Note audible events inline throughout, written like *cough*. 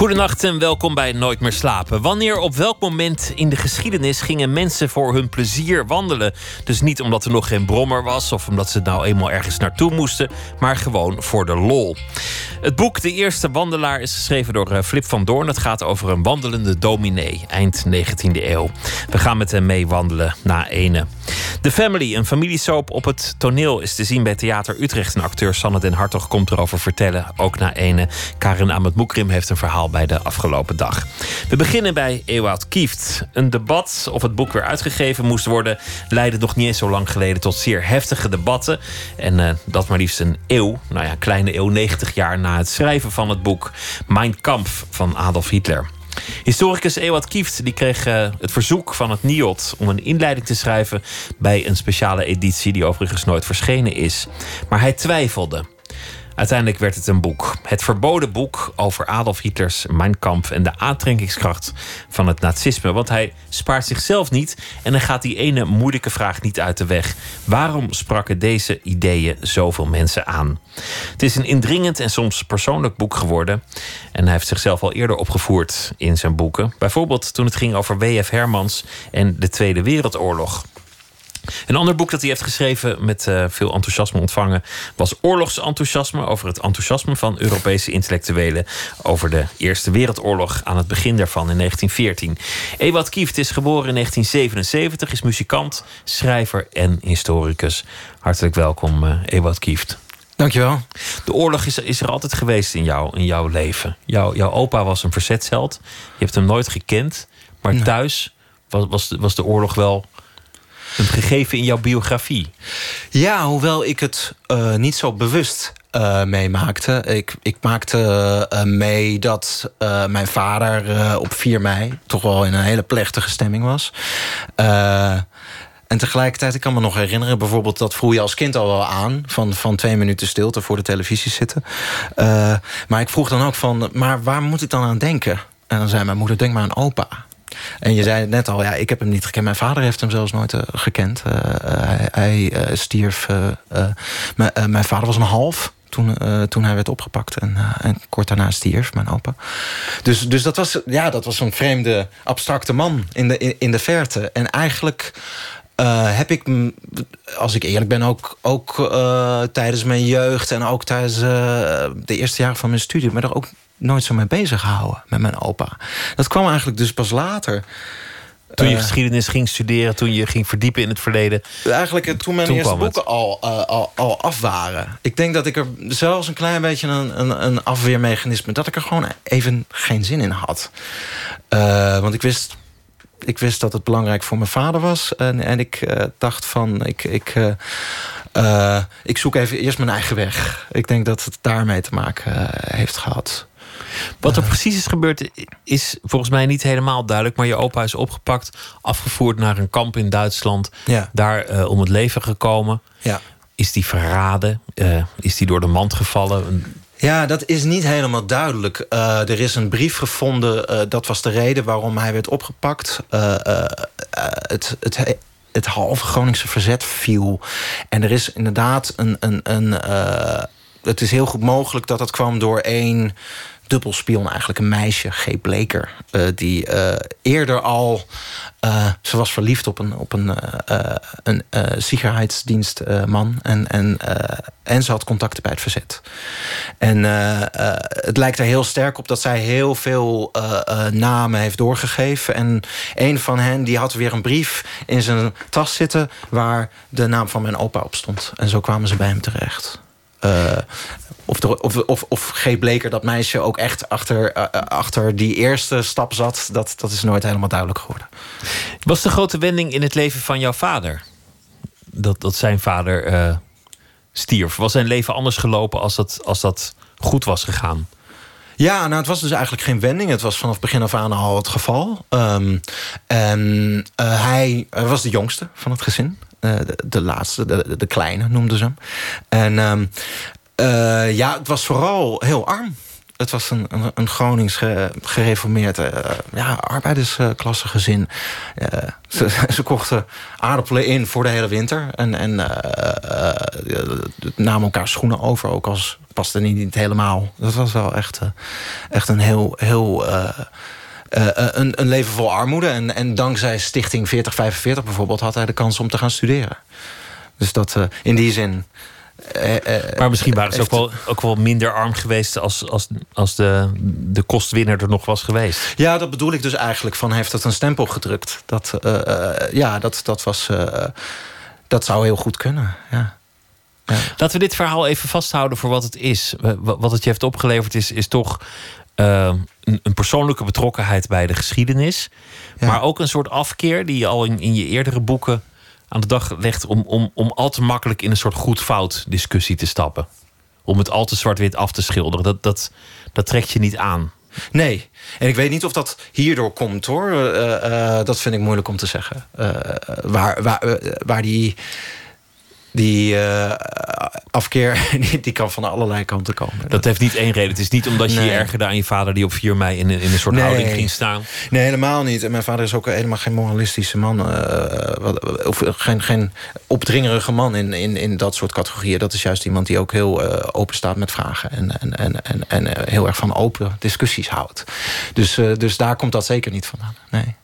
Goedenacht en welkom bij Nooit meer slapen. Wanneer op welk moment in de geschiedenis gingen mensen voor hun plezier wandelen? Dus niet omdat er nog geen brommer was of omdat ze nou eenmaal ergens naartoe moesten, maar gewoon voor de lol. Het boek De Eerste Wandelaar is geschreven door eh, Flip van Doorn. Het gaat over een wandelende dominee, eind 19e eeuw. We gaan met hem mee wandelen na ene. The Family, een familiesoap op het toneel, is te zien bij Theater Utrecht. En acteur Sanne den Hartog komt erover vertellen, ook na ene. Karin Ahmed Moekrim heeft een verhaal bij de afgelopen dag. We beginnen bij Ewout Kieft. Een debat of het boek weer uitgegeven moest worden... leidde nog niet eens zo lang geleden tot zeer heftige debatten. En uh, dat maar liefst een eeuw, nou ja, kleine eeuw, 90 jaar na het schrijven van het boek... Mein Kampf van Adolf Hitler. Historicus Ewout Kieft die kreeg uh, het verzoek van het NIOD om een inleiding te schrijven bij een speciale editie die overigens nooit verschenen is. Maar hij twijfelde. Uiteindelijk werd het een boek. Het verboden boek over Adolf Hitlers Mein Kampf en de aantrekkingskracht van het nazisme. Want hij spaart zichzelf niet en hij gaat die ene moeilijke vraag niet uit de weg. Waarom spraken deze ideeën zoveel mensen aan? Het is een indringend en soms persoonlijk boek geworden. En hij heeft zichzelf al eerder opgevoerd in zijn boeken. Bijvoorbeeld toen het ging over W.F. Hermans en de Tweede Wereldoorlog. Een ander boek dat hij heeft geschreven met uh, veel enthousiasme ontvangen was Oorlogsenthousiasme over het enthousiasme van Europese intellectuelen over de Eerste Wereldoorlog aan het begin daarvan in 1914. Ewout Kieft is geboren in 1977, is muzikant, schrijver en historicus. Hartelijk welkom, uh, Ewout Kieft. Dankjewel. De oorlog is, is er altijd geweest in, jou, in jouw leven. Jouw, jouw opa was een verzetsheld. Je hebt hem nooit gekend. Maar nee. thuis was, was, was de oorlog wel een gegeven in jouw biografie. Ja, hoewel ik het uh, niet zo bewust uh, meemaakte. Ik, ik maakte uh, mee dat mijn vader op 4 mei toch wel in een hele plechtige stemming was. En tegelijkertijd, ik kan me nog herinneren, bijvoorbeeld dat vroeg je als kind al wel aan, van, van twee minuten stilte voor de televisie zitten. maar ik vroeg dan ook van, maar waar moet ik dan aan denken? En dan zei mijn moeder, denk maar aan opa. En je zei het net al, ja, ik heb hem niet gekend. Mijn vader heeft hem zelfs nooit uh, gekend. Uh, hij, hij stierf. mijn vader was een half toen, toen hij werd opgepakt. En, kort daarna stierf mijn opa. Dus, dus dat was, ja, dat was een vreemde, abstracte man in de, in, de verte. En eigenlijk. Heb ik, als ik eerlijk ben, ook, ook tijdens mijn jeugd en ook tijdens de eerste jaren van mijn studie, me er ook nooit zo mee bezig gehouden met mijn opa. Dat kwam eigenlijk dus pas later. Toen je geschiedenis ging studeren, toen je ging verdiepen in het verleden. Eigenlijk toen mijn toen eerste boeken al, uh, al, al af waren. Ik denk dat ik er zelfs een klein beetje een, een, een afweermechanisme... dat ik er gewoon even geen zin in had. Uh, want ik wist ik wist dat het belangrijk voor mijn vader was. En, en ik uh, dacht van, ik, ik, ik zoek even eerst mijn eigen weg. Ik denk dat het daarmee te maken heeft gehad. Wat er precies is gebeurd is volgens mij niet helemaal duidelijk. Maar je opa is opgepakt, afgevoerd naar een kamp in Duitsland. Ja. Daar om het leven gekomen. Ja. Is die verraden? is die door de mand gevallen? Ja, dat is niet helemaal duidelijk. Uh, er is een brief gevonden, dat was de reden waarom hij werd opgepakt. Het, het, het halve Groningse verzet viel. En er is inderdaad een... een, een het is heel goed mogelijk dat dat kwam door één dubbelspion eigenlijk. Een meisje, G. Bleker. Uh, die uh, eerder al... Uh, ze was verliefd op een, op een, een en, en, en ze had contacten bij het verzet. En het lijkt er heel sterk op dat zij heel veel namen heeft doorgegeven. En een van hen die had weer een brief in zijn tas zitten... waar de naam van mijn opa op stond. En zo kwamen ze bij hem terecht. Uh, of, of, of, of G. Bleker, dat meisje, ook echt achter, uh, achter die eerste stap zat... Dat, dat is nooit helemaal duidelijk geworden. Was de grote wending in het leven van jouw vader? Dat, dat zijn vader uh, stierf. Was zijn leven anders gelopen als dat, als dat goed was gegaan? Ja, nou, het was dus eigenlijk geen wending. Het was vanaf begin af aan al het geval. Um, en hij was de jongste van het gezin. Uh, de, de, laatste, de, de kleine noemden ze hem. En um, Uh, ja, het was vooral heel arm. Het was een, een, een Gronings gereformeerd uh, ja, arbeidersklasse gezin. Ze, *laughs* ze, kochten aardappelen in voor de hele winter. En, en namen elkaar schoenen over, ook als paste niet, niet helemaal. Dat was wel echt, echt een heel... heel een, een, leven vol armoede. En, en dankzij Stichting 4045 bijvoorbeeld... had hij de kans om te gaan studeren. Dus dat in die zin uh, maar misschien waren ze ook wel, ook wel minder arm geweest als, als, als de, de kostwinner er nog was geweest. Ja, dat bedoel ik dus eigenlijk. Van heeft het een stempel gedrukt. Dat, ja, dat, dat, was, dat zou heel goed kunnen. Ja. Ja. Laten we dit verhaal even vasthouden voor wat het is. Wat het je heeft opgeleverd is, is toch een, een, persoonlijke betrokkenheid bij de geschiedenis. Maar ook een soort afkeer die je al in, in je eerdere boeken aan de dag legt om, om, om al te makkelijk in een soort goed-fout discussie te stappen. Om het al te zwart-wit af te schilderen. Dat, dat, dat trekt je niet aan. Nee, en ik weet niet of dat hierdoor komt hoor. Uh, uh, dat vind ik moeilijk om te zeggen. Uh, waar, waar, waar die die uh, afkeer *laughs* die, die, kan van allerlei kanten komen. Dat heeft niet één reden. Het is niet omdat je je ergerde aan je vader... die op 4 mei in, in een soort houding ging staan. Nee, helemaal niet. En mijn vader is ook helemaal geen moralistische man. Uh, of geen, geen opdringerige man in, in, in dat soort categorieën. Dat is juist iemand die ook heel uh, open staat met vragen. En, en, en, en, en heel erg van open discussies houdt. Dus, dus daar komt dat zeker niet vandaan. Nee.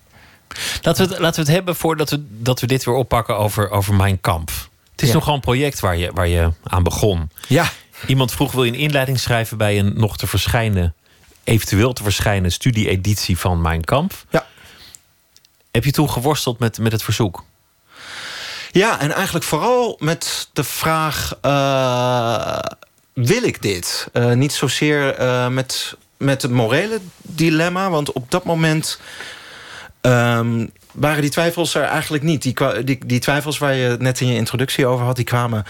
Laten we het, laten we het hebben voordat we, dat we dit weer oppakken over, over mijn kamp. Het is nogal een project waar je, waar je aan begon. Ja. Iemand vroeg: wil je een inleiding schrijven bij een nog te verschijnen, eventueel te verschijnen studie-editie van Mijn Kamp? Ja. Heb je toen geworsteld met, met het verzoek? Ja, en eigenlijk vooral met de vraag: uh, wil ik dit? Uh, niet zozeer uh, met, met het morele dilemma, want op dat moment. Um, waren die twijfels er eigenlijk niet. Die, die, die, twijfels waar je net in je introductie over had... die kwamen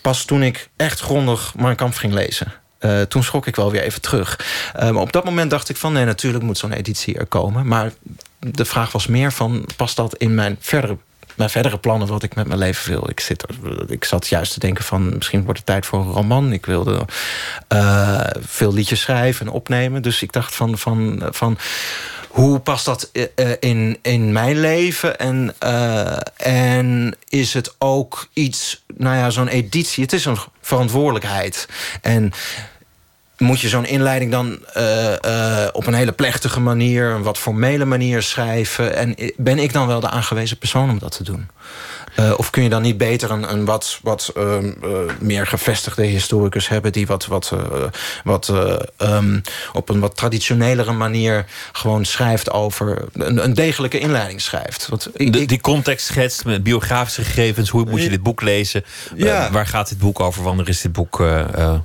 pas toen ik echt grondig mijn kamp ging lezen. Uh, toen schrok ik wel weer even terug. Uh, op dat moment dacht ik van... nee, natuurlijk moet zo'n editie er komen. Maar de vraag was meer van... past dat in mijn verdere mijn verdere plannen wat ik met mijn leven wil. Ik, zit, ik zat juist te denken van misschien wordt het tijd voor een roman. Ik wilde uh, veel liedjes schrijven en opnemen. Dus ik dacht van, van, van hoe past dat eh, eh, in, in mijn leven? En, uh, en is het ook iets, nou ja, zo'n editie. Het is een verantwoordelijkheid. En moet je zo'n inleiding dan op een hele plechtige manier, een wat formele manier schrijven? En ben ik dan wel de aangewezen persoon om dat te doen? Uh, of kun je dan niet beter een, een wat, wat uh, uh, meer gevestigde historicus hebben... die wat, wat, wat um, op een wat traditionelere manier gewoon schrijft over... een, een degelijke inleiding schrijft. Want ik, De, die context schetst met biografische gegevens. Hoe moet je dit boek lezen? Ja. waar gaat dit boek over? Wanneer is dit boek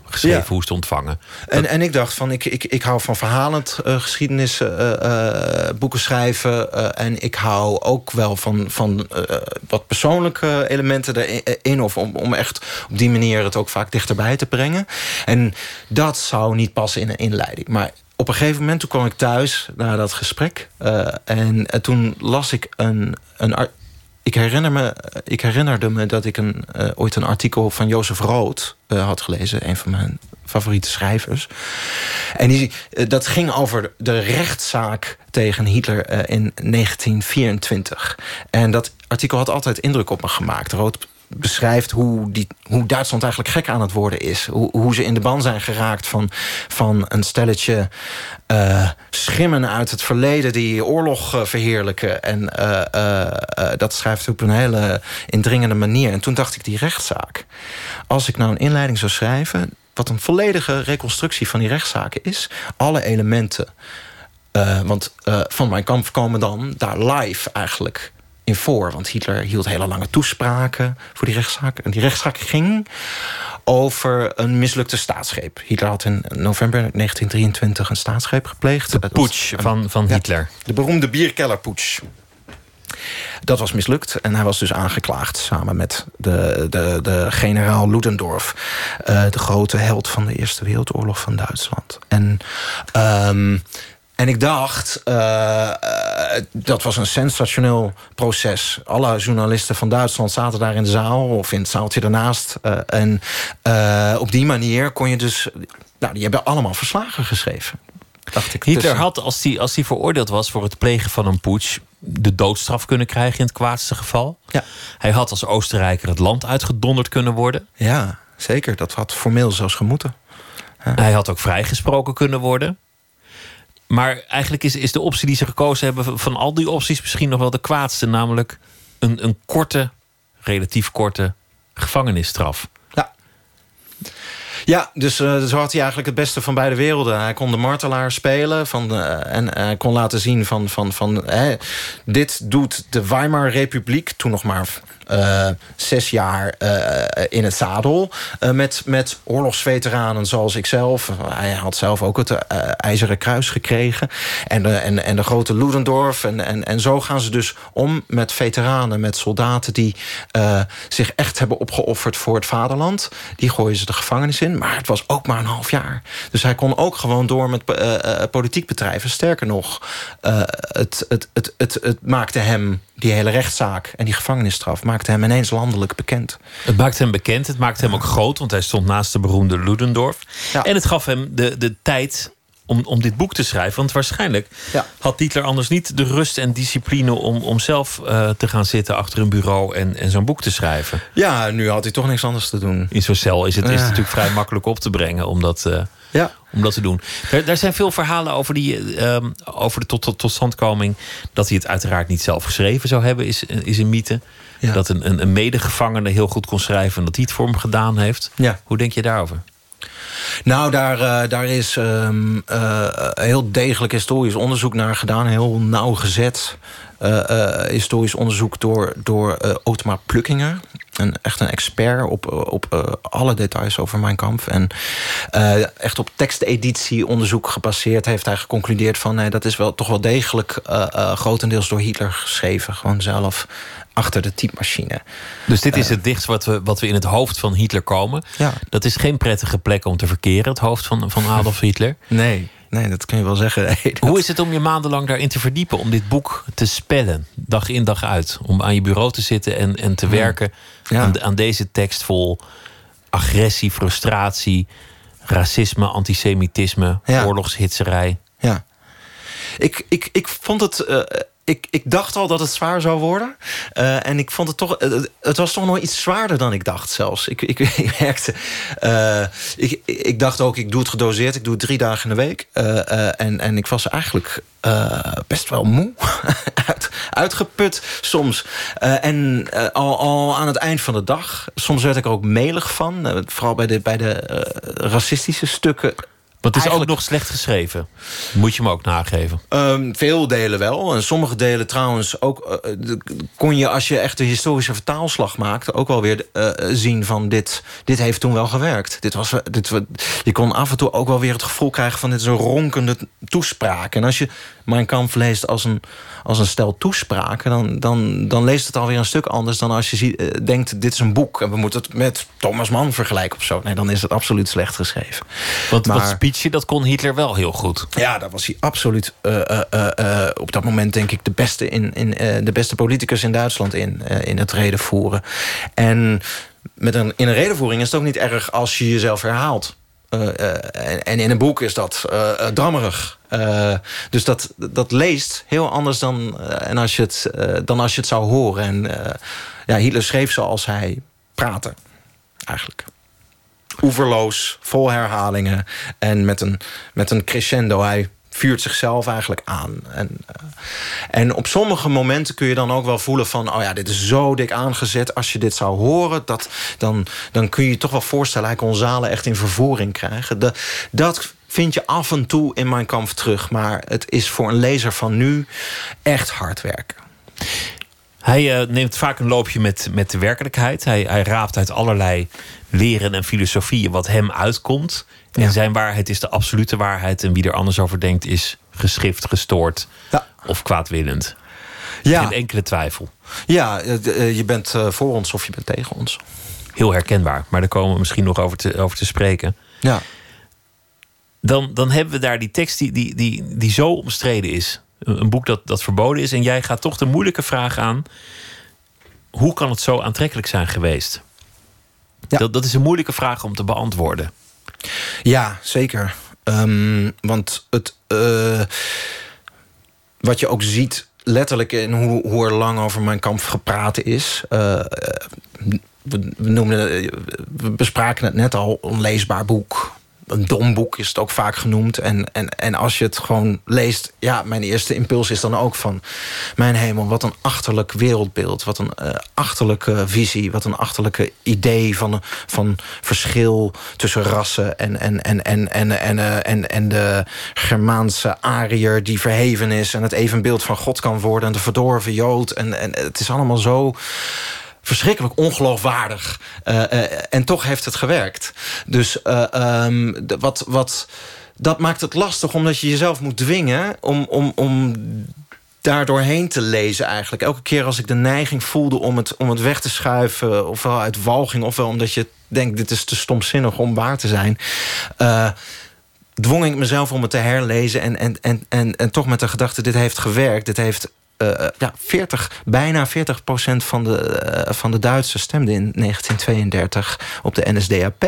geschreven? Ja. Hoe is het ontvangen? En, en ik dacht van, ik, ik, ik hou van verhalend geschiedenis boeken schrijven. en ik hou ook wel van, van wat persoonlijk elementen erin. Of om, om echt op die manier het ook vaak dichterbij te brengen. En dat zou niet passen in een inleiding. Maar op een gegeven moment toen kwam ik thuis na dat gesprek. Uh, en, en, toen las ik een, een, ik, herinner me, ik herinnerde me dat ik een, ooit een artikel van Jozef Rood had gelezen. Een van mijn favoriete schrijvers. En die, dat ging over de rechtszaak tegen Hitler in 1924. En dat artikel had altijd indruk op me gemaakt. Rood beschrijft hoe, die, hoe Duitsland eigenlijk gek aan het worden is. Hoe, hoe ze in de ban zijn geraakt van, van een stelletje uh, schimmen uit het verleden die oorlog uh, verheerlijken. En uh, dat schrijft op een hele indringende manier. En toen dacht ik, die rechtszaak. Als ik nou een inleiding zou schrijven, wat een volledige reconstructie van die rechtszaken is, alle elementen. want van mijn kamp komen dan daar live eigenlijk in voor. Want Hitler hield hele lange toespraken voor die rechtszaak. En die rechtszaak ging over een mislukte staatsgreep. Hitler had in november 1923 een staatsgreep gepleegd. De putsch van, van Hitler. de beroemde bierkellerputsch. Dat was mislukt en hij was dus aangeklaagd samen met de, de, de generaal Ludendorff, uh, de grote held van de Eerste Wereldoorlog van Duitsland. En um, en ik dacht, uh, dat was een sensationeel proces. Alle journalisten van Duitsland zaten daar in de zaal of in het zaaltje daarnaast. en op die manier kon je dus. Nou, die hebben allemaal verslagen geschreven. Dacht ik. Hitler had, als hij als veroordeeld was voor het plegen van een putsch, de doodstraf kunnen krijgen in het kwaadste geval. Ja. Hij had als Oostenrijker het land uitgedonderd kunnen worden. Ja, zeker. Dat had formeel zelfs gemoeten. Hij had ook vrijgesproken kunnen worden. Maar eigenlijk is, is de optie die ze gekozen hebben van al die opties misschien nog wel de kwaadste. Namelijk een, een korte, relatief korte gevangenisstraf. Ja. Ja, dus zo had hij eigenlijk het beste van beide werelden. Hij kon de martelaar spelen van, uh, en hij kon laten zien van... van, van dit doet de Weimar Republiek, toen nog maar zes jaar uh, in het zadel. Uh, met, met oorlogsveteranen zoals ikzelf. Hij had zelf ook het IJzeren Kruis gekregen. En de, en, en de grote Ludendorff. En, en, en zo gaan ze dus om met veteranen, met soldaten... die zich echt hebben opgeofferd voor het vaderland. Die gooien ze de gevangenis in. Maar het was ook maar een half jaar. Dus hij kon ook gewoon door met politiek bedrijven. Sterker nog, het, het, het, het, het maakte hem die hele rechtszaak en die gevangenisstraf maakte hem ineens landelijk bekend. Het maakte hem bekend, het maakte hem ook groot, want hij stond naast de beroemde Ludendorff. Ja. En het gaf hem de, de tijd om, om dit boek te schrijven. Want waarschijnlijk ja. had Hitler anders niet de rust en discipline om, om zelf uh, te gaan zitten achter een bureau en, en zo'n boek te schrijven. Ja, nu had hij toch niks anders te doen. In zo'n cel is het, is het natuurlijk vrij makkelijk op te brengen om dat. Uh, ja. Om dat te doen. Er, daar zijn veel verhalen over, die, um, over de tot, tot, totstandkoming. Dat hij het uiteraard niet zelf geschreven zou hebben, is, is een mythe. Ja. Dat een, een, een medegevangene heel goed kon schrijven en dat hij het voor hem gedaan heeft. Ja. Hoe denk je daarover? Nou, daar, uh, daar is um, uh, heel degelijk historisch onderzoek naar gedaan. Heel nauwgezet uh, historisch onderzoek door, door Otmar Plukkinger een, echt een expert op, op alle details over mijn kamp. En echt op teksteditie onderzoek gebaseerd heeft hij geconcludeerd van nee, dat is wel toch wel degelijk grotendeels door Hitler geschreven. Gewoon zelf achter de typemachine. Dus dit is het dichtst wat we, wat we in het hoofd van Hitler komen. Ja. Dat is geen prettige plek om te verkeren, het hoofd van, van Adolf *laughs* Hitler. Nee. Nee, dat kun je wel zeggen. *laughs* Hoe is het om je maandenlang daarin te verdiepen? Om dit boek te spellen, dag in dag uit? Om aan je bureau te zitten en, en te werken ja. aan, aan, deze tekst vol agressie, frustratie, racisme, antisemitisme, ja. oorlogshitserij. Ja. Ik, ik, ik vond het. Uh, ik, ik dacht al dat het zwaar zou worden. Uh, en ik vond het toch... Uh, het was toch nog iets zwaarder dan ik dacht zelfs. Ik, ik, *laughs* merkte... Uh, ik, ik dacht ook, ik doe het gedoseerd. Ik doe het drie dagen in de week. en, en ik was eigenlijk best wel moe. *laughs* Uit, uitgeput soms. en al, al aan het eind van de dag... Soms werd ik er ook melig van. vooral bij de, bij de racistische stukken want het is ook nog slecht geschreven. Moet je me ook nageven. Um, veel delen wel. En sommige delen trouwens ook... Uh, kon je als je echt de historische vertaalslag maakte... ook wel weer uh, zien van dit, dit heeft toen wel gewerkt. Dit was, dit, je kon af en toe ook wel weer het gevoel krijgen... van dit is een ronkende toespraak. En als je Mijn Kampf leest als een, als een stel toespraken... Dan, dan, dan leest het alweer een stuk anders dan als je ziet, uh, denkt... dit is een boek en we moeten het met Thomas Mann vergelijken of zo. Nee, dan is het absoluut slecht geschreven. Want maar, wat speechje, dat kon Hitler wel heel goed. Ja, daar was hij absoluut uh, uh, op dat moment denk ik de beste, in, in, de beste politicus in Duitsland in, in het reden voeren. En met een, in een redenvoering is het ook niet erg als je jezelf herhaalt. Uh, uh, en, en, in een boek is dat uh, drammerig. Dus dat, dat leest heel anders dan, en als je het, dan als je het zou horen. En ja, Hitler schreef zoals hij praatte, eigenlijk. Oeverloos, vol herhalingen en met een, met een crescendo. Hij vuurt zichzelf eigenlijk aan. En, en op sommige momenten kun je dan ook wel voelen van... oh ja, dit is zo dik aangezet. Als je dit zou horen, dat, dan, dan kun je je toch wel voorstellen... hij kon zalen echt in vervoering krijgen. De, dat vind je af en toe in mijn kamp terug. Maar het is voor een lezer van nu echt hard werken. Hij uh, neemt vaak een loopje met, met de werkelijkheid. Hij, hij raapt uit allerlei leren en filosofieën wat hem uitkomt. En ja. zijn waarheid is de absolute waarheid. En wie er anders over denkt is geschift, gestoord ja. of kwaadwillend. Ja. Geen enkele twijfel. Ja, je bent voor ons of je bent tegen ons. Heel herkenbaar, maar daar komen we misschien nog over te, over te spreken. Ja. Dan, dan hebben we daar die tekst die, die, die, die zo omstreden is. Een boek dat, dat verboden is. En jij gaat toch de moeilijke vraag aan. Hoe kan het zo aantrekkelijk zijn geweest? Ja. Dat, dat is een moeilijke vraag om te beantwoorden. Ja, zeker. Ehm, want het, eh, wat je ook ziet, letterlijk in hoe, hoe er lang over mijn kamp gepraat is. eh, we, we, noemden, eh, we bespraken het net al, een leesbaar boek. Een dom boek is het ook vaak genoemd. En, en, en als je het gewoon leest... ja, mijn eerste impuls is dan ook van... mijn hemel, wat een achterlijk wereldbeeld. Wat een eh, achterlijke visie. Wat een achterlijke idee van, van verschil tussen rassen... en, en, en, en, en, en, eh, en, en de Germaanse Ariër die verheven is... en het evenbeeld van God kan worden... en de verdorven Jood. En, en het is allemaal zo verschrikkelijk ongeloofwaardig. Uh, uh, en toch heeft het gewerkt. Dus um, de, wat, wat, dat maakt het lastig omdat je jezelf moet dwingen om, om, om daar doorheen te lezen eigenlijk. Elke keer als ik de neiging voelde om het, om het weg te schuiven... ofwel uit walging, ofwel omdat je denkt... dit is te stomzinnig om waar te zijn... dwong ik mezelf om het te herlezen... en, en, en, en, en toch met de gedachte, dit heeft gewerkt. Dit heeft ja, 40, bijna 40 procent van de, uh, van de Duitsers stemde in 1932 op de NSDAP.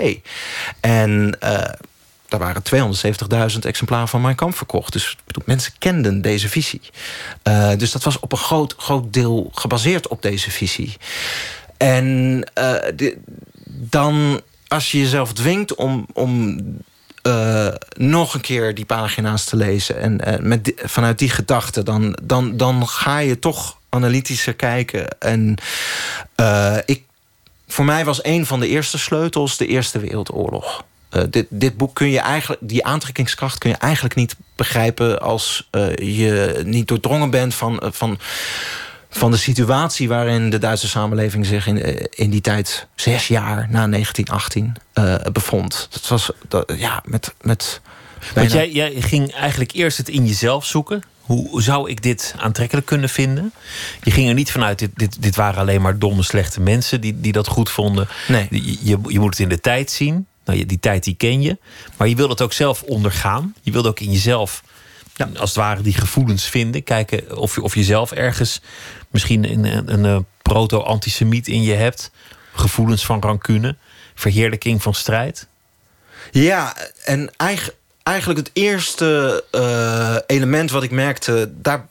En daar waren 270.000 exemplaren van Mijn Kamp verkocht. Dus bedoel, mensen kenden deze visie. dus dat was op een groot, groot deel gebaseerd op deze visie. En dan, als je jezelf dwingt om, om uh, nog een keer die pagina's te lezen. En uh, met vanuit die gedachte, dan, dan, dan ga je toch analytischer kijken. En uh, ik, voor mij was een van de eerste sleutels de Eerste Wereldoorlog. dit, dit boek kun je eigenlijk, die aantrekkingskracht kun je eigenlijk niet begrijpen als je niet doordrongen bent van. van van de situatie waarin de Duitse samenleving zich in, in die tijd, zes jaar na 1918, uh, bevond. Dat was dat, ja, met. met Want jij, jij ging eigenlijk eerst het in jezelf zoeken. Hoe zou ik dit aantrekkelijk kunnen vinden? Je ging er niet vanuit, dit, dit, dit waren alleen maar domme, slechte mensen die, die dat goed vonden. Nee. Je, je, je moet het in de tijd zien. Nou, die tijd die ken je. Maar je wil het ook zelf ondergaan. Je wilde ook in jezelf, ja. als het ware, die gevoelens vinden. Kijken of je, of je zelf ergens misschien een, een, een, een proto-antisemiet in je hebt. Gevoelens van rancune. Verheerlijking van strijd. Ja, en eigenlijk, eigenlijk het eerste uh, element wat ik merkte... Daar,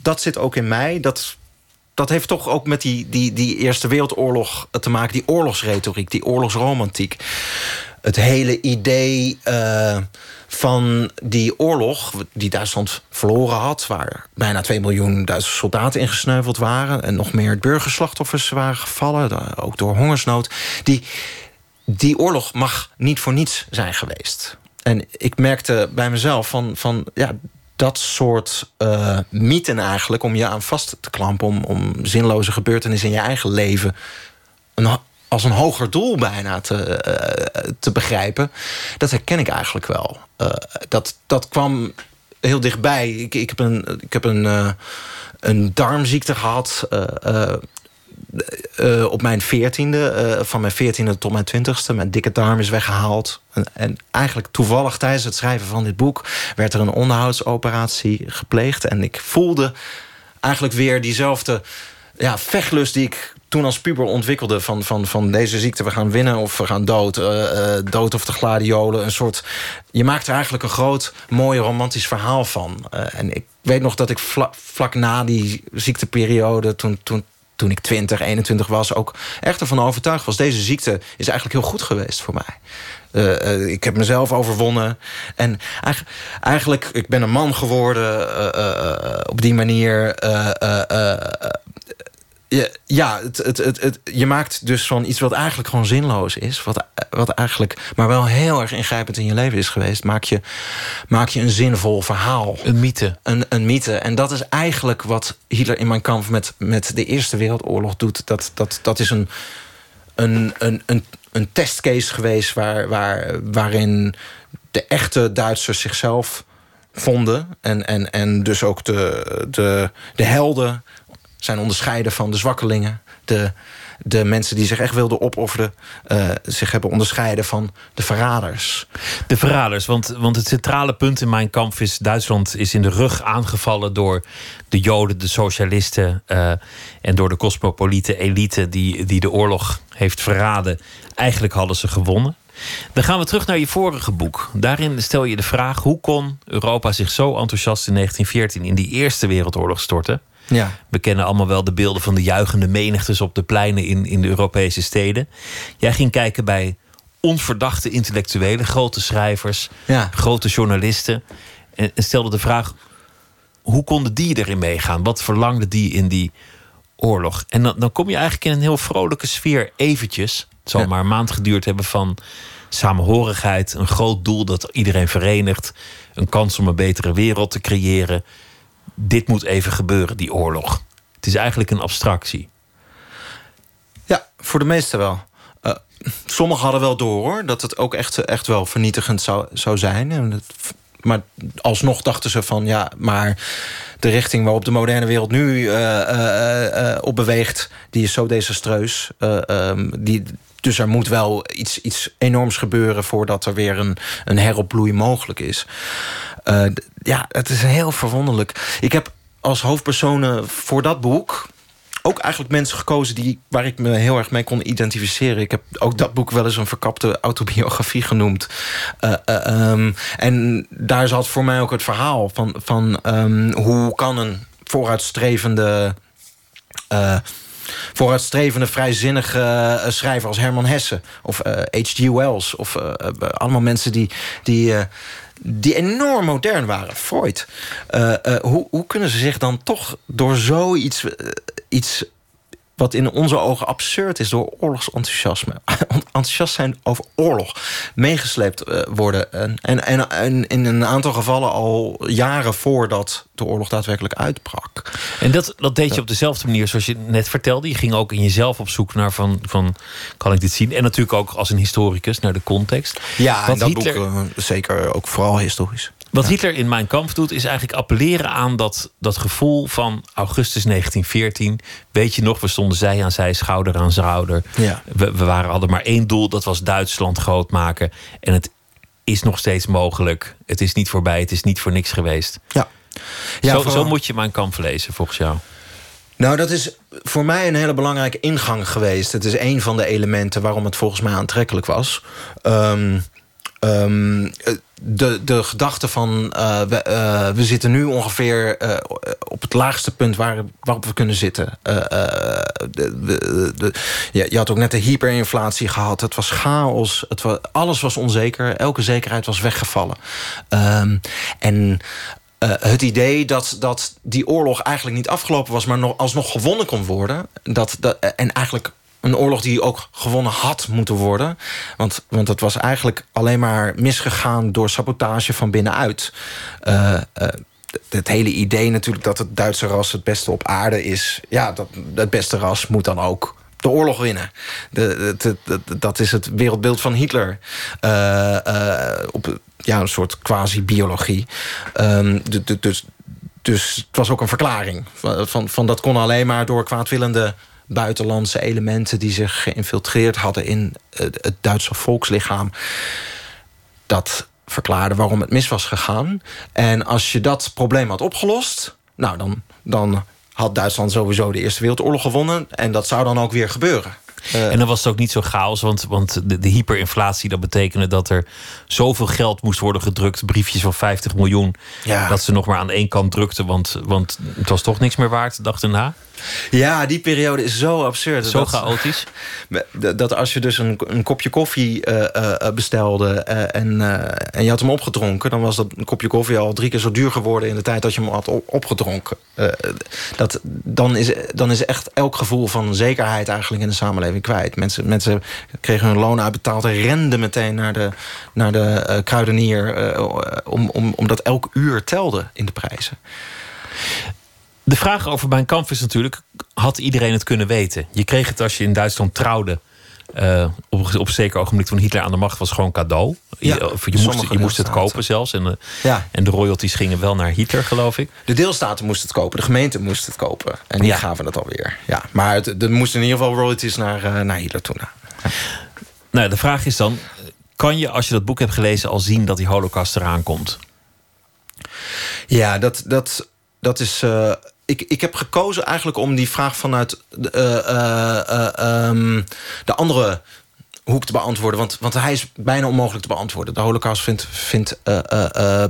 dat zit ook in mij. Dat, dat heeft toch ook met die, die, die Eerste Wereldoorlog te maken. Die oorlogsretoriek, die oorlogsromantiek. Het hele idee... Uh, van die oorlog die Duitsland verloren had... waar bijna 2 miljoen Duitse soldaten ingesneuveld waren... en nog meer burgerslachtoffers waren gevallen, ook door hongersnood... die, die oorlog mag niet voor niets zijn geweest. En ik merkte bij mezelf van, van ja, dat soort uh, mythen eigenlijk... om je aan vast te klampen, om, om zinloze gebeurtenissen in je eigen leven... als een hoger doel bijna te, uh, te begrijpen. Dat herken ik eigenlijk wel. Uh, dat, dat kwam heel dichtbij. Ik, ik heb een, ik heb een, uh, een darmziekte gehad. op mijn veertiende, van mijn veertiende tot mijn twintigste. Mijn dikke darm is weggehaald. En, en, eigenlijk toevallig tijdens het schrijven van dit boek... werd er een onderhoudsoperatie gepleegd. En ik voelde eigenlijk weer diezelfde ja, vechtlust die ik toen als puber ontwikkelde van, van, van deze ziekte... we gaan winnen of we gaan dood. Uh, uh, dood of de gladiolen. Een soort, je maakt er eigenlijk een groot, mooi romantisch verhaal van. Uh, en ik weet nog dat ik vlak, vlak na die ziekteperiode... toen, toen, toen ik 20, 21 was, ook echt ervan overtuigd was... deze ziekte is eigenlijk heel goed geweest voor mij. Ik heb mezelf overwonnen. En eigenlijk, ik ben een man geworden op die manier ja, het, het, het, het, je maakt dus van iets wat eigenlijk gewoon zinloos is... Wat, wat eigenlijk maar wel heel erg ingrijpend in je leven is geweest... maak je, maak je een zinvol verhaal. Een mythe. Een, een mythe. En dat is eigenlijk wat Hitler in mijn kamp met, met de Eerste Wereldoorlog doet. Dat, dat, dat is een, een, een, een, een testcase geweest... Waar, waar, waarin de echte Duitsers zichzelf vonden... en, en, en dus ook de, de, de helden zijn onderscheiden van de zwakkelingen. De, de mensen die zich echt wilden opofferen... Uh, zich hebben onderscheiden van de verraders. De verraders, want, want het centrale punt in mijn kamp is... Duitsland is in de rug aangevallen door de Joden, de socialisten... Uh, en door de cosmopolite elite die, die de oorlog heeft verraden. Eigenlijk hadden ze gewonnen. Dan gaan we terug naar je vorige boek. Daarin stel je de vraag: hoe kon Europa zich zo enthousiast in 1914 in die Eerste Wereldoorlog storten? Ja. We kennen allemaal wel de beelden van de juichende menigtes op de pleinen in, in de Europese steden. Jij ging kijken bij onverdachte intellectuelen, grote schrijvers, ja. grote journalisten. En, stelde de vraag: hoe konden die erin meegaan? Wat verlangden die in die oorlog? En dan, dan kom je eigenlijk in een heel vrolijke sfeer, eventjes. Het zal maar een maand geduurd hebben van samenhorigheid, een groot doel dat iedereen verenigt, een kans om een betere wereld te creëren. Dit moet even gebeuren, die oorlog. Het is eigenlijk een abstractie. Ja, voor de meesten wel. Uh, sommigen hadden wel door hoor, dat het ook echt, echt wel vernietigend zou, zou zijn. En maar alsnog dachten ze van ja, maar de richting waarop de moderne wereld nu uh, op beweegt, die is zo desastreus. Um, die, dus er moet wel iets, iets enorms gebeuren voordat er weer een, een heropbloei mogelijk is. Uh, ja, het is heel verwonderlijk. Ik heb als hoofdpersonen voor dat boek ook eigenlijk mensen gekozen die, waar ik me heel erg mee kon identificeren. Ik heb ook dat boek wel eens een verkapte autobiografie genoemd. Uh, um, en daar zat voor mij ook het verhaal van, van um, hoe kan een vooruitstrevende. Uh, vooruitstrevende, vrijzinnige schrijver als Herman Hesse of H.G. Wells. Of allemaal mensen die, die, die enorm modern waren. Freud. hoe, hoe kunnen ze zich dan toch door zoiets iets wat in onze ogen absurd is door oorlogsenthousiasme. *laughs* Enthousiast zijn over oorlog. Meegesleept uh, worden. En, en, en, in een aantal gevallen al jaren voordat de oorlog daadwerkelijk uitbrak. En dat, dat deed je op dezelfde manier zoals je net vertelde. Je ging ook in jezelf op zoek naar van, van kan ik dit zien? En natuurlijk ook als een historicus naar de context. Ja, en dat Hitler... boek uh, zeker ook vooral historisch. Wat Hitler in Mijn Kamp doet, is eigenlijk appelleren aan dat, dat gevoel van augustus 1914. Weet je nog, we stonden zij aan zij, schouder aan schouder. Ja. We, we waren, hadden maar één doel, dat was Duitsland groot maken. En het is nog steeds mogelijk. Het is niet voorbij, het is niet voor niks geweest. Ja. ja zo, zo moet je Mijn Kamp lezen, volgens jou. Nou, dat is voor mij een hele belangrijke ingang geweest. Het is een van de elementen waarom het volgens mij aantrekkelijk was. Um, um, de, de gedachte van uh, we, uh, we, zitten nu ongeveer uh, op het laagste punt waar, waarop we kunnen zitten. De, de, ja, je had ook net de hyperinflatie gehad. Het was chaos. Het was, alles was onzeker. Elke zekerheid was weggevallen. Um, en het idee dat, dat die oorlog eigenlijk niet afgelopen was... maar nog, alsnog gewonnen kon worden... Dat, dat, en eigenlijk een oorlog die ook gewonnen had moeten worden. Want, want het was eigenlijk alleen maar misgegaan door sabotage van binnenuit. Uh, uh, het hele idee natuurlijk dat het Duitse ras het beste op aarde is. Ja, dat, het beste ras moet dan ook de oorlog winnen. De, dat is het wereldbeeld van Hitler. Uh, op ja, een soort quasi-biologie. Um, dus, dus het was ook een verklaring. Van, van, van dat kon alleen maar door kwaadwillende buitenlandse elementen die zich geïnfiltreerd hadden in het Duitse volkslichaam. Dat verklaarde waarom het mis was gegaan. En als je dat probleem had opgelost, nou dan, dan had Duitsland sowieso de Eerste Wereldoorlog gewonnen. En dat zou dan ook weer gebeuren. Uh, en dan was het ook niet zo chaos, want, want de, de, hyperinflatie... dat betekende dat er zoveel geld moest worden gedrukt... briefjes van 50 miljoen, ja. dat ze nog maar aan één kant drukten... want, want het was toch niks meer waard, dag erna. Ja, die periode is zo absurd. Zo dat, chaotisch. *laughs* Dat als je dus een, een kopje koffie uh, uh, bestelde en, en je had hem opgedronken... dan was dat een kopje koffie al drie keer zo duur geworden... in de tijd dat je hem had opgedronken. dat, dan, is, dan is echt elk gevoel van zekerheid eigenlijk in de samenleving kwijt. Mensen, mensen kregen hun loon uitbetaald en renden meteen naar de, naar de kruidenier... om, om, omdat elk uur telde in de prijzen. De vraag over mijn kamp is natuurlijk: had iedereen het kunnen weten? Je kreeg het als je in Duitsland trouwde uh, op, op een zeker ogenblik toen Hitler aan de macht was gewoon cadeau. Ja, je, je moest, je moest het kopen zelfs. En, uh, ja. en de royalties gingen wel naar Hitler, geloof ik. De deelstaten moesten het kopen, de gemeente moest het kopen. En die gaven het alweer. Ja, maar het, er moesten in ieder geval royalties naar, uh, naar Hitler toe. Nou, de vraag is dan: kan je als je dat boek hebt gelezen al zien dat die Holocaust eraan komt? Ja, dat, dat, dat is. Ik, ik heb gekozen eigenlijk om die vraag vanuit de, uh, um, de andere hoek te beantwoorden. Want, want hij is bijna onmogelijk te beantwoorden. De holocaust vindt,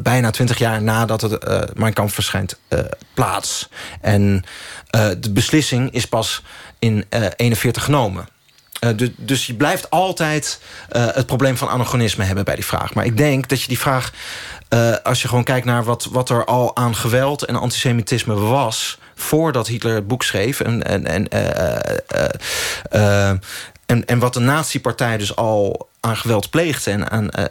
bijna twintig jaar nadat het Mijn Kamp verschijnt plaats. En de beslissing is pas in 41 genomen. Uh, dus je blijft altijd uh, het probleem van anachronisme hebben bij die vraag. Maar ik denk dat je die vraag, uh, als je gewoon kijkt naar wat, wat er al aan geweld en antisemitisme was voordat Hitler het boek schreef en, en, en en, en wat de nazi-partij dus al aan geweld pleegt. En aan, uh,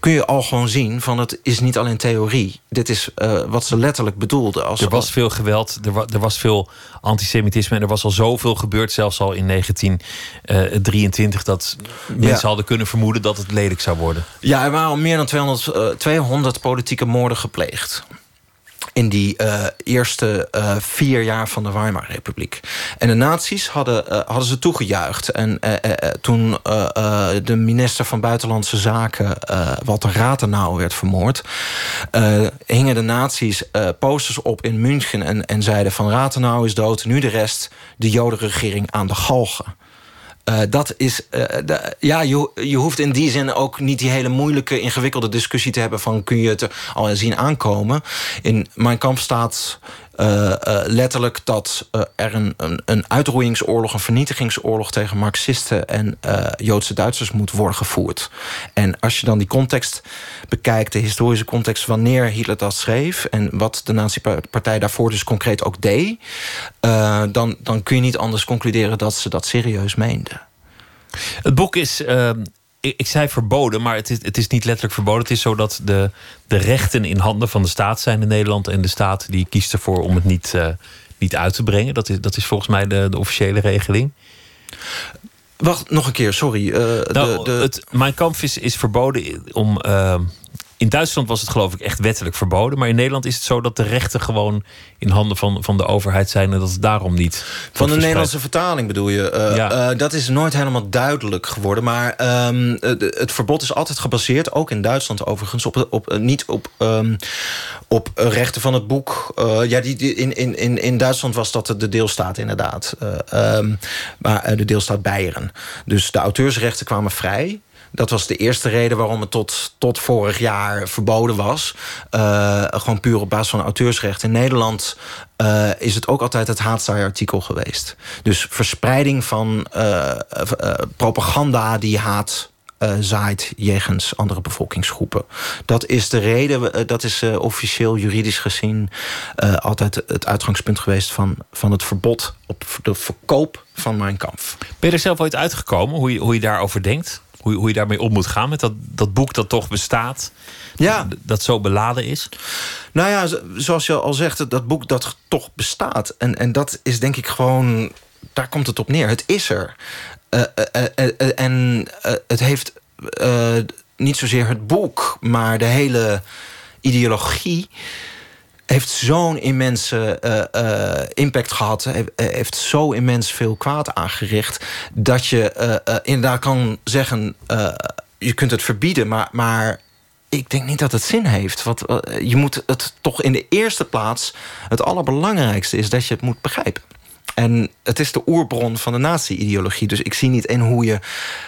kun je al gewoon zien van het is niet alleen theorie. Dit is uh, wat ze letterlijk bedoelden. Als er was veel geweld, er, wa er, was veel antisemitisme... en er was al zoveel gebeurd, zelfs al in 1923... Eh, dat mensen ja. hadden kunnen vermoeden dat het lelijk zou worden. Ja, er waren al meer dan 200, uh, 200 politieke moorden gepleegd in die uh, eerste uh, vier jaar van de Weimar-republiek. En de nazi's hadden, uh, hadden ze toegejuicht. En toen de minister van Buitenlandse Zaken, Walter Rathenau, werd vermoord... hingen de nazi's posters op in München en, en zeiden van... Rathenau is dood, nu de rest, de jodenregering aan de galgen. Uh, dat is. De, ja, je, je hoeft in die zin ook niet die hele moeilijke, ingewikkelde discussie te hebben van kun je het al zien aankomen. In mijn kamp staat uh, letterlijk dat er een, een, een uitroeiingsoorlog, een vernietigingsoorlog tegen Marxisten en Joodse Duitsers moet worden gevoerd. En als je dan die context bekijkt, de historische context wanneer Hitler dat schreef en wat de nazi-partij daarvoor dus concreet ook deed, dan, dan kun je niet anders concluderen dat ze dat serieus meenden. Het boek is ik, ik, zei verboden, maar het is, het is niet letterlijk verboden. Het is zo dat de, de rechten in handen van de staat zijn in Nederland. En de staat die kiest ervoor om het niet, uh, niet uit te brengen. Dat is, dat is volgens mij de, de officiële regeling. Wacht, nog een keer, sorry. Uh, nou, de, de... Het, mijn kamp is, is verboden om. Uh, in Duitsland was het geloof ik echt wettelijk verboden. Maar in Nederland is het zo dat de rechten gewoon in handen van, van de overheid zijn. En dat het daarom niet. Van de Nederlandse vertaling bedoel je? Uh, ja. uh, dat is nooit helemaal duidelijk geworden. Maar um, het verbod is altijd gebaseerd, ook in Duitsland overigens, op, op, niet op, um, op rechten van het boek. Uh, ja, die, die, in, in, in Duitsland was dat de deelstaat inderdaad. Um, maar de deelstaat Beieren. Dus de auteursrechten kwamen vrij. Dat was de eerste reden waarom het tot, tot vorig jaar verboden was. Uh, gewoon puur op basis van auteursrecht. In Nederland uh, is het ook altijd het haatzaai-artikel geweest. Dus verspreiding van uh, propaganda die haat zaait jegens andere bevolkingsgroepen. Dat is de reden, dat is officieel juridisch gezien altijd het uitgangspunt geweest van, van het verbod op de verkoop van mijn kamp. Ben je er zelf ooit uitgekomen hoe je, hoe je daarover denkt? Hoe, hoe je daarmee om moet gaan met dat, dat boek dat toch bestaat. Ja. Dat zo beladen is. Nou ja, zoals je al zegt, dat boek dat toch bestaat. En, en dat is denk ik gewoon, daar komt het op neer. Het is er. Uh, uh, uh, en het heeft niet zozeer het boek, maar de hele ideologie heeft zo'n immense uh, uh, impact gehad. Heeft zo immens veel kwaad aangericht. Dat je uh, inderdaad kan zeggen: je kunt het verbieden, maar, maar ik denk niet dat het zin heeft. Want je moet het toch in de eerste plaats. Het allerbelangrijkste is dat je het moet begrijpen. En het is de oerbron van de nazi-ideologie. Dus ik zie niet in hoe je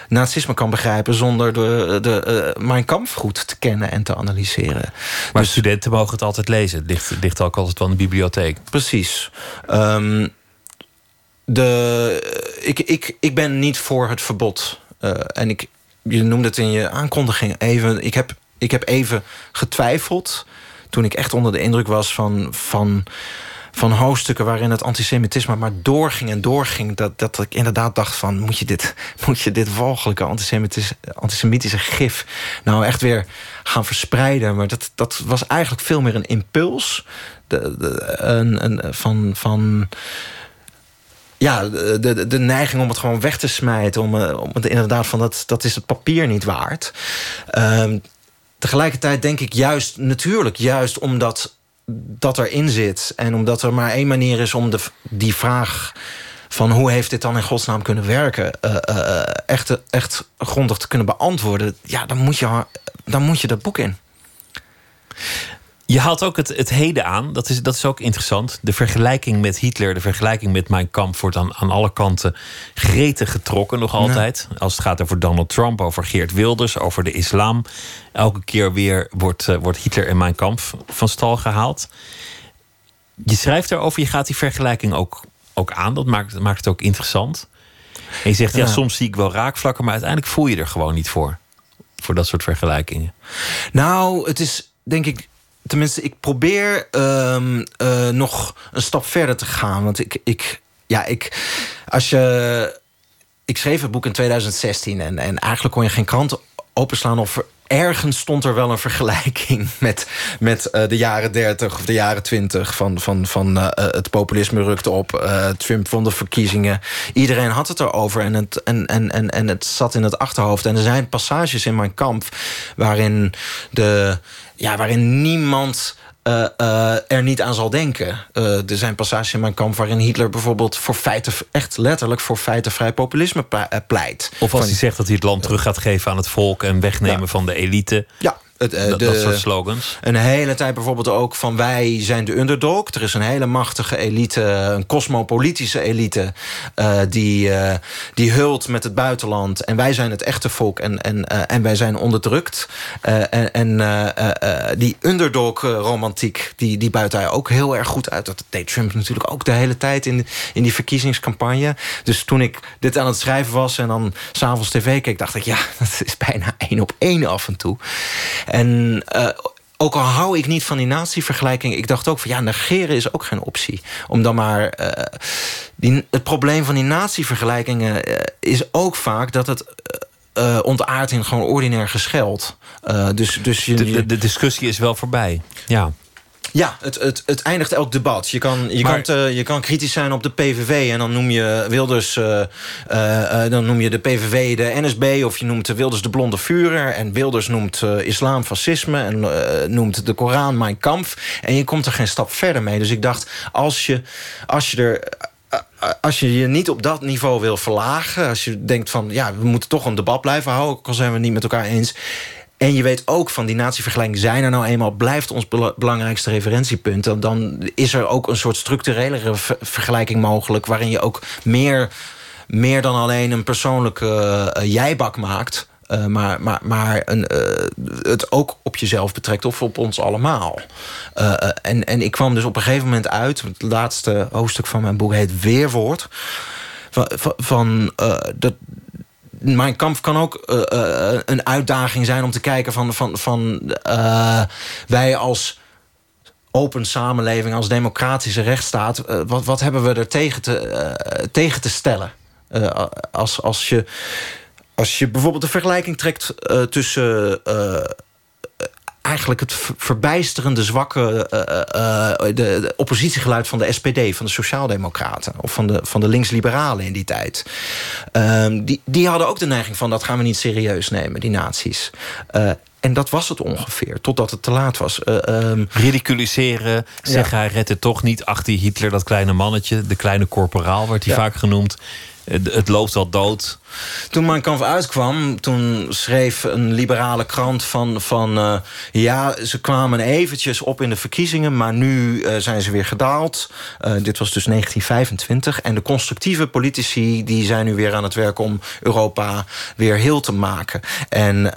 nazisme kan begrijpen... zonder de, de uh, Mein Kampf goed te kennen en te analyseren. Maar dus, studenten mogen het altijd lezen. Het ligt, ligt ook altijd wel in de bibliotheek. Precies. Um, de, ik, ik, ik ben niet voor het verbod. Uh, en ik, je noemde het in je aankondiging even... Ik heb, ik heb even getwijfeld... toen ik echt onder de indruk was van... van van hoofdstukken waarin het antisemitisme maar doorging en doorging. Dat, dat ik inderdaad dacht van, moet je dit, *laughs* moet je dit walgelijke antisemitische, antisemitische gif nou echt weer gaan verspreiden? Maar dat, dat was eigenlijk veel meer een impuls. De, een, een, van, van ja, de, de, neiging om het gewoon weg te smijten. Om, om het inderdaad van dat, dat is het papier niet waard. Um, tegelijkertijd denk ik juist, natuurlijk, juist omdat dat erin zit. En omdat er maar één manier is om de, die vraag van hoe heeft dit dan in godsnaam kunnen werken... Uh, echt, echt grondig te kunnen beantwoorden... ja, dan moet je, dan moet je dat boek in. Je haalt ook het, het heden aan. Dat is, dat is ook interessant. De vergelijking met Hitler, de vergelijking met Mein Kampf... wordt aan, aan alle kanten gretig getrokken nog altijd. Als het gaat over Donald Trump, over Geert Wilders, over de islam. Elke keer weer wordt, uh, wordt Hitler en Mein Kampf van stal gehaald. Je schrijft erover, je gaat die vergelijking ook, ook aan. Dat maakt, maakt het ook interessant. En je zegt, ja, soms zie ik wel raakvlakken... maar uiteindelijk voel je er gewoon niet voor. Voor dat soort vergelijkingen. Nou, het is denk ik tenminste, ik probeer um, uh, nog een stap verder te gaan. Want ik, ik ja, ik, als je. Ik schreef het boek in 2016 en, en eigenlijk kon je geen krant openslaan of ergens stond er wel een vergelijking *laughs* met, met uh, de jaren 30 of de jaren 20 van, van, van uh, het populisme rukte op. Trump van de verkiezingen. Iedereen had het erover en het, en, en, en, en het zat in het achterhoofd. En er zijn passages in mijn kamp waarin de ja, waarin niemand uh, uh, er niet aan zal denken. Uh, er zijn passages in mijn kamp waarin Hitler bijvoorbeeld voor feiten, echt letterlijk voor feitenvrij populisme pleit. Of als hij zegt dat hij het land terug gaat geven aan het volk en wegnemen ja. van de elite. Ja, het, uh, dat, de, dat soort slogans. Een hele tijd bijvoorbeeld ook van wij zijn de underdog. Er is een hele machtige elite, een cosmopolitische elite... Uh, die, uh, die hult met het buitenland. En wij zijn het echte volk en, en, en wij zijn onderdrukt. en en die underdog-romantiek, die, die buit hij ook heel erg goed uit. Dat deed Trump natuurlijk ook de hele tijd in, in die verkiezingscampagne. Dus toen ik dit aan het schrijven was en dan s'avonds tv keek... dacht ik, ja, *laughs* dat is bijna één op één af en toe. En uh, ook al hou ik niet van die natievergelijking... ik dacht ook van ja, negeren is ook geen optie. Om dan maar... Uh, die, het probleem van die natievergelijkingen uh, is ook vaak dat het... Uh, in gewoon ordinair gescheld. Dus, dus je, de, de, de, discussie is wel voorbij. Ja. Ja, het, het, het eindigt elk debat. Je kan, je, maar, kan, uh, je kan kritisch zijn op de PVV en dan noem je Wilders, uh, uh, dan noem je de PVV de NSB of je noemt Wilders de blonde vurer en Wilders noemt islam fascisme en noemt de Koran mijn kamp en je komt er geen stap verder mee. Dus ik dacht, als je, als je er als je je niet op dat niveau wil verlagen... als je denkt van, ja, we moeten toch een debat blijven houden... al zijn we het niet met elkaar eens... En je weet ook van die natievergelijking zijn er nou eenmaal... blijft ons belangrijkste referentiepunt. Dan, is er ook een soort structurelere vergelijking mogelijk... waarin je ook meer, meer dan alleen een persoonlijke uh, jijbak maakt... Uh, maar maar, maar een, uh, het ook op jezelf betrekt of op ons allemaal. En, en ik kwam dus op een gegeven moment uit... het laatste hoofdstuk van mijn boek heet Weerwoord... van, van dat, mijn kamp kan ook uh, uh, een uitdaging zijn om te kijken van, van, van uh, wij als open samenleving, als democratische rechtsstaat, wat, wat hebben we er tegen te, tegen te stellen? als, als, je, als je bijvoorbeeld de vergelijking trekt tussen eigenlijk het verbijsterende zwakke uh, uh, de, de, oppositiegeluid van de SPD, van de Sociaaldemocraten of van de, van de linksliberalen in die tijd. Uh, die, die hadden ook de neiging van dat gaan we niet serieus nemen, die naties. en dat was het ongeveer, totdat het te laat was. Um, Ridiculiseren, zeggen ja. hij redt het toch niet. Achter Hitler, dat kleine mannetje, de kleine corporaal werd hij ja. vaak genoemd. Het loopt wel dood. Toen Mein Kampf uitkwam, toen schreef een liberale krant van... van uh, ja, ze kwamen eventjes op in de verkiezingen... maar nu uh, zijn ze weer gedaald. Dit was dus 1925. En de constructieve politici die zijn nu weer aan het werk... om Europa weer heel te maken. En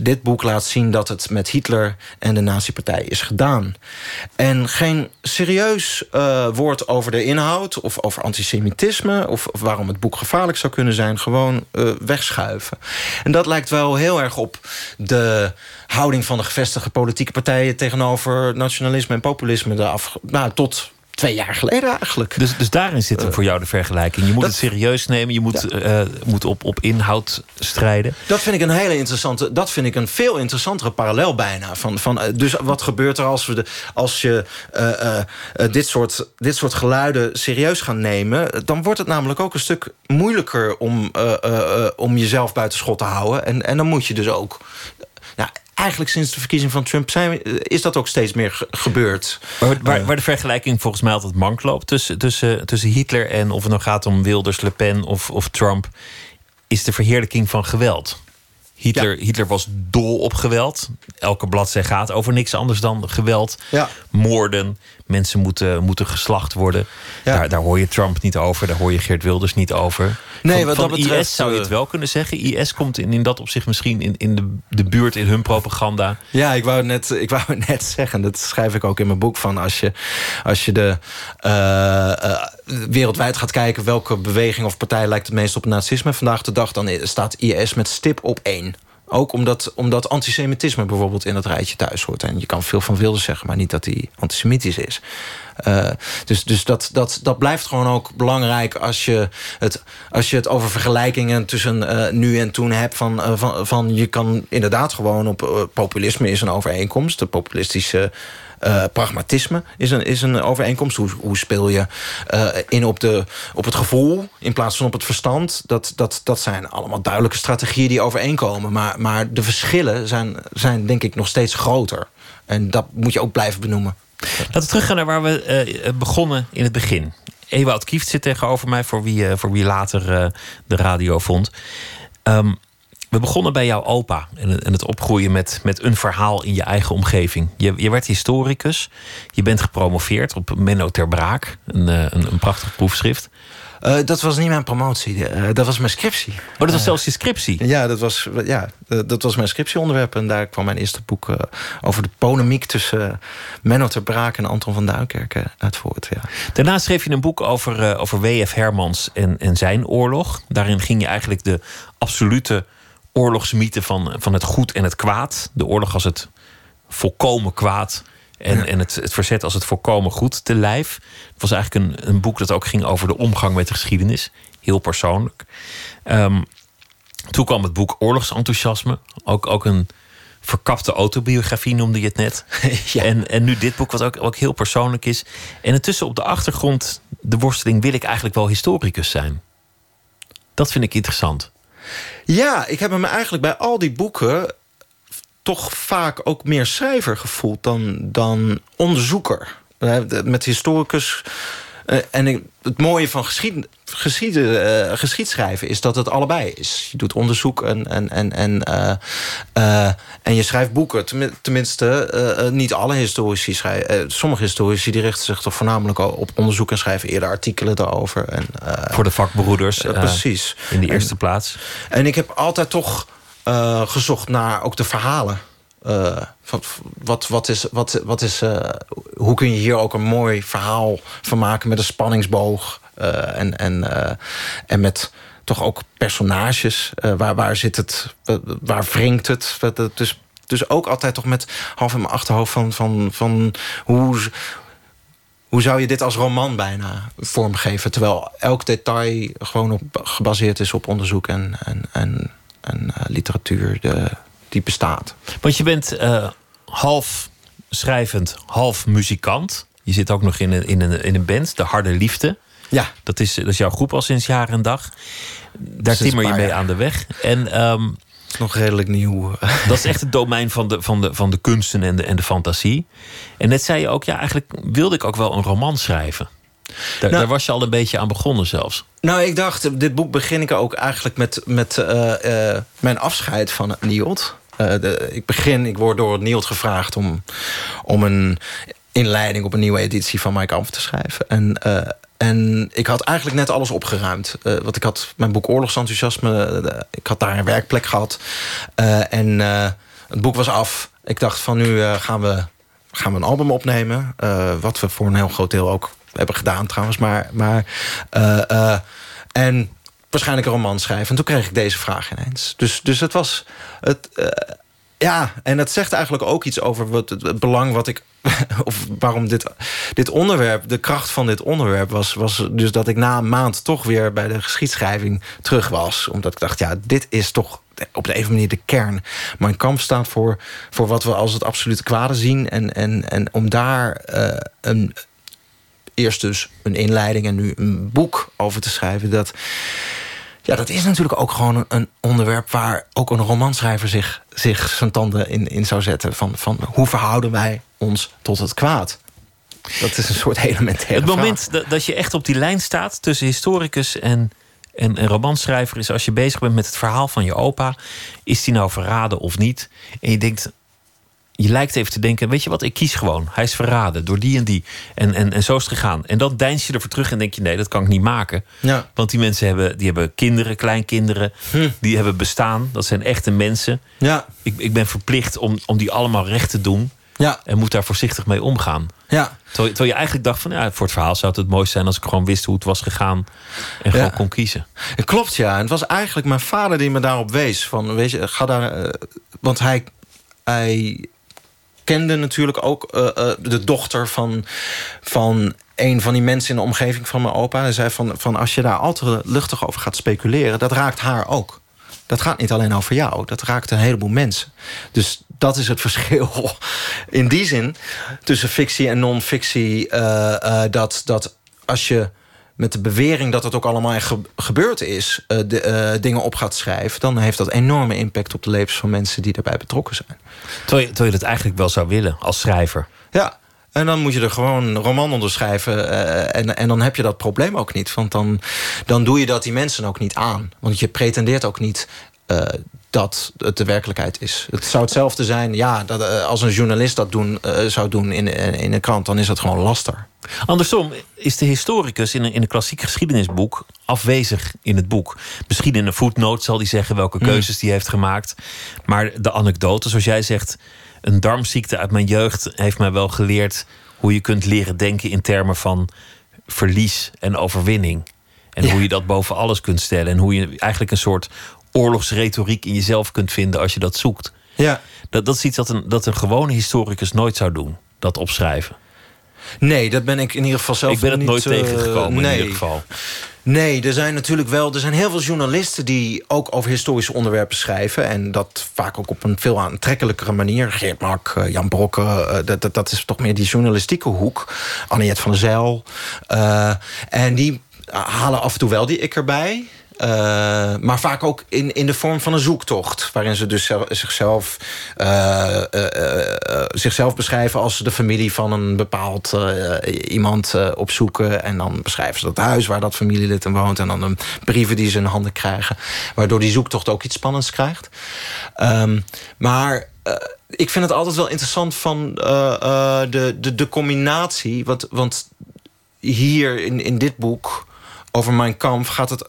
dit boek laat zien dat het met Hitler en de nazi-partij is gedaan. En geen serieus woord over de inhoud... of over antisemitisme, of, of waarom het boek gevaarlijk zou kunnen zijn... gewoon uh, wegschuiven. En dat lijkt wel heel erg op de houding van de gevestigde politieke partijen... tegenover nationalisme en populisme de nou, tot twee jaar geleden eigenlijk. Dus, dus daarin zit hem voor jou de vergelijking. Je moet dat- het serieus nemen, je moet, eh, moet op, op inhoud strijden. Dat vind ik een hele interessante. Dat vind ik een veel interessantere parallel bijna. Van, van, eh, dus wat gebeurt er als, we de, als je eh, eh, eh, dit, soort, dit soort geluiden serieus gaan nemen? Dan wordt het namelijk ook een stuk moeilijker om, eh, eh, eh, om jezelf buiten schot te houden. En, en dan moet je dus ook. Eigenlijk sinds de verkiezing van Trump zijn, we- is dat ook steeds meer ge- gebeurd. Waar, waar, waar de vergelijking volgens mij altijd mank loopt tussen, tussen, tussen Hitler en of het nou gaat om Wilders, Le Pen of, of Trump, is de verheerlijking van geweld. Hitler, Hitler was dol op geweld. Elke bladzij gaat over niks anders dan geweld. Ja. Moorden. Mensen moeten, moeten geslacht worden. Ja. Daar, daar hoor je Trump niet over. Daar hoor je Geert Wilders niet over. Nee, van, wat van dat betreft, IS zou je het eh, wel kunnen zeggen. IS komt in, in dat opzicht misschien in, in de, de buurt in hun propaganda. Ja, ik wou, net, ik wou *laughs* net zeggen, dat schrijf ik ook in mijn boek... van als je, als je de eh, eh, wereldwijd gaat kijken... welke beweging of partij lijkt het meest op nazisme vandaag de dag... dan staat IS met stip op één. Ook omdat, omdat antisemitisme bijvoorbeeld in dat rijtje thuis hoort. En je kan veel van Wilders zeggen, maar niet dat hij antisemitisch is. Eh, dus dus dat, dat, dat blijft gewoon ook belangrijk als je het, als je het over vergelijkingen tussen eh, nu en toen hebt. Van, eh, van, van je kan inderdaad gewoon op populisme is een overeenkomst. De populistische eh, pragmatisme is een, is een overeenkomst. Hoe, hoe speel je eh, in op, de, op het gevoel in plaats van op het verstand? Dat, dat, dat zijn allemaal duidelijke strategieën die overeenkomen. Maar, maar de verschillen zijn, zijn denk ik nog steeds groter. En dat moet je ook blijven benoemen. Laten we teruggaan naar waar we eh, begonnen in het begin. Ewout Kieft zit tegenover mij, voor wie, voor wie later de radio vond. Ehm, we begonnen bij jouw opa en, het opgroeien met, met een verhaal in je eigen omgeving. Je, je werd historicus, je bent gepromoveerd op Menno ter Braak, een, eh, een, een prachtig proefschrift. Eh, dat was niet mijn promotie, eh, dat was mijn scriptie. Oh, dat was zelfs je scriptie. Ja, dat was, ja, dat was mijn scriptieonderwerp. En daar kwam mijn eerste boek over de polemiek tussen Menno ter Braak en Anton van Duinkerke uit voort. Ja. Daarna schreef je een boek over, over W.F. Hermans en, en zijn oorlog. Daarin ging je eigenlijk de absolute oorlogsmythe van, van het goed en het kwaad. De oorlog als het volkomen kwaad. En, en het, het verzet als het volkomen goed te lijf. Het was eigenlijk een, een boek dat ook ging over de omgang met de geschiedenis. Heel persoonlijk. Ehm, toen kwam het boek Oorlogsenthousiasme. Ook, ook een verkapte autobiografie noemde je het net. *laughs* Ja. en, en nu dit boek, wat ook, ook heel persoonlijk is. En intussen op de achtergrond de worsteling... wil ik eigenlijk wel historicus zijn? Dat vind ik interessant. Ja, ik heb me eigenlijk bij al die boeken toch vaak ook meer schrijver gevoeld dan, dan onderzoeker. Eh, Met historicus. Eh, En ik- het mooie van geschied, eh, geschiedschrijven is dat het allebei is. Je doet onderzoek en, en, en, en, eh, en je schrijft boeken. Tenmin- Tenminste, niet alle historici schrijven. sommige historici die richten zich toch voornamelijk al op onderzoek en schrijven eerder artikelen daarover. En, Voor de vakbroeders. precies. In de En- eerste plaats. en ik heb altijd toch gezocht naar ook de verhalen. Eh, van, wat, wat is, wat, wat is, eh, hoe kun je hier ook een mooi verhaal van maken met een spanningsboog eh, en, en, eh, en met toch ook personages. Eh, waar, waar zit het? Waar, wringt het? Wat- Dus, dus ook altijd toch met half in mijn achterhoofd van, van, van hoe, hoe zou je dit als roman bijna vormgeven? Terwijl elk detail gewoon op, gebaseerd is op onderzoek en, en, en, en eh, literatuur de, die bestaat. Want je bent eh, half schrijvend, half muzikant. Je zit ook nog in een, in een, in een band, De Harde Liefde. Ja, Dat is, dat is jouw groep al sinds jaar en dag. Daar Sinds timmer je mee jaar. aan de weg. En ehm, nog redelijk nieuw. *laughs* dat is echt het domein van de, van de, van de kunsten en de, en de fantasie. En net zei je ook, ja, eigenlijk wilde ik ook wel een roman schrijven. Daar, Nou- daar was je al een beetje aan begonnen zelfs. Nou, ik dacht, dit boek begin ik ook eigenlijk met, met eh, eh, mijn afscheid van Nielt. Eh, de, ik begin, ik word door Nielt gevraagd om, om een inleiding op een nieuwe editie van Mike Amf te schrijven. En, en ik had eigenlijk net alles opgeruimd. Want ik had mijn boek Oorlogsenthousiasme, ik had daar een werkplek gehad. Eh, en het boek was af. Ik dacht van nu gaan, we, gaan we een album opnemen. Wat we voor een heel groot deel ook hebben gedaan trouwens. Maar, maar eh, eh, en waarschijnlijk een roman schrijven. En toen kreeg ik deze vraag ineens. Dus, dus het was. Het, eh, ja, en dat zegt eigenlijk ook iets over wat, het belang wat ik. *laughs* of waarom dit, dit onderwerp, de kracht van dit onderwerp was, was dus dat ik na een maand toch weer bij de geschiedschrijving terug was. Omdat ik dacht, ja, dit is toch op de een manier de kern. Mijn kamp staat voor, voor wat we als het absolute kwade zien. En, en, en om daar een, eerst dus een inleiding en nu een boek over te schrijven. Dat, ja, dat is natuurlijk ook gewoon een onderwerp waar ook een romanschrijver zich, zich zijn tanden in, in zou zetten. Van, van hoe verhouden wij ons tot het kwaad? Dat is een soort elementaire Het moment dat, dat je echt op die lijn staat tussen historicus en, en, en romanschrijver is als je bezig bent met het verhaal van je opa. Is die nou verraden of niet? En je denkt, je lijkt even te denken: weet je wat, ik kies gewoon. Hij is verraden door die en die. En, en, en zo is het gegaan. En dan deins je ervoor terug en denk je: nee, dat kan ik niet maken. Ja. Want die mensen hebben, die hebben kinderen, kleinkinderen. Hm. Die hebben bestaan. Dat zijn echte mensen. Ja. Ik, ik ben verplicht om, om die allemaal recht te doen. Ja. En moet daar voorzichtig mee omgaan. Ja. Terwijl, terwijl je eigenlijk dacht: van ja, voor het verhaal zou het het zijn als ik gewoon wist hoe het was gegaan. En gewoon Ja. kon kiezen. Het klopt, ja. En het was eigenlijk mijn vader die me daarop wees. Van, weet je, ga daar... eh, want hij, hij kende natuurlijk ook eh, eh, de dochter van, van een van die mensen in de omgeving van mijn opa. Hij zei van, van als je daar al te luchtig over gaat speculeren... dat raakt haar ook. Dat gaat niet alleen over jou, dat raakt een heleboel mensen. Dus dat is het *laughs* verschil in die zin tussen fictie en non-fictie. eh, dat, dat als je met de bewering dat het ook allemaal echt gebeurd is, eh, de, eh, dingen op gaat schrijven, dan heeft dat enorme impact op de levens van mensen die daarbij betrokken zijn. Terwijl je, terwijl je dat eigenlijk wel zou willen als schrijver. Ja. En dan moet je er gewoon een roman onder schrijven. eh, en, en dan heb je dat probleem ook niet. Want dan, dan doe je dat die mensen ook niet aan. Want je pretendeert ook niet dat het de werkelijkheid is. Het zou hetzelfde zijn, ja, dat, eh, als een journalist dat doen, eh, zou doen in, in een krant, dan is dat gewoon laster. Andersom is de historicus in een, in een klassiek geschiedenisboek afwezig in het boek. Misschien in een voetnoot zal hij zeggen welke keuzes hij heeft gemaakt. Maar de anekdote, zoals jij zegt, een darmziekte uit mijn jeugd heeft mij wel geleerd hoe je kunt leren denken in termen van verlies en overwinning. En Ja. hoe je dat boven alles kunt stellen. En hoe je eigenlijk een soort oorlogsretoriek in jezelf kunt vinden als je dat zoekt. Ja. Dat, dat is iets dat een, dat een gewone historicus nooit zou doen. Dat opschrijven. Nee, dat ben ik in ieder geval zelf Ik ben het niet, nooit eh, tegengekomen nee. in ieder geval. Nee, er zijn natuurlijk wel. Er zijn heel veel journalisten die ook over historische onderwerpen schrijven. En dat vaak ook op een veel aantrekkelijkere manier. Geert Mak, eh, Jan Brokke, eh, dat, dat, dat is toch meer die journalistieke hoek. Anniette van der Zijl. En die halen af en toe wel die ik erbij. Eh, maar vaak ook in, in de vorm van een zoektocht. Waarin ze dus zel- zichzelf, eh, eh, zichzelf beschrijven als de familie van een bepaald iemand opzoeken. En dan beschrijven ze dat huis waar dat familielid in woont. En dan de brieven die ze in handen krijgen. Waardoor die zoektocht ook iets spannends krijgt. Ehm, maar ik vind het altijd wel interessant van de, de, de combinatie. Want, want hier in, in dit boek over mijn kamp gaat het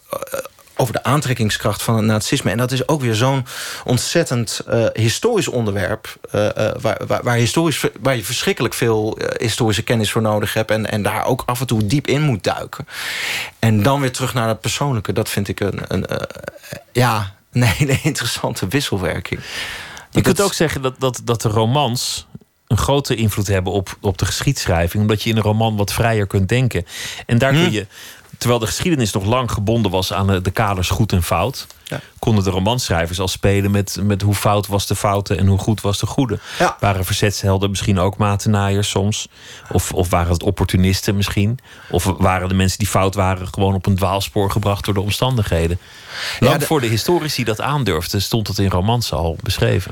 over de aantrekkingskracht van het nazisme. En dat is ook weer zo'n ontzettend eh, historisch onderwerp... eh, eh, waar, waar, waar, historisch, waar je verschrikkelijk veel historische kennis voor nodig hebt... En, en daar ook af en toe diep in moet duiken. En dan weer terug naar het persoonlijke. Dat vind ik een, een, ja, een hele *laughs* interessante wisselwerking. Je kunt ook zeggen dat, dat, dat de romans een grote invloed hebben op, op de geschiedschrijving. Omdat je in een roman wat vrijer kunt denken. En daar Hm. kun je, terwijl de geschiedenis nog lang gebonden was aan de, de kaders goed en fout. Ja. Konden de romanschrijvers al spelen met, met hoe fout was de foute en hoe goed was de goede. Ja. Waren verzetshelden misschien ook matenaaiers soms? Of, of waren het opportunisten misschien? Of waren de mensen die fout waren gewoon op een dwaalspoor gebracht door de omstandigheden? Lang de- voor de historici dat aandurfden, stond het in romans al beschreven.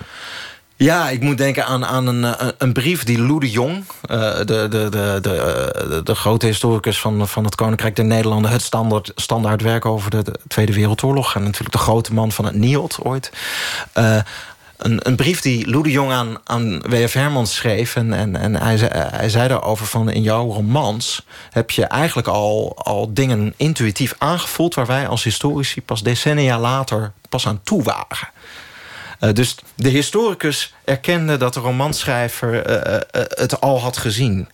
Ja, ik moet denken aan, aan een, eh, een brief die Lou de Jong... eh, de, de, de, de, eh, de, de grote historicus van, van het Koninkrijk der Nederlanden... het standaard, standaard werk over de, de Tweede Wereldoorlog... en natuurlijk de grote man van het NIOD ooit... Een, een brief die Lou de Jong aan, aan W.F. Hermans schreef. En, en, en hij, zei, hij zei daarover van... in jouw romans heb je eigenlijk al, al dingen intuïtief aangevoeld... waar wij als historici pas decennia later pas aan toe waren. Uh, dus de historicus erkende dat de romanschrijver uh, uh, het al had gezien.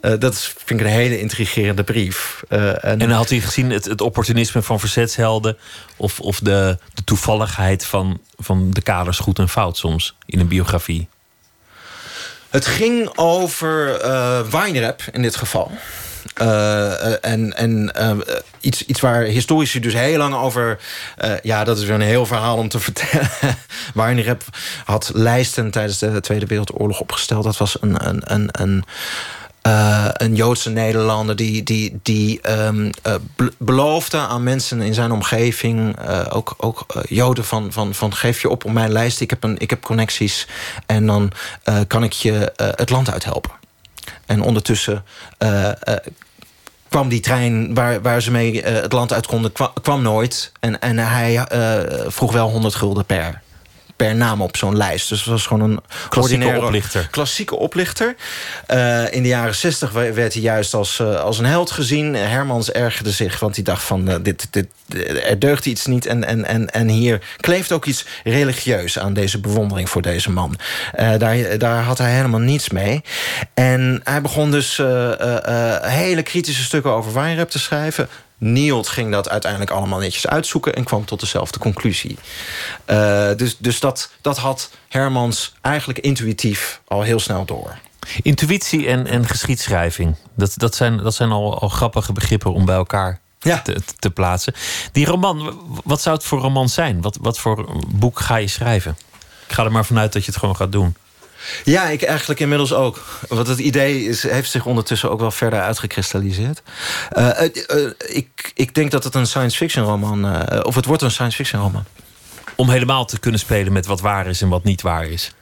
dat is, vind ik een hele intrigerende brief. en, en had hij gezien het, het opportunisme van verzetshelden... of, of de, de toevalligheid van, van de kaders goed en fout soms in een biografie? Het ging over uh, wijnrap in dit geval. Uh, en en uh, iets, iets waar historici dus heel lang over... ja, dat is weer een heel verhaal om te *laughs* vertellen. Wijnrap had lijsten tijdens de Tweede Wereldoorlog opgesteld. Dat was een, een, een, een een Joodse Nederlander die, die, die uh, beloofde aan mensen in zijn omgeving, ook, ook Joden, van, van, van geef je op op mijn lijst. Ik heb, een, ik heb connecties en dan kan ik je het land uithelpen. En ondertussen kwam die trein waar, waar ze mee het land uit konden, kwam, kwam nooit. En, en hij vroeg wel 100 gulden per per naam op zo'n lijst. Dus het was gewoon een klassieke oplichter. Klassieke oplichter. Uh, in de jaren 60 werd hij juist als, uh, als een held gezien. Hermans ergerde zich, want hij dacht van... Uh, dit, dit, er deugt iets niet en, en, en, en hier kleeft ook iets religieus... aan deze bewondering voor deze man. daar, daar had hij helemaal niets mee. En hij begon dus hele kritische stukken over Weinrep te schrijven Nielt ging dat uiteindelijk allemaal netjes uitzoeken... en kwam tot dezelfde conclusie. Uh, dus dus dat, dat had Hermans eigenlijk intuïtief al heel snel door. Intuïtie en, en geschiedschrijving. Dat, dat zijn, dat zijn al, al grappige begrippen om bij elkaar ja. te, te plaatsen. Die roman, wat zou het voor roman zijn? Wat, wat voor boek ga je schrijven? Ik ga er maar vanuit dat je het gewoon gaat doen. Ja, ik eigenlijk inmiddels ook. Want het idee is, heeft zich ondertussen ook wel verder uitgekristalliseerd. Uh, uh, ik, ik denk dat het een science fiction roman... Of het wordt een science fiction roman. Om helemaal te kunnen spelen met wat waar is en wat niet waar is?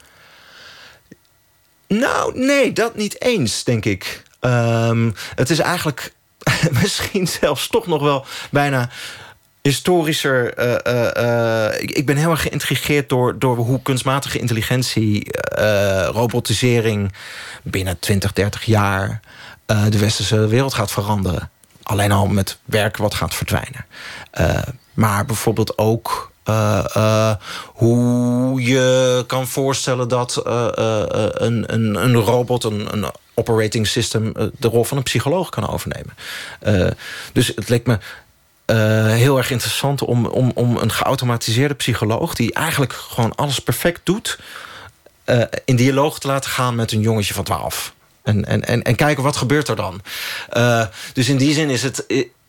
Nou, nee, dat niet eens, denk ik. Um, het is eigenlijk *laughs* misschien zelfs toch nog wel bijna historischer. Uh, uh, ik, ik, ben heel erg geïntrigeerd door, door hoe kunstmatige intelligentie, robotisering binnen 20, 30 jaar de westerse wereld gaat veranderen. Alleen al met werk wat gaat verdwijnen. maar bijvoorbeeld ook hoe je kan voorstellen dat een, een, een robot, een, een operating system, de rol van een psycholoog kan overnemen. dus het leek me uh, heel erg interessant om, om, om een geautomatiseerde psycholoog... die eigenlijk gewoon alles perfect doet... Uh, in dialoog te laten gaan met een jongetje van 12. En, en, en, en kijken wat gebeurt er dan. Uh, dus in die zin is, het,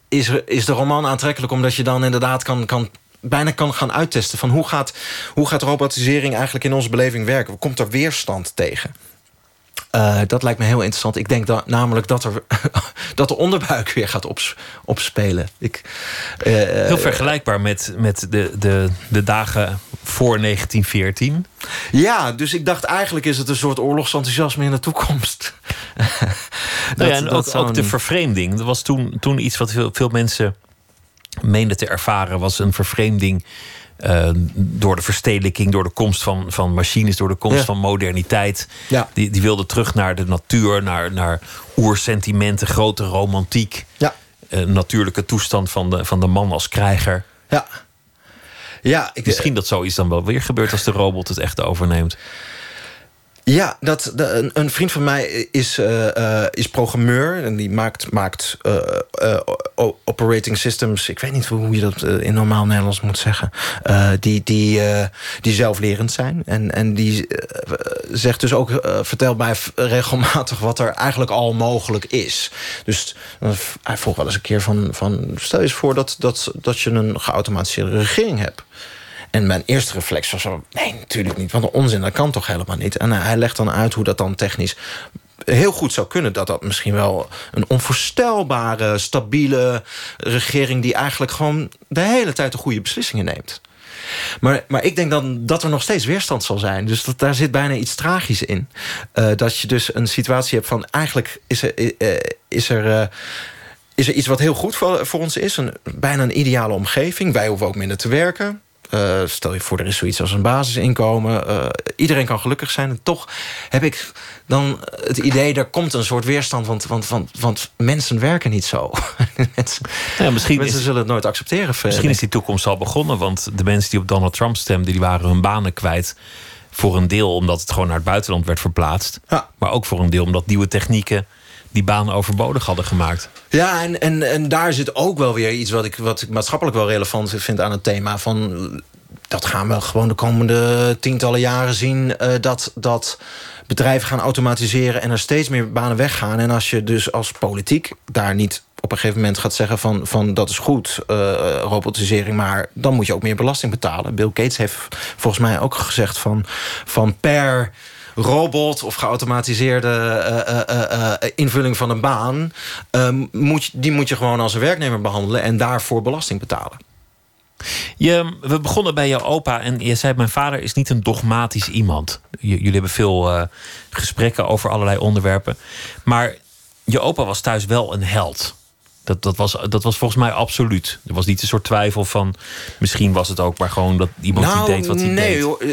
is, is de roman aantrekkelijk... omdat je dan inderdaad kan, kan bijna kan gaan uittesten... van hoe gaat, hoe gaat robotisering eigenlijk in onze beleving werken? Komt er weerstand tegen? Uh, dat lijkt me heel interessant. Ik denk dat, namelijk dat, er, *laughs* dat de onderbuik weer gaat ops, opspelen. Ik, uh, heel vergelijkbaar met, met de, de, de dagen voor 1914. Ja, dus ik dacht eigenlijk is het een soort oorlogsenthousiasme in de toekomst. *laughs* nou ja, en ook, ook, de vervreemding. Dat was toen, toen iets wat veel, veel mensen meenden te ervaren... was een vervreemding uh, door de verstedelijking, door de komst van, van machines, door de komst van moderniteit. Ja. Die, die wilde terug naar de natuur, naar, naar oersentimenten, grote romantiek. Ja. Uh, natuurlijke toestand van de, van de man als krijger. Ja. Ja, ik, Misschien dat zoiets dan wel weer gebeurt als de robot het echt overneemt. Ja, dat, de, een, vriend van mij is, uh, uh, is programmeur. En die maakt, maakt uh, operating systems. Ik weet niet hoe je dat in normaal Nederlands moet zeggen. die, die, die zelflerend zijn. En, en die zegt dus ook, vertelt mij regelmatig... wat er eigenlijk al mogelijk is. Dus hij vroeg wel eens een keer van... van stel je eens voor dat, dat, dat je een geautomatiseerde regering hebt. En mijn eerste reflex was zo... nee, natuurlijk niet, want de onzin, dat kan toch helemaal niet. En hij legt dan uit hoe dat dan technisch heel goed zou kunnen... dat dat misschien wel een onvoorstelbare, stabiele regering... die eigenlijk gewoon de hele tijd de goede beslissingen neemt. Maar, maar ik denk dan dat er nog steeds weerstand zal zijn. Dus dat, daar zit bijna iets tragisch in. Uh, dat je dus een situatie hebt van... eigenlijk is er... Uh, is er is er iets wat heel goed voor, voor ons is. Een, bijna een ideale omgeving. Wij hoeven ook minder te werken. Uh, stel je voor, er is zoiets als een basisinkomen. Uh, iedereen kan gelukkig zijn. En toch heb ik dan het idee, er komt een soort weerstand. Want, want, want, want mensen werken niet zo. *laughs* mensen, ja, misschien mensen zullen het nooit accepteren. Misschien is die toekomst al begonnen. Want de mensen die op Donald Trump stemden... die waren hun banen kwijt. Voor een deel omdat het gewoon naar het buitenland werd verplaatst. Ja. Maar ook voor een deel omdat nieuwe technieken die baan overbodig hadden gemaakt. Ja, en, en, en daar zit ook wel weer iets wat ik, wat maatschappelijk wel relevant vind aan het thema. Van, dat gaan we gewoon de komende tientallen jaren zien. Uh, dat, dat bedrijven gaan automatiseren en er steeds meer banen weggaan. En als je dus als politiek daar niet op een gegeven moment gaat zeggen van, van dat is goed, uh, robotisering, maar dan moet je ook meer belasting betalen. Bill Gates heeft volgens mij ook gezegd van, van per robot of geautomatiseerde uh, uh, invulling van een baan, moet die moet je gewoon als een werknemer behandelen en daarvoor belasting betalen. Je, we begonnen bij jouw opa en je zei: Mijn vader is niet een dogmatisch iemand. jullie hebben veel gesprekken over allerlei onderwerpen. Maar je opa was thuis wel een held. Dat, dat, was, dat was volgens mij absoluut. Er was niet een soort twijfel van. Misschien was het ook maar gewoon dat iemand die nou, deed wat hij nee, deed. Hoor,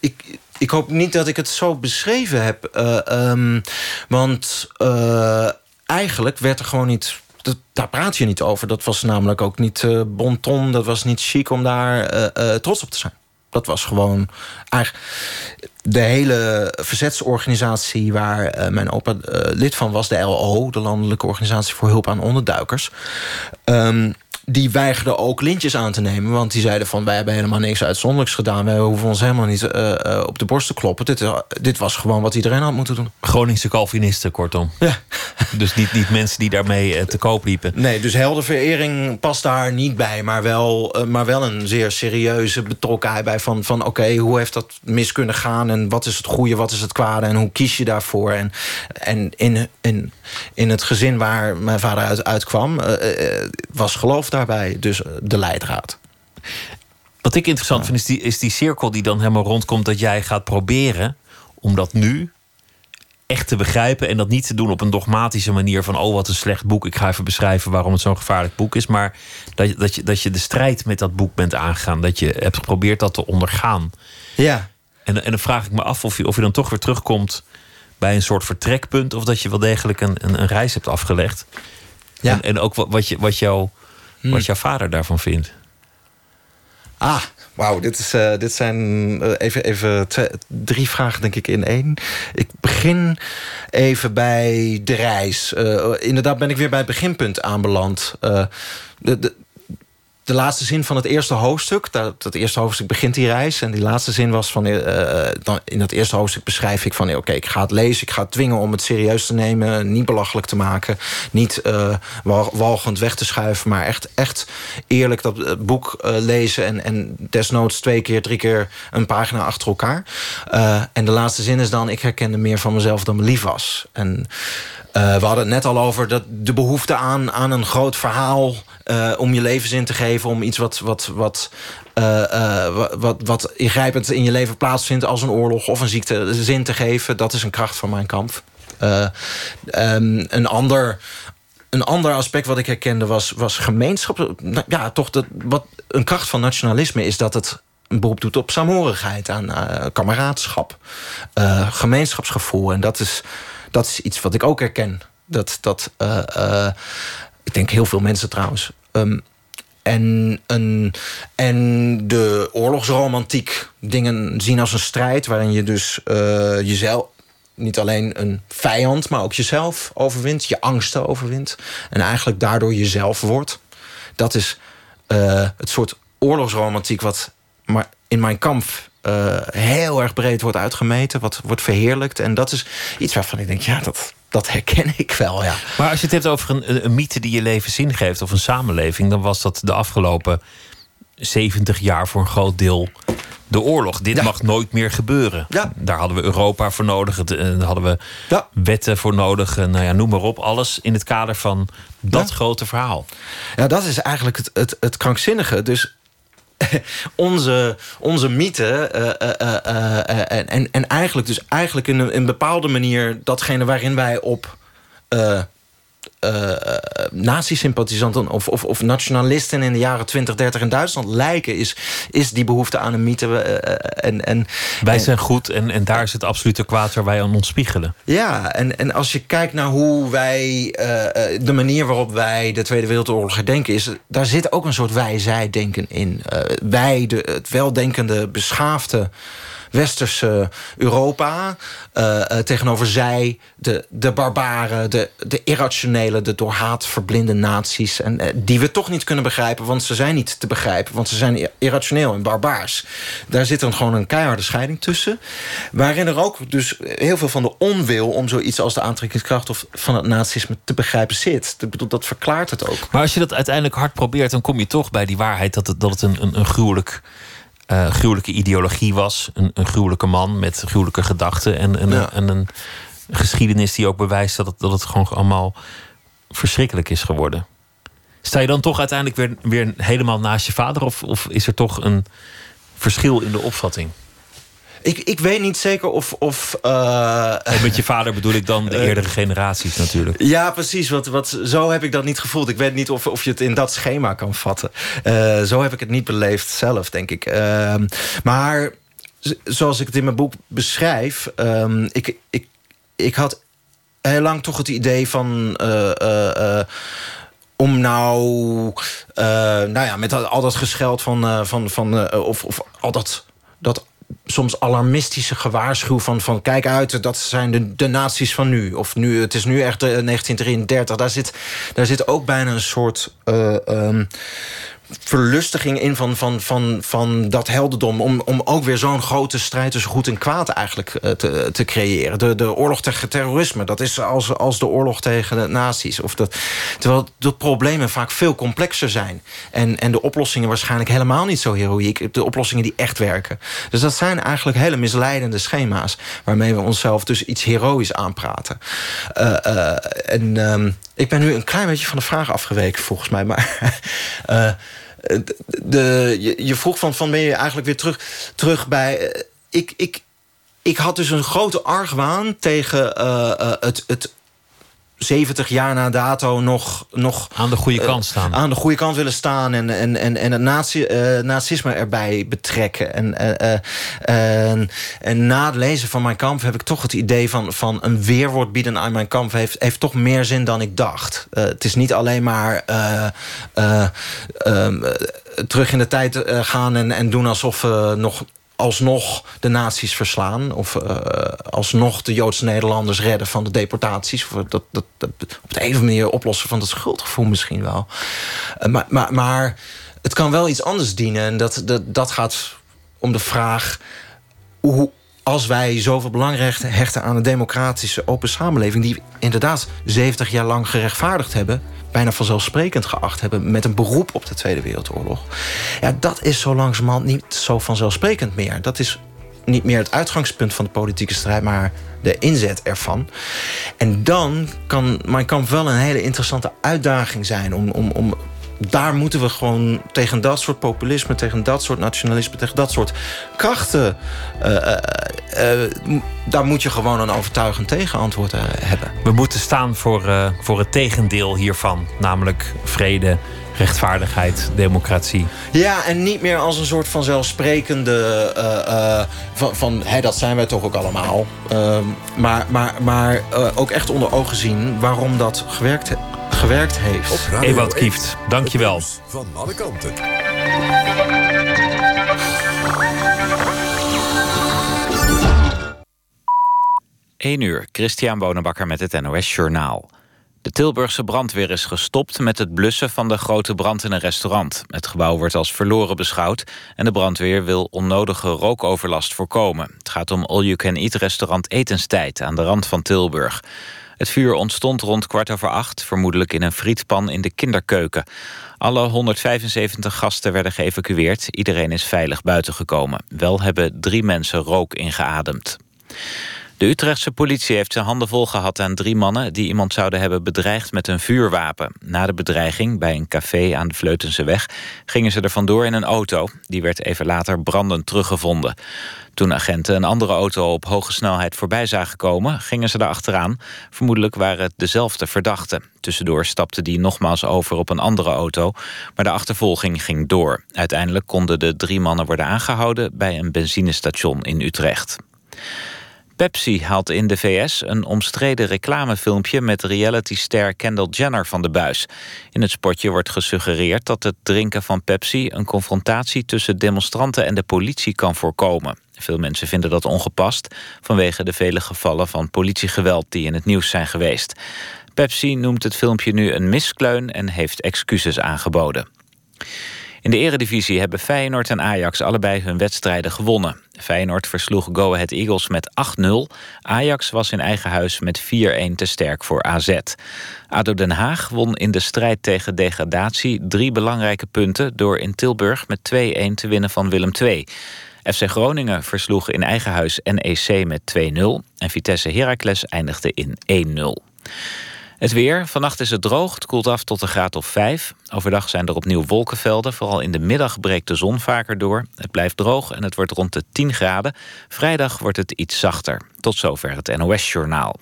ik, ik hoop niet dat ik het zo beschreven heb. Uh, um, want uh, eigenlijk werd er gewoon niet dat, daar praat je niet over. Dat was namelijk ook niet uh, bon ton. Dat was niet chic om daar trots op te zijn. Dat was gewoon eigenlijk de hele verzetsorganisatie waar mijn opa lid van was, de LO, de Landelijke Organisatie voor Hulp aan Onderduikers. Um, die weigerden ook lintjes aan te nemen. Want die zeiden van wij hebben helemaal niks uitzonderlijks gedaan. Wij hoeven ons helemaal niet uh, uh, op de borst te kloppen. Dit, uh, dit was gewoon wat iedereen had moeten doen. Groningse Calvinisten, kortom. Ja. *laughs* Dus niet, niet mensen die daarmee te koop liepen. Nee, dus heldenverering past daar niet bij. Maar wel, maar wel een zeer serieuze betrokkenheid bij. Van, van oké, hoe heeft dat mis kunnen gaan? En wat is het goede, wat is het kwade? En hoe kies je daarvoor? En, en in, in, in het gezin waar mijn vader uit, uitkwam... was geloof daarbij dus eh, de leidraad. Wat ik interessant vind, is die, is die cirkel die dan helemaal rondkomt... dat jij gaat proberen om dat nu echt te begrijpen... en dat niet te doen op een dogmatische manier van... oh, wat een slecht boek, ik ga even beschrijven waarom het zo'n gevaarlijk boek is... maar dat, dat, je, dat je de strijd met dat boek bent aangegaan. Dat je hebt geprobeerd dat te ondergaan. Ja. En, en dan vraag ik me af of je, of je dan toch weer terugkomt... bij een soort vertrekpunt... of dat je wel degelijk een, een, een reis hebt afgelegd. Ja. En, en ook wat, wat, je, wat jouw wat hmm. jouw vader daarvan vindt. Ah, wauw, dit, is, uh, dit zijn uh, even, even twee, drie vragen denk ik in één. Ik begin even bij de reis. Uh, inderdaad ben ik weer bij het beginpunt aanbeland. de, de, de laatste zin van het eerste hoofdstuk. Dat, dat eerste hoofdstuk begint die reis. En die laatste zin was van. Uh, dan, in dat eerste hoofdstuk beschrijf ik van. Oké, ik ga het lezen. Ik ga het dwingen om het serieus te nemen. Niet belachelijk te maken. Niet uh, walgend weg te schuiven. Maar echt, echt eerlijk dat boek uh, lezen. En, en desnoods twee keer, drie keer een pagina achter elkaar. en de laatste zin is dan. Ik herkende meer van mezelf dan me lief was. En we hadden het net al over dat de behoefte aan, aan een groot verhaal... Uh, om je levenszin te geven, om iets wat, wat, wat, uh, wat, wat ingrijpend in je leven plaatsvindt... als een oorlog of een ziekte zin te geven. Dat is een kracht van mijn kamp. Um, een ander een ander aspect wat ik herkende was, was gemeenschap. Nou, ja, toch dat, wat een kracht van nationalisme is dat het een beroep doet op saamhorigheid, aan uh, kameraadschap, gemeenschapsgevoel. En dat is, dat is iets wat ik ook herken. Dat, dat ik denk heel veel mensen trouwens. Um, en, een, en de oorlogsromantiek dingen zien als een strijd... waarin je dus uh, jezelf, niet alleen een vijand... maar ook jezelf overwint, je angsten overwint... en eigenlijk daardoor jezelf wordt. Dat is uh, het soort oorlogsromantiek wat maar in mijn kamp uh, heel erg breed wordt uitgemeten, wat wordt verheerlijkt. En dat is iets waarvan ik denk, ja, dat, dat herken ik wel. Ja. Maar als je het hebt over een, een mythe die je leven zin geeft, of een samenleving, dan was dat de afgelopen 70 jaar voor een groot deel de oorlog. Dit mag nooit meer gebeuren. Ja. Daar hadden we Europa voor nodig. Eh, daar hadden we ja. wetten voor nodig. Nou ja, noem maar op. Alles in het kader van dat grote verhaal. Ja, dat is eigenlijk het, het, het krankzinnige. Dus *laughs* onze, onze mythe. Uh, uh, en, en eigenlijk dus eigenlijk in een, in een bepaalde manier datgene waarin wij op uh, nazi-sympathisanten of, of, of, nationalisten in de jaren 20, 30 in Duitsland lijken, is, is die behoefte aan een mythe. Uh, en, en, wij zijn goed en, en daar is het absolute kwaad waar wij aan ons spiegelen. Ja, en, en als je kijkt naar hoe wij, de manier waarop wij de Tweede Wereldoorlog herdenken, is, daar zit ook een soort wij-zij-denken in. wij, de, het weldenkende, beschaafde westerse Europa. tegenover zij, de, de barbaren, de, de irrationele... de door haat verblinde naties. En, die we toch niet kunnen begrijpen, want ze zijn niet te begrijpen. Want ze zijn irrationeel en barbaars. Daar zit dan gewoon een keiharde scheiding tussen. Waarin er ook dus heel veel van de onwil... om zoiets als de aantrekkingskracht of van het nazisme te begrijpen zit. Dat verklaart het ook. Maar als je dat uiteindelijk hard probeert... dan kom je toch bij die waarheid dat het, dat het een, een, een gruwelijk... Uh, gruwelijke ideologie was. Een, een gruwelijke man met gruwelijke gedachten. En, en, ja. en, een geschiedenis die ook bewijst dat het, dat het gewoon allemaal verschrikkelijk is geworden. Sta je dan toch uiteindelijk weer, weer helemaal naast je vader? Of, of is er toch een verschil in de opvatting? Ik, ik weet niet zeker of. of uh, met je vader bedoel ik dan de eh, eerdere generaties natuurlijk. Ja, precies. Wat, wat, zo heb ik dat niet gevoeld. Ik weet niet of, of je het in dat schema kan vatten. Uh, zo heb ik het niet beleefd zelf, denk ik. Uh, maar zoals ik het in mijn boek beschrijf. Um, ik, ik, ik had heel lang toch het idee van om nou, uh, nou ja, met al dat gescheld van, van, van of, of al dat, dat soms alarmistische gewaarschuw van, van kijk uit, dat zijn de, de naties van nu. Of nu, het is nu echt 1933. Daar zit, daar zit ook bijna een soort um, verlustiging in van, van, van, van dat heldendom... om, om ook weer zo'n grote strijd tussen goed en kwaad eigenlijk uh, te, te creëren. De, de oorlog tegen terrorisme, dat is als, als de oorlog tegen de nazi's. Of dat, terwijl de problemen vaak veel complexer zijn. En, en de oplossingen waarschijnlijk helemaal niet zo heroïek. De oplossingen die echt werken. Dus dat zijn eigenlijk hele misleidende schema's... waarmee we onszelf dus iets heroïs aanpraten. Uh, uh, en um, ik ben nu een klein beetje van de vraag afgeweken volgens mij. Maar... *laughs* de, je, vroeg van, van ben je eigenlijk weer terug, terug bij... Eh, ik, ik, ik had dus een grote argwaan tegen uh, het, het 70 jaar na dato nog... nog aan de goede kant staan. aan de goede kant willen staan en, en, en, en het nazi, uh, nazisme erbij betrekken. En, uh, en, en na het lezen van mijn kamp heb ik toch het idee van, van een weerwoord bieden aan mijn kamp... heeft, heeft toch meer zin dan ik dacht. het is niet alleen maar ehm, terug in de tijd gaan en, en doen alsof we nog alsnog de nazi's verslaan... of uh, alsnog de Joodse Nederlanders redden van de deportaties... of dat, dat, dat op de een of andere manier oplossen van het schuldgevoel misschien wel. Uh, maar, maar, maar het kan wel iets anders dienen. En dat, dat, dat gaat om de vraag... hoe, als wij zoveel belang hechten aan een democratische open samenleving... die inderdaad 70 jaar lang gerechtvaardigd hebben bijna vanzelfsprekend geacht hebben... met een beroep op de Tweede Wereldoorlog. Ja, dat is zo langzamerhand niet zo vanzelfsprekend meer. Dat is niet meer het uitgangspunt van de politieke strijd... maar de inzet ervan. En dan kan mijn kamp wel een hele interessante uitdaging zijn... om, om, om daar moeten we gewoon tegen dat soort populisme... tegen dat soort nationalisme, tegen dat soort krachten... Uh, uh, uh, daar moet je gewoon een overtuigend tegenantwoord hebben. We moeten staan voor, voor het tegendeel hiervan. Namelijk vrede, rechtvaardigheid, democratie. Ja, en niet meer als een soort van zelfsprekende... van, van hey, dat zijn wij toch ook allemaal. Ehm, maar maar, maar ook echt onder ogen zien waarom dat gewerkt heeft gewerkt heeft. Ewout Kieft, dankjewel. Van alle kanten. Eén uur, Christian Bonenbakker met het NOS Journaal. De Tilburgse brandweer is gestopt met het blussen van de grote brand in een restaurant. Het gebouw wordt als verloren beschouwd en de brandweer wil onnodige rookoverlast voorkomen. Het gaat om all-you-can-eat restaurant Etenstijd aan de rand van Tilburg. Het vuur ontstond rond kwart over acht, vermoedelijk in een frietpan in de kinderkeuken. Alle 175 gasten werden geëvacueerd. Iedereen is veilig buitengekomen. Wel hebben drie mensen rook ingeademd. De Utrechtse politie heeft zijn handen vol gehad aan drie mannen... die iemand zouden hebben bedreigd met een vuurwapen. Na de bedreiging bij een café aan de Vleutense weg... gingen ze er vandoor in een auto. Die werd even later brandend teruggevonden. Toen agenten een andere auto op hoge snelheid voorbij zagen komen... gingen ze daar achteraan. Vermoedelijk waren het dezelfde verdachten. Tussendoor stapte die nogmaals over op een andere auto... maar de achtervolging ging door. Uiteindelijk konden de drie mannen worden aangehouden... bij een benzinestation in Utrecht. Pepsi haalt in de VS een omstreden reclamefilmpje... met realityster Kendall Jenner van de buis. In het spotje wordt gesuggereerd dat het drinken van Pepsi... een confrontatie tussen demonstranten en de politie kan voorkomen. Veel mensen vinden dat ongepast... vanwege de vele gevallen van politiegeweld die in het nieuws zijn geweest. Pepsi noemt het filmpje nu een miskleun en heeft excuses aangeboden. In de eredivisie hebben Feyenoord en Ajax allebei hun wedstrijden gewonnen. Feyenoord versloeg Go Ahead Eagles met 8-0. Ajax was in eigen huis met 4-1 te sterk voor AZ. ADO Den Haag won in de strijd tegen degradatie drie belangrijke punten... door in Tilburg met 2-1 te winnen van Willem II. FC Groningen versloeg in eigen huis NEC met 2-0... en Vitesse Heracles eindigde in 1-0. Het weer. Vannacht is het droog. Het koelt af tot een graad of 5. Overdag zijn er opnieuw wolkenvelden. Vooral in de middag breekt de zon vaker door. Het blijft droog en het wordt rond de 10 graden. Vrijdag wordt het iets zachter. Tot zover het NOS-journaal.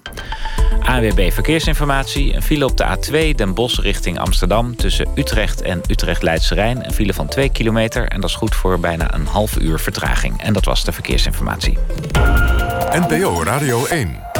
AWB Verkeersinformatie. Een file op de A2 Den Bosch richting Amsterdam... tussen Utrecht en Utrecht-Leidse Rijn. Een file van 2 kilometer en dat is goed voor bijna een half uur vertraging. En dat was de verkeersinformatie. NPO Radio 1.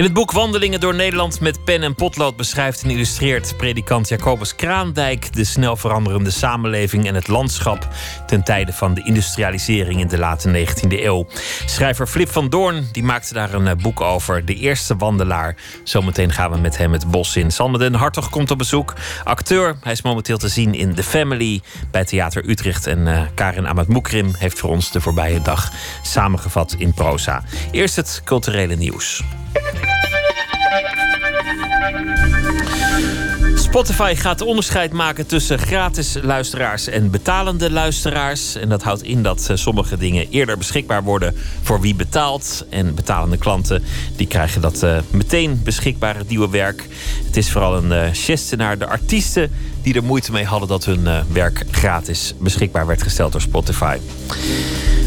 In het boek Wandelingen door Nederland met pen en potlood beschrijft en illustreert predikant Jacobus Kraandijk de snel veranderende samenleving en het landschap ten tijde van de industrialisering in de late 19e eeuw. Schrijver Flip van Doorn die maakte daar een eh, boek over, De Eerste Wandelaar. Zometeen gaan we met hem het bos in. Sander den Hartog komt op bezoek. Acteur, hij is momenteel te zien in The Family bij Theater Utrecht. En uh, Karin Amat Moekrim heeft voor ons de voorbije dag samengevat in proza. Eerst het culturele nieuws. Spotify gaat onderscheid maken tussen gratis luisteraars en betalende luisteraars. En dat houdt in dat eh, sommige dingen eerder beschikbaar worden voor wie betaalt. En betalende klanten die krijgen dat uh, meteen beschikbaar, het nieuwe werk. Het is vooral een uh, geste naar de artiesten die er moeite mee hadden dat hun uh, werk gratis beschikbaar werd gesteld door Spotify.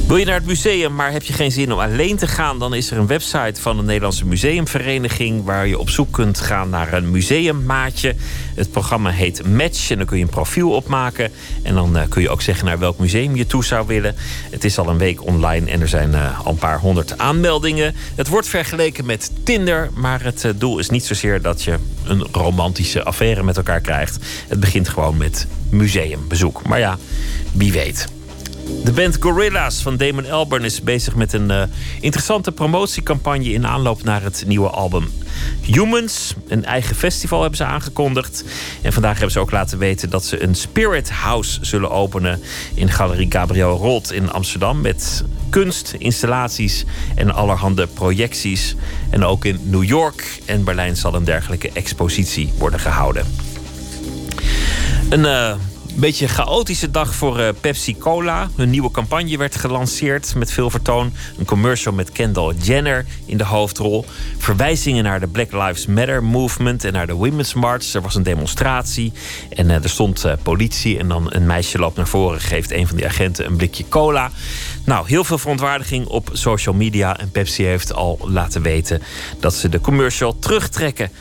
Wil je naar het museum, maar heb je geen zin om alleen te gaan? Dan is er een website van de Nederlandse Museumvereniging waar je op zoek kunt gaan naar een museummaatje. Het programma heet Match en dan kun je een profiel opmaken. En dan uh, kun je ook zeggen naar welk museum je toe zou willen. Het is al een week online en er zijn uh, al een paar honderd aanmeldingen. Het wordt vergeleken met Tinder, maar het doel is niet zozeer dat je een romantische affaire met elkaar krijgt. Begint gewoon met museumbezoek. Maar ja, wie weet. De band Gorilla's van Damon Albarn is bezig met een uh, interessante promotiecampagne in aanloop naar het nieuwe album Humans. Een eigen festival hebben ze aangekondigd. En vandaag hebben ze ook laten weten dat ze een Spirit House zullen openen in Galerie Gabriel Roth in Amsterdam. Met kunst, installaties en allerhande projecties. En ook in New York en Berlijn zal een dergelijke expositie worden gehouden. Een. Uh, beetje chaotische dag voor uh, Pepsi Cola. Hun nieuwe campagne werd gelanceerd met veel vertoon. Een commercial met Kendall Jenner in de hoofdrol. Verwijzingen naar de Black Lives Matter movement en naar de Women's March. Er was een demonstratie en uh, er stond politie. En dan een meisje loopt naar voren, geeft een van die agenten een blikje cola. Nou, heel veel verontwaardiging op social media. En Pepsi heeft al laten weten dat ze de commercial terugtrekken.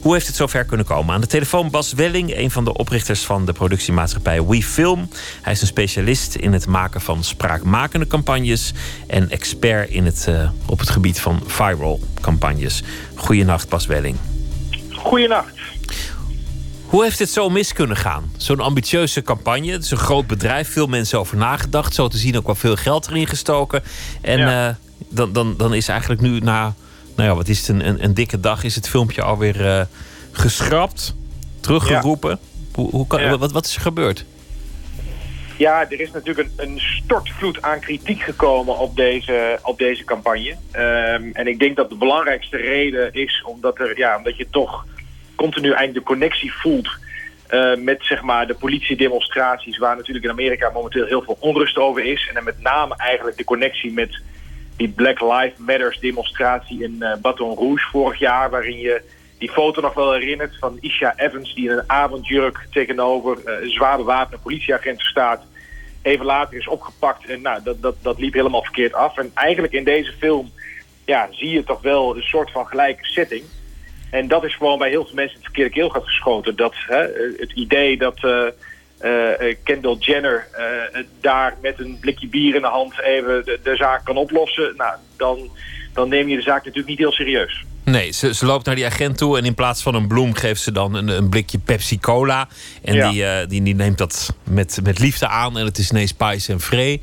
Hoe heeft het zover kunnen komen? Aan de telefoon Bas Welling, een van de oprichters van de productiemaatschappij WeFilm. Hij is een specialist in het maken van spraakmakende campagnes en expert in het, uh, op het gebied van viral campagnes. Goedenacht, Bas Welling. Goedenacht. Hoe heeft het zo mis kunnen gaan? Zo'n ambitieuze campagne. Het is een groot bedrijf, veel mensen over nagedacht. Zo te zien ook wel veel geld erin gestoken. En ja. uh, dan, dan, dan is eigenlijk nu na nou ja, wat is het, een, een, een dikke dag is het filmpje alweer uh, geschrapt, teruggeroepen. Ja. Hoe, hoe kan, ja. wat, wat is er gebeurd? Ja, er is natuurlijk een, een stortvloed aan kritiek gekomen op deze, op deze campagne. Um, en ik denk dat de belangrijkste reden is omdat, er, ja, omdat je toch continu eigenlijk de connectie voelt uh, met zeg maar, de politiedemonstraties... waar natuurlijk in Amerika momenteel heel veel onrust over is. En dan met name eigenlijk de connectie met die Black Lives Matters demonstratie in uh, Baton Rouge vorig jaar... waarin je die foto nog wel herinnert van Isha Evans... die in een avondjurk tegenover uh, een zwaar bewapende politieagenten staat... even later is opgepakt en nou, dat, dat, dat liep helemaal verkeerd af. En eigenlijk in deze film ja, zie je toch wel een soort van gelijke setting. En dat is gewoon bij heel veel mensen het verkeerde keelgat geschoten. Dat, hè, het idee dat uh, Kendall Jenner daar met een blikje bier in de hand even de, de zaak kan oplossen. Nou, dan, dan neem je de zaak natuurlijk niet heel serieus. Nee, ze, ze loopt naar die agent toe en in plaats van een bloem geeft ze dan een, een blikje Pepsi Cola. En die, uh, die, die, neemt dat met, met liefde aan en het is ineens spice en vree.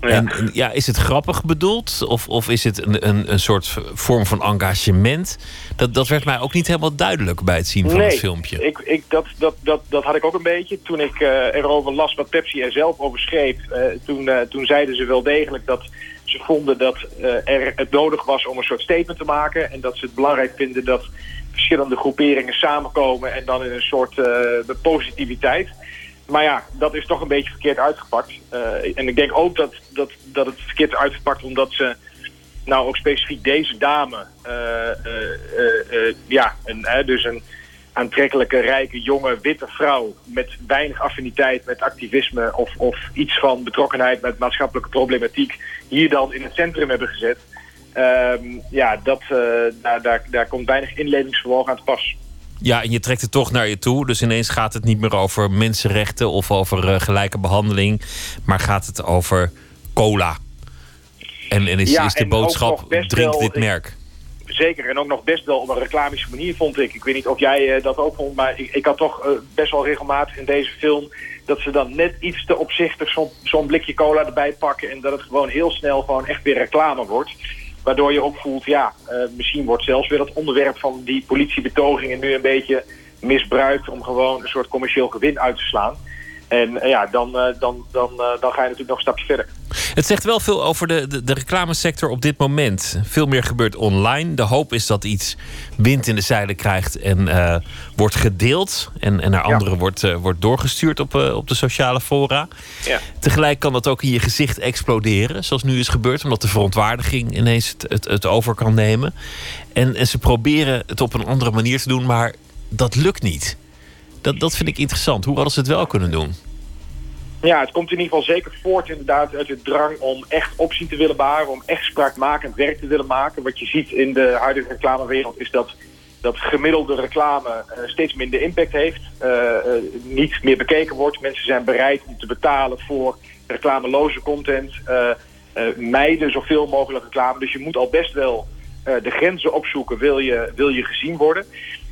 Ja. En, ja, is het grappig bedoeld of, of is het een, een, een soort vorm van engagement? Dat, dat werd mij ook niet helemaal duidelijk bij het zien van nee, het filmpje. Ik, ik, dat, dat, dat, dat had ik ook een beetje. Toen ik uh, erover las wat Pepsi er zelf over schreef, uh, toen, toen zeiden ze wel degelijk dat vonden dat uh, er het nodig was om een soort statement te maken. En dat ze het belangrijk vinden dat verschillende groeperingen samenkomen en dan in een soort uh, positiviteit. Maar ja, dat is toch een beetje verkeerd uitgepakt. Uh, en ik denk ook dat, dat, dat het verkeerd is uitgepakt omdat ze nou ook specifiek deze dame, ja, een, dus een aantrekkelijke, rijke, jonge, witte vrouw met weinig affiniteit met activisme of, of iets van betrokkenheid met maatschappelijke problematiek hier dan in het centrum hebben gezet. Um, ja, dat, uh, daar, daar, daar komt weinig inlevingsvermogen aan te pas. Ja, en je trekt het toch naar je toe. Dus ineens gaat het niet meer over mensenrechten of over uh, gelijke behandeling. Maar gaat het over cola. En, en is, ja, is de en boodschap, drink wel, dit merk. Zeker, en ook nog best wel op een reclamische manier vond ik. Ik weet niet of jij uh, dat ook vond, maar ik, ik had toch best wel regelmatig in deze film dat ze dan net iets te opzichtig zo'n zo blikje cola erbij pakken... en dat het gewoon heel snel gewoon echt weer reclame wordt. Waardoor je ook voelt, ja, uh, misschien wordt zelfs weer het onderwerp van die politiebetogingen... nu een beetje misbruikt om gewoon een soort commercieel gewin uit te slaan. En uh, ja, dan, uh, dan, dan, dan ga je natuurlijk nog een stapje verder. Het zegt wel veel over de, de, de, reclamesector op dit moment. Veel meer gebeurt online. De hoop is dat iets wind in de zeilen krijgt en uh, wordt gedeeld. En, en naar anderen ja. wordt, uh, wordt doorgestuurd op, uh, op de sociale fora. Ja. Tegelijk kan dat ook in je gezicht exploderen. Zoals nu is gebeurd. Omdat de verontwaardiging ineens het, het, het over kan nemen. En, en ze proberen het op een andere manier te doen. Maar dat lukt niet. Dat, dat vind ik interessant. Hoe hadden ze het wel kunnen doen? Ja, het komt in ieder geval zeker voort inderdaad uit de drang om echt optie te willen baren, om echt spraakmakend werk te willen maken. Wat je ziet in de huidige reclamewereld is dat, dat gemiddelde reclame uh, steeds minder impact heeft, uh, uh, niet meer bekeken wordt. Mensen zijn bereid om te betalen voor reclameloze content, mijden zoveel mogelijk reclame. Dus je moet al best wel de grenzen opzoeken, wil je, wil je gezien worden.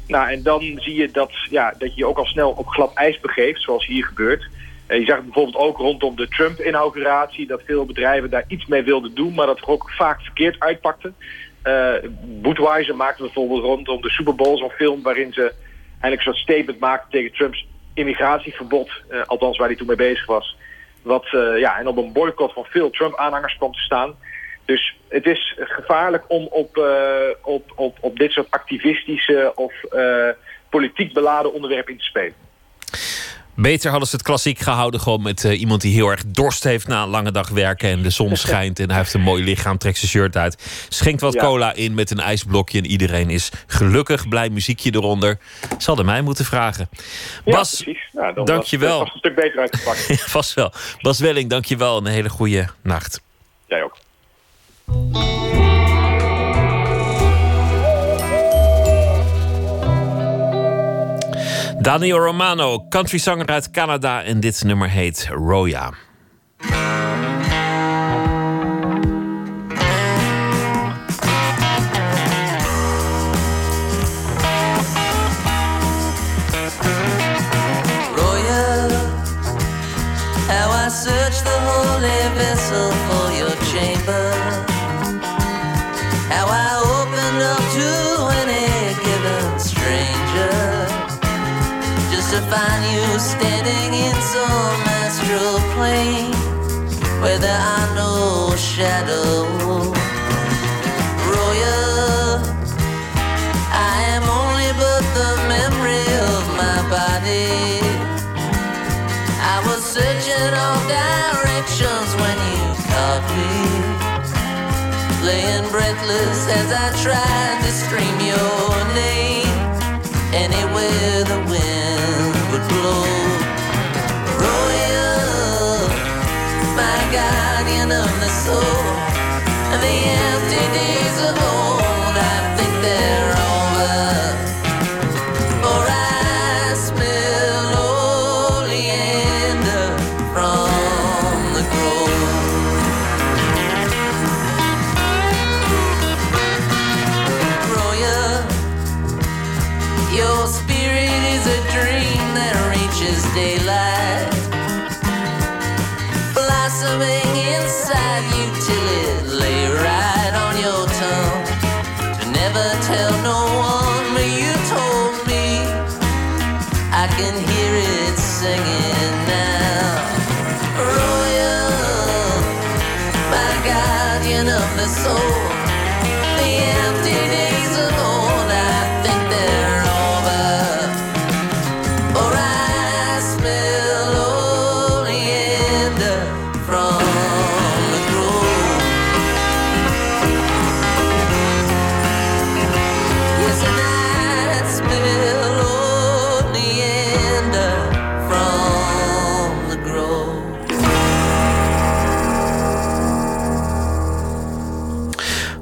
Nou, en dan zie je dat, ja, dat je je ook al snel op glad ijs begeeft, zoals hier gebeurt. Uh, je zag het bijvoorbeeld ook rondom de Trump-inauguratie... dat veel bedrijven daar iets mee wilden doen... maar dat er ook vaak verkeerd uitpakte. Uh, maakte bijvoorbeeld rondom de Super Bowl zo'n film... waarin ze eigenlijk soort statement maakten tegen Trumps immigratieverbod. Uh, althans, waar hij toen mee bezig was. Wat, ja, en op een boycott van veel Trump-aanhangers kwam te staan. Dus het is gevaarlijk om op, op, op, op dit soort activistische... of politiek beladen onderwerpen in te spelen. Beter hadden ze het klassiek gehouden. Gewoon met uh, iemand die heel erg dorst heeft na een lange dag werken. En de zon *laughs* schijnt en hij heeft een mooi lichaam. Trekt zijn shirt uit. Schenkt wat ja. cola in met een ijsblokje. En iedereen is gelukkig. Blij muziekje eronder. Ze hadden mij moeten vragen. Ja, Bas, precies. Ja, dan dankjewel. Was, was een stuk beter uitgepakt. *laughs* Vast wel. Bas Welling, dankjewel. En een hele goede nacht. Jij ook. Daniel Romano, countryzanger uit Canada. En dit nummer heet Roya. Searched the holy vessel for your chamber. How I opened up to any given stranger just to find you standing in some astral plane where there are no shadows. Laying breathless as I tried to scream your name anywhere the wind would blow. Royal, my guardian of the soul,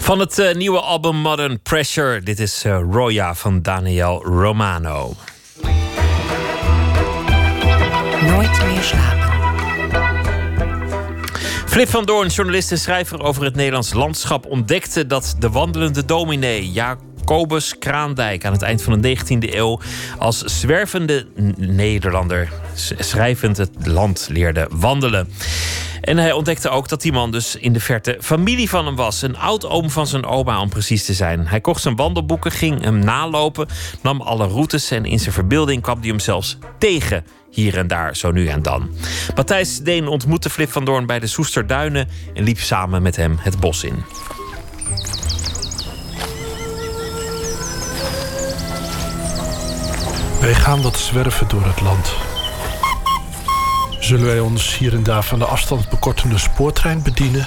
Van het eh, nieuwe album Modern Pressure. Dit is eh, Roya van Daniel Romano. Nooit meer slapen. Flip van Doorn, journalist en schrijver over het Nederlands landschap, ontdekte dat de wandelende dominee Jacobus Kraandijk aan het eind van de 19e eeuw als zwervende Nederlander schrijvend het land leerde wandelen. En hij ontdekte ook dat die man dus in de verte familie van hem was. Een oud-oom van zijn oma, om precies te zijn. Hij kocht zijn wandelboeken, ging hem nalopen, nam alle routes... en in zijn verbeelding kwam hij hem zelfs tegen, hier en daar, zo nu en dan. Matthijs Deen ontmoette Flip van Doorn bij de Soesterduinen... en liep samen met hem het bos in. Wij gaan wat zwerven door het land. Zullen wij ons hier en daar van de afstandsbekortende spoortrein bedienen?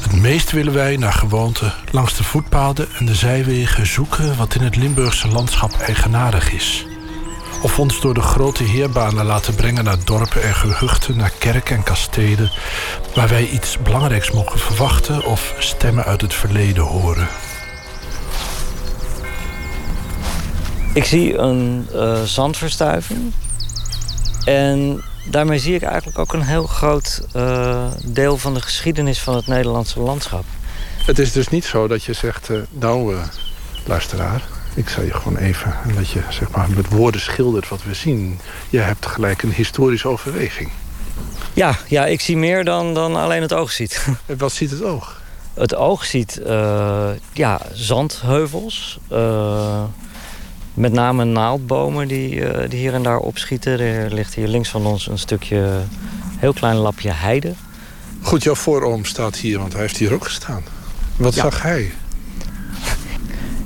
Het meest willen wij naar gewoonte langs de voetpaden en de zijwegen zoeken wat in het Limburgse landschap eigenaardig is. Of ons door de grote heerbanen laten brengen naar dorpen en gehuchten, naar kerken en kastelen, waar wij iets belangrijks mogen verwachten of stemmen uit het verleden horen. Ik zie een eh, zandverstuiving. En daarmee zie ik eigenlijk ook een heel groot eh, deel van de geschiedenis van het Nederlandse landschap. Het is dus niet zo dat je zegt, eh, nou eh, luisteraar, ik zal je gewoon even... en dat je zeg maar, met woorden schildert wat we zien. Je hebt gelijk een historische overweging. Ja, ja ik zie meer dan, dan alleen het oog ziet. *laughs* En wat ziet het oog? Het oog ziet ja, zandheuvels. Met name naaldbomen die, eh, die hier en daar opschieten. Er ligt hier links van ons een stukje, heel klein lapje heide. Goed, jouw vooroom staat hier, want hij heeft hier ook gestaan. Wat Ja. zag hij?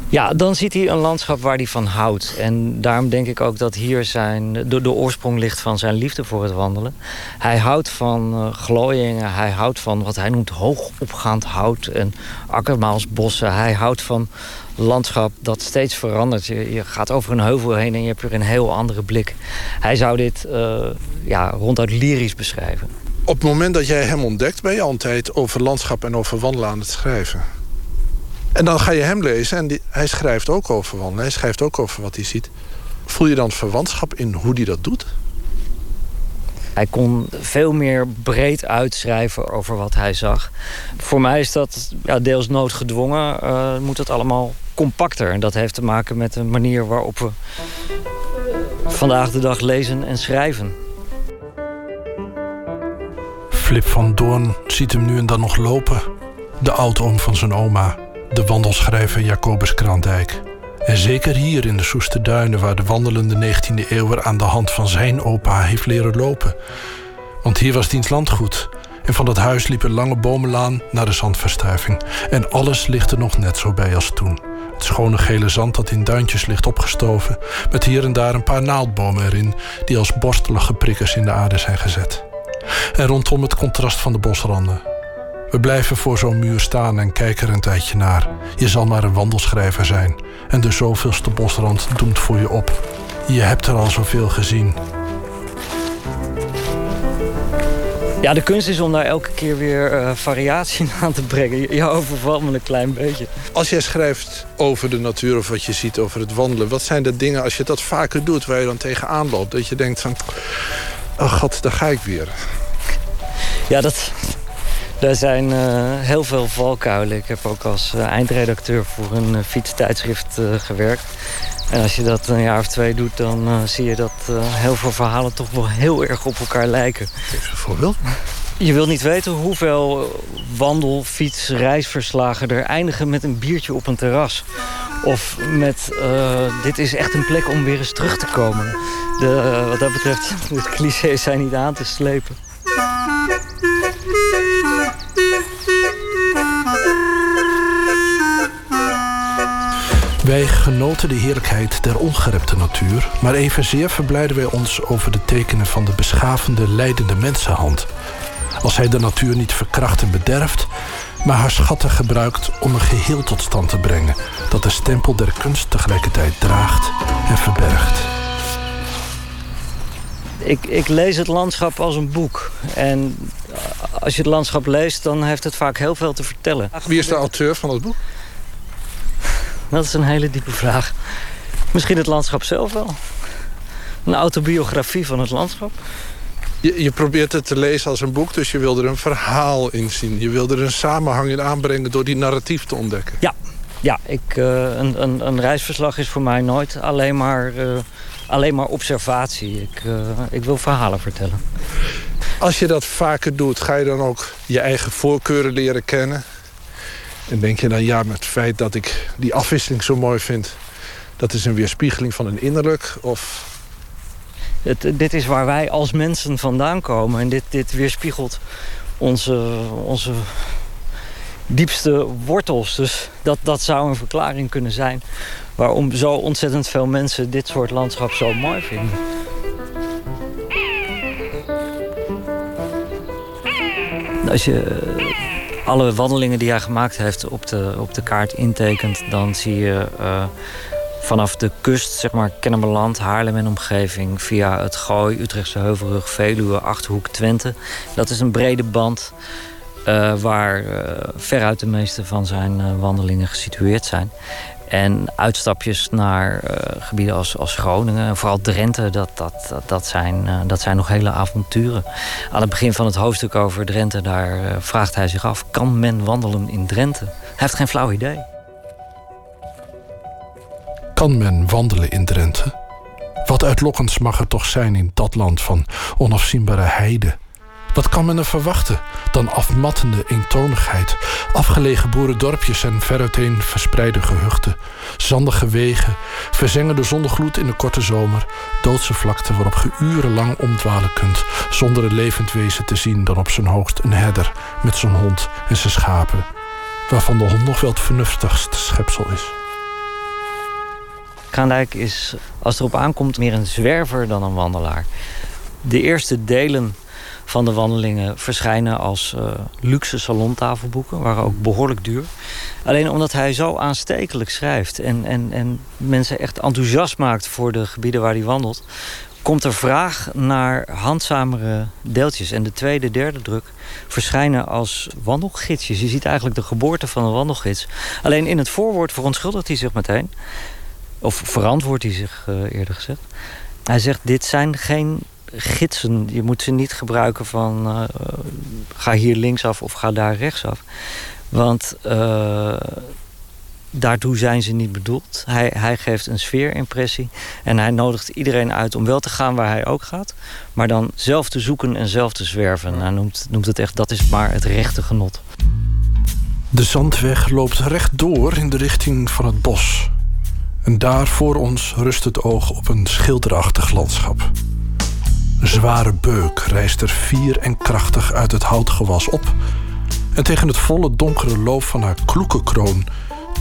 Ja, dan ziet hij een landschap waar hij van houdt. En daarom denk ik ook dat hier zijn, de, de oorsprong ligt van zijn liefde voor het wandelen. Hij houdt van eh, glooiingen, hij houdt van wat hij noemt hoogopgaand hout en akkermaalsbossen. Hij houdt van landschap dat steeds verandert. Je, je gaat over een heuvel heen en je hebt weer een heel andere blik. Hij zou dit eh, ja, ronduit lyrisch beschrijven. Op het moment dat jij hem ontdekt, ben je altijd over landschap en over wandelen aan het schrijven. En dan ga je hem lezen en hij schrijft ook over wandelen. Hij schrijft ook over wat hij ziet. Voel je dan verwantschap in hoe hij dat doet? Hij kon veel meer breed uitschrijven over wat hij zag. Voor mij is dat ja, deels noodgedwongen. eh, moet het allemaal compacter. En dat heeft te maken met de manier waarop we vandaag de dag lezen en schrijven. Flip van Doorn ziet hem nu en dan nog lopen. De oudoom van zijn oma, de wandelschrijver Jacobus Krandijk. En zeker hier in de Soesterduinen, waar de wandelende 19e eeuw er aan de hand van zijn opa heeft leren lopen. Want hier was diens landgoed. En van dat huis liep een lange bomenlaan naar de zandverstuiving. En alles ligt er nog net zo bij als toen. Het schone gele zand dat in duintjes ligt opgestoven, met hier en daar een paar naaldbomen erin, die als borstelige prikkers in de aarde zijn gezet. En rondom het contrast van de bosranden. We blijven voor zo'n muur staan en kijken er een tijdje naar. Je zal maar een wandelschrijver zijn. En de zoveelste bosrand doemt voor je op. Je hebt er al zoveel gezien. Ja, de kunst is om daar elke keer weer eh, variatie in *laughs* aan te brengen. Je, je overvalt me een klein beetje. Als jij schrijft over de natuur of wat je ziet over het wandelen... wat zijn de dingen, als je dat vaker doet, waar je dan tegenaan loopt... dat je denkt van, oh god, daar ga ik weer. Ja, dat, daar zijn eh, heel veel valkuilen. Ik heb ook als eh, eindredacteur voor een eh, fietstijdschrift gewerkt. En als je dat een jaar of twee doet, dan uh, zie je dat uh, heel veel verhalen toch wel heel erg op elkaar lijken. Geef een voorbeeld. Je wilt niet weten hoeveel wandel, fiets, reisverslagen er eindigen met een biertje op een terras. Of met, uh, dit is echt een plek om weer eens terug te komen. De, wat dat betreft, *laughs* de clichés zijn niet aan te slepen. Wij genoten de heerlijkheid der ongerepte natuur, maar evenzeer verblijden wij ons over de tekenen van de beschavende, leidende mensenhand. Als hij de natuur niet verkracht en bederft, maar haar schatten gebruikt om een geheel tot stand te brengen dat de stempel der kunst tegelijkertijd draagt en verbergt. Ik, ik lees het landschap als een boek. En als je het landschap leest, dan heeft het vaak heel veel te vertellen. Wie is de auteur van het boek? Dat is een hele diepe vraag. Misschien het landschap zelf wel. Een autobiografie van het landschap. Je, je, probeert het te lezen als een boek, dus je wil er een verhaal in zien. Je wil er een samenhang in aanbrengen door die narratief te ontdekken. Ja, ja ik, uh, een, een, een, reisverslag is voor mij nooit alleen maar, uh, alleen maar observatie. Ik, uh, ik wil verhalen vertellen. Als je dat vaker doet, ga je dan ook je eigen voorkeuren leren kennen? En denk je dan, ja, met het feit dat ik die afwisseling zo mooi vind... dat is een weerspiegeling van een innerlijk? Of het, dit is waar wij als mensen vandaan komen. En dit, dit weerspiegelt onze, onze diepste wortels. Dus dat, dat zou een verklaring kunnen zijn... waarom zo ontzettend veel mensen dit soort landschap zo mooi vinden. Als je alle wandelingen die hij gemaakt heeft op de, op de kaart intekent... dan zie je uh, vanaf de kust, zeg maar Kennemerland, Haarlem en omgeving... via het Gooi, Utrechtse Heuvelrug, Veluwe, Achterhoek, Twente. Dat is een brede band uh, waar uh, veruit de meeste van zijn wandelingen gesitueerd zijn. En uitstapjes naar uh, gebieden als, als Groningen en vooral Drenthe, dat, dat, dat, zijn, uh, dat zijn nog hele avonturen. Aan het begin van het hoofdstuk over Drenthe, daar uh, vraagt hij zich af: kan men wandelen in Drenthe? Hij heeft geen flauw idee. Kan men wandelen in Drenthe? Wat uitlokkends mag er toch zijn in dat land van onafzienbare heide, wat kan men er verwachten dan afmattende eentonigheid? Afgelegen boerendorpjes en veruiteen verspreide gehuchten. Zandige wegen, verzengende zonnegloed in de korte zomer. Doodse vlakte waarop ge urenlang omdwalen kunt... zonder een levend wezen te zien dan op zijn hoogst een herder... met zijn hond en zijn schapen. Waarvan de hond nog wel het vernuftigste schepsel is. Kraandijk is, als het erop aankomt, meer een zwerver dan een wandelaar. De eerste delen van de wandelingen verschijnen als uh, luxe salontafelboeken, waren ook behoorlijk duur. Alleen omdat hij zo aanstekelijk schrijft en, en, en mensen echt enthousiast maakt voor de gebieden waar hij wandelt, komt er vraag naar handzamere deeltjes. En de tweede, derde druk verschijnen als wandelgidsjes. Je ziet eigenlijk de geboorte van een wandelgids. Alleen in het voorwoord verontschuldigt hij zich meteen. Of verantwoordt hij zich uh, eerder gezegd. Hij zegt, dit zijn geen gidsen. Je moet ze niet gebruiken van uh, ga hier linksaf of ga daar rechtsaf. Want uh, daartoe zijn ze niet bedoeld. Hij, hij geeft een sfeerimpressie. En hij nodigt iedereen uit om wel te gaan waar hij ook gaat. Maar dan zelf te zoeken en zelf te zwerven. Hij noemt, noemt het echt, dat is maar het rechte genot. De zandweg loopt rechtdoor in de richting van het bos. En daar voor ons rust het oog op een schilderachtig landschap. Zware beuk rijst er fier en krachtig uit het houtgewas op. En tegen het volle donkere loof van haar kloekenkroon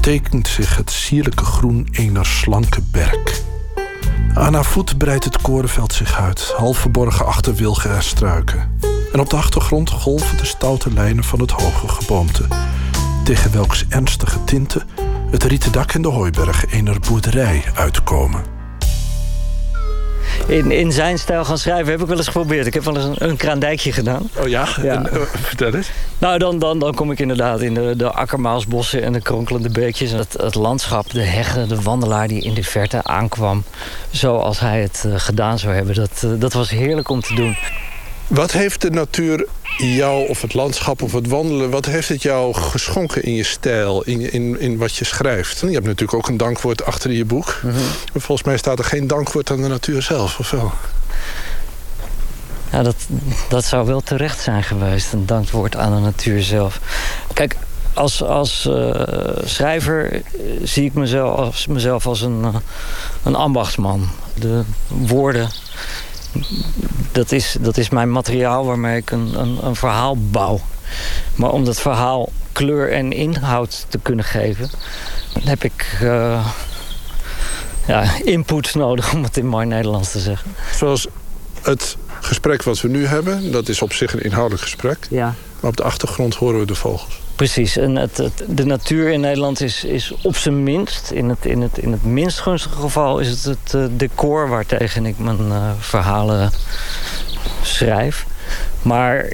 tekent zich het sierlijke groen ener slanke berk. Aan haar voet breidt het korenveld zich uit, half verborgen achter wilgen en struiken. En op de achtergrond golven de stoute lijnen van het hoge geboomte, tegen welks ernstige tinten het rieten dak en de hooiberg ener boerderij uitkomen in, in zijn stijl gaan schrijven heb ik wel eens geprobeerd. Ik heb wel eens een, een kraandijkje gedaan. Oh ja? ja. En, uh, vertel eens. Nou, dan, dan, dan kom ik inderdaad in de, de akkermaalsbossen en de kronkelende beekjes. Het, het landschap, de heggen, de wandelaar die in de verte aankwam. Zoals hij het uh, gedaan zou hebben. Dat, uh, dat was heerlijk om te doen. Wat heeft de natuur jou of het landschap of het wandelen... wat heeft het jou geschonken in je stijl, in, in, in wat je schrijft? Je hebt natuurlijk ook een dankwoord achter in je boek. Mhm. Volgens mij staat er geen dankwoord aan de natuur zelf, of wel? Ja, dat, dat zou wel terecht zijn geweest, een dankwoord aan de natuur zelf. Kijk, als, als eh, schrijver eh, zie ik mezelf als, mezelf als een, eh, een ambachtsman. De woorden, dat is, dat is mijn materiaal waarmee ik een, een, een verhaal bouw. Maar om dat verhaal kleur en inhoud te kunnen geven... heb ik uh, ja, input nodig, om het in mooi Nederlands te zeggen. Zoals het gesprek wat we nu hebben, dat is op zich een inhoudelijk gesprek. Ja. Maar op de achtergrond horen we de vogels. Precies, en het, de natuur in Nederland is, is op zijn minst, in het, in, het, in het minst gunstige geval, is het het uh, decor waartegen ik mijn uh, verhalen schrijf. Maar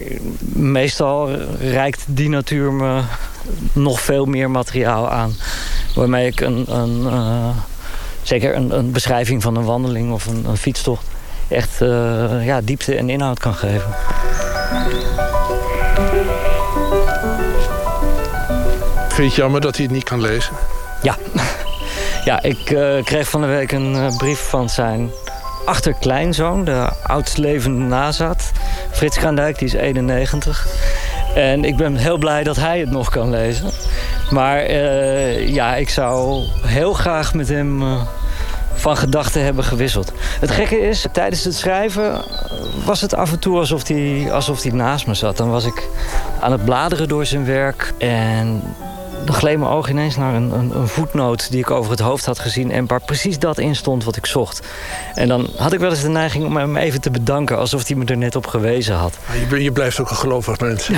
meestal reikt die natuur me nog veel meer materiaal aan. Waarmee ik een, een uh, zeker een, beschrijving van een wandeling of een, een fietstocht echt ja, diepte en inhoud kan geven. Vind je het jammer dat hij het niet kan lezen? Ja. Ja, ik uh, kreeg van de week een uh, brief van zijn achterkleinzoon, de oudst levende nazaat. Frits Kraandijk, die is 91. En ik ben heel blij dat hij het nog kan lezen. Maar uh, ja, ik zou heel graag met hem van gedachten hebben gewisseld. Het gekke is, tijdens het schrijven was het af en toe alsof hij, alsof hij naast me zat. Dan was ik aan het bladeren door zijn werk en dan gleed mijn oog ineens naar een, een, een, voetnoot die ik over het hoofd had gezien... en waar precies dat in stond wat ik zocht. En dan had ik wel eens de neiging om hem even te bedanken... alsof hij me er net op gewezen had. Je, je blijft ook een gelovig mens. *laughs*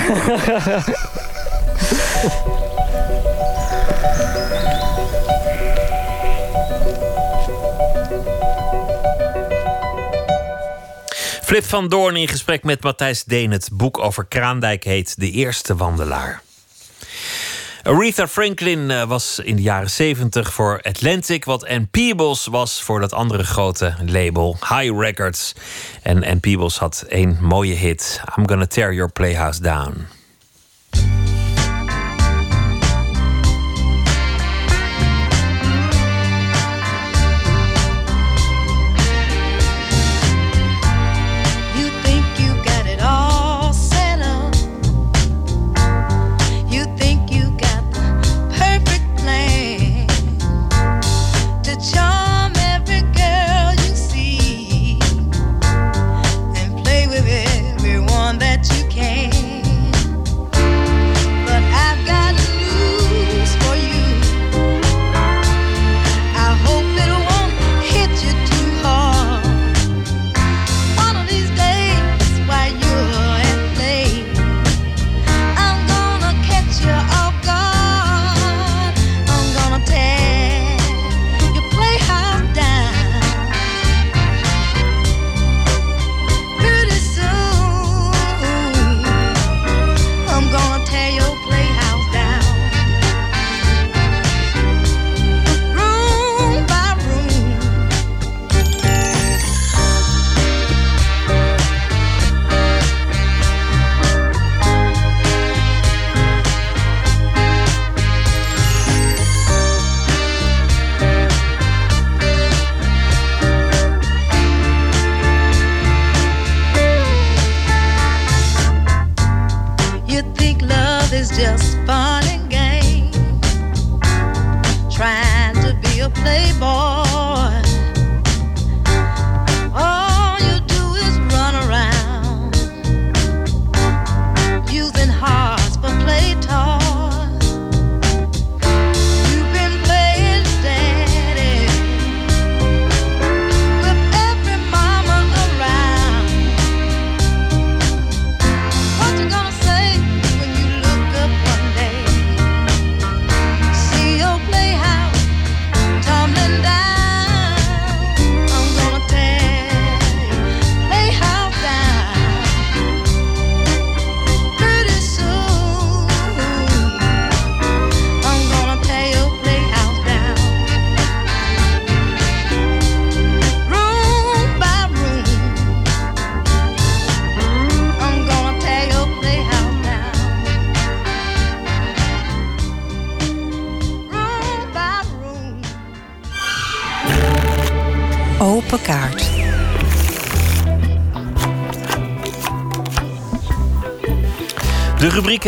Flip van Doorn in gesprek met Matthijs Deen. Het boek over Kraandijk heet De Eerste Wandelaar. Aretha Franklin was in de jaren 70 voor Atlantic, wat Ann Peebles was voor dat andere grote label, High Records. En Ann Peebles had één mooie hit, I'm Gonna Tear Your Playhouse Down.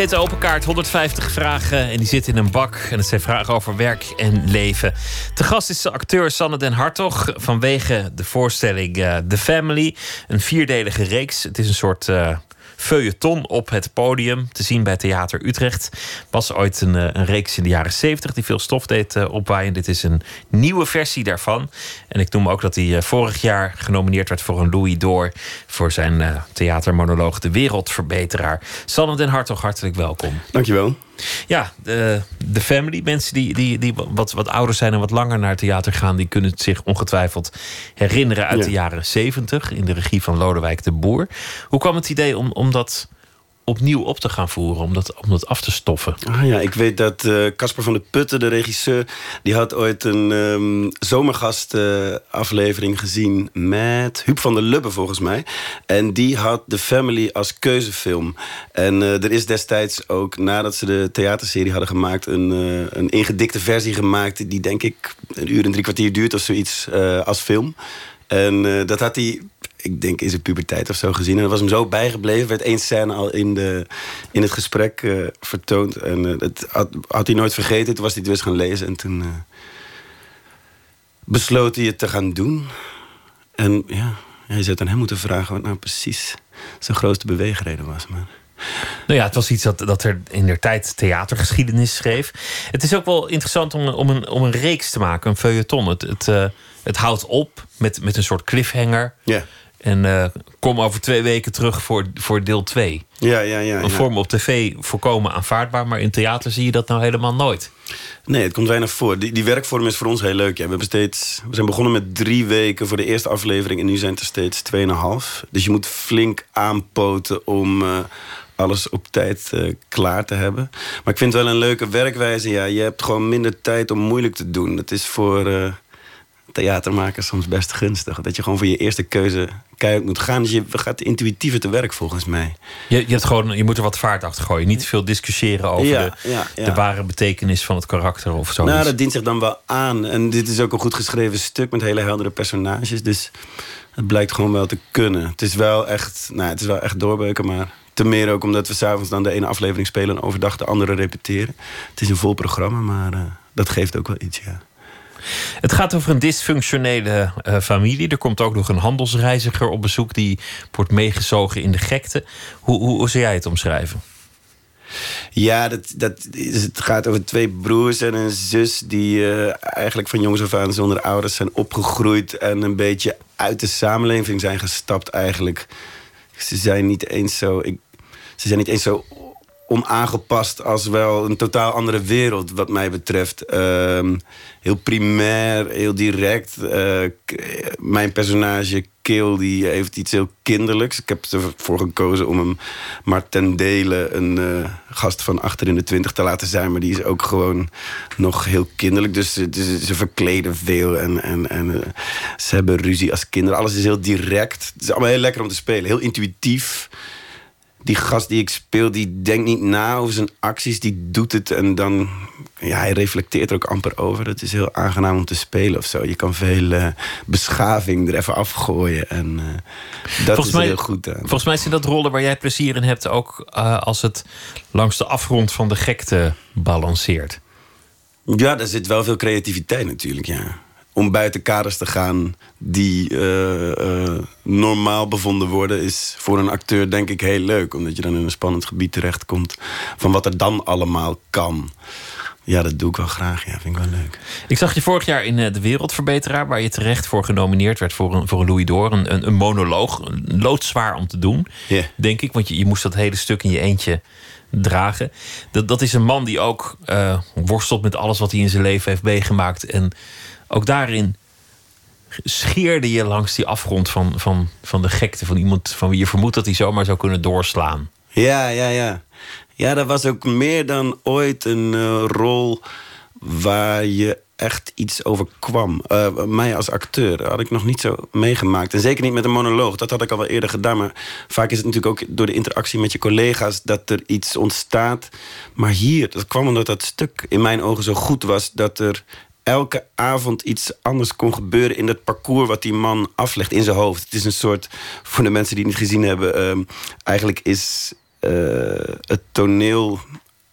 Heet Open Kaart, 150 vragen en die zitten in een bak. En het zijn vragen over werk en leven. Te gast is de acteur Sanne den Hartog vanwege de voorstelling uh, The Family. Een vierdelige reeks. Het is een soort uh, feuilleton op het podium. Te zien bij Theater Utrecht. Was ooit een, uh, een reeks in de jaren 70 die veel stof deed opwaaien. Dit is een nieuwe versie daarvan. En ik noem ook dat hij vorig jaar genomineerd werd voor een Louis d'Or. Voor zijn theatermonoloog De Wereldverbeteraar. Sanne den Hartog, hartelijk welkom. Dankjewel. Ja, de, de family, mensen die, die, die wat, wat ouder zijn en wat langer naar het theater gaan, die kunnen het zich ongetwijfeld herinneren uit Ja. de jaren 70 in de regie van Lodewijk de Boer. Hoe kwam het idee om, om dat opnieuw op te gaan voeren, om dat, om dat af te stoffen? Ah ja, ik weet dat eh, Casper van de Putten, de regisseur... die had ooit een ehm zomergast-aflevering gezien... met Huub van der Lubbe, volgens mij. En die had The Family als keuzefilm. En eh, er is destijds ook, nadat ze de theaterserie hadden gemaakt... een, eh, een ingedikte versie gemaakt... die denk ik een uur en drie kwartier duurt of zoiets eh, als film. En eh, dat had hij, ik denk in zijn puberteit of zo gezien. En dat was hem zo bijgebleven. werd één scène al in, de, in het gesprek eh, vertoond. En eh, dat had, had hij nooit vergeten. Toen was hij het dus gaan lezen. En toen eh, besloot hij het te gaan doen. En ja, je zou aan hem moeten vragen... wat nou precies zijn grootste beweegreden was. Maar... Nou ja, het was iets dat, dat er in der tijd theatergeschiedenis schreef. Het is ook wel interessant om, om, een, om een reeks te maken, een feuilleton. Het, het, het houdt op met, met een soort cliffhanger. Ja. En eh, kom over twee weken terug voor, voor deel 2. Ja, ja, ja. Een ja. vorm op tv voorkomen aanvaardbaar, maar in theater zie je dat nou helemaal nooit. Nee, het komt weinig voor. Die, die werkvorm is voor ons heel leuk. Ja. We, hebben steeds, we zijn begonnen met drie weken voor de eerste aflevering... en nu zijn het er steeds tweeënhalf. Dus je moet flink aanpoten om eh, alles op tijd eh, klaar te hebben. Maar ik vind het wel een leuke werkwijze. Ja. Je hebt gewoon minder tijd om moeilijk te doen. Dat is voor theatermakers soms best gunstig. Dat je gewoon voor je eerste keuze keihard moet gaan. Dus je gaat intuïtiever te werk volgens mij. Je, je, hebt gewoon, je moet er wat vaart achter gooien. Niet veel discussiëren over Ja, de, ja, ja. de ware betekenis van het karakter of zo. Nou, dat dient zich dan wel aan. En dit is ook een goed geschreven stuk met hele heldere personages. Dus het blijkt gewoon wel te kunnen. Het is wel echt, nou, het is wel echt doorbeuken, maar te meer ook omdat we s'avonds dan de ene aflevering spelen en overdag de andere repeteren. Het is een vol programma, maar eh, dat geeft ook wel iets, ja. Het gaat over een dysfunctionele eh, familie. Er komt ook nog een handelsreiziger op bezoek die wordt meegezogen in de gekte. Hoe, hoe, zou jij het omschrijven? Ja, dat, dat is, het gaat over twee broers en een zus die eh, eigenlijk van jongs af aan zonder ouders zijn opgegroeid en een beetje uit de samenleving zijn gestapt eigenlijk. Ze zijn niet eens zo, ik, ze zijn niet eens zo onaangepast als wel een totaal andere wereld wat mij betreft. Ehm, heel primair, heel direct. Eh, mijn personage Keel die heeft iets heel kinderlijks. Ik heb ervoor gekozen om hem maar ten dele een eh, gast van achter in de twintig te laten zijn. Maar die is ook gewoon nog heel kinderlijk. Dus, dus ze verkleden veel en, en, en eh, ze hebben ruzie als kinderen. Alles is heel direct. Het is allemaal heel lekker om te spelen. Heel intuïtief die gast die ik speel, die denkt niet na over zijn acties. Die doet het en dan... Ja, hij reflecteert er ook amper over. Het is heel aangenaam om te spelen of zo. Je kan veel eh, beschaving er even afgooien. En eh, dat is heel goed aan. Volgens mij zijn dat rollen waar jij plezier in hebt... ook eh, als het langs de afgrond van de gekte balanceert. Ja, daar zit wel veel creativiteit natuurlijk, ja. Om buiten kaders te gaan die eh, eh, normaal bevonden worden... is voor een acteur denk ik heel leuk. Omdat je dan in een spannend gebied terechtkomt... van wat er dan allemaal kan. Ja, dat doe ik wel graag. Ja, vind ik wel leuk. Ik zag je vorig jaar in eh, De Wereldverbeteraar... waar je terecht voor genomineerd werd voor een, voor een Louis d'Or. Een, een, een monoloog, loodzwaar om te doen, Ja. denk ik. Want je, je moest dat hele stuk in je eentje dragen. Dat, dat is een man die ook worstelt met alles wat hij in zijn leven heeft meegemaakt. En ook daarin scheerde je langs die afgrond van, van, van de gekte... van iemand van wie je vermoedt dat hij zomaar zou kunnen doorslaan. Ja, ja, ja. Ja, dat was ook meer dan ooit een eh, rol waar je echt iets over kwam. Eh, mij als acteur had ik nog niet zo meegemaakt. En zeker niet met een monoloog. Dat had ik al wel eerder gedaan. Maar vaak is het natuurlijk ook door de interactie met je collega's... dat er iets ontstaat. Maar hier, dat kwam omdat dat stuk in mijn ogen zo goed was... dat er elke avond iets anders kon gebeuren in het parcours wat die man aflegt in zijn hoofd. Het is een soort, voor de mensen die het niet gezien hebben, ehm, eigenlijk is eh, het toneel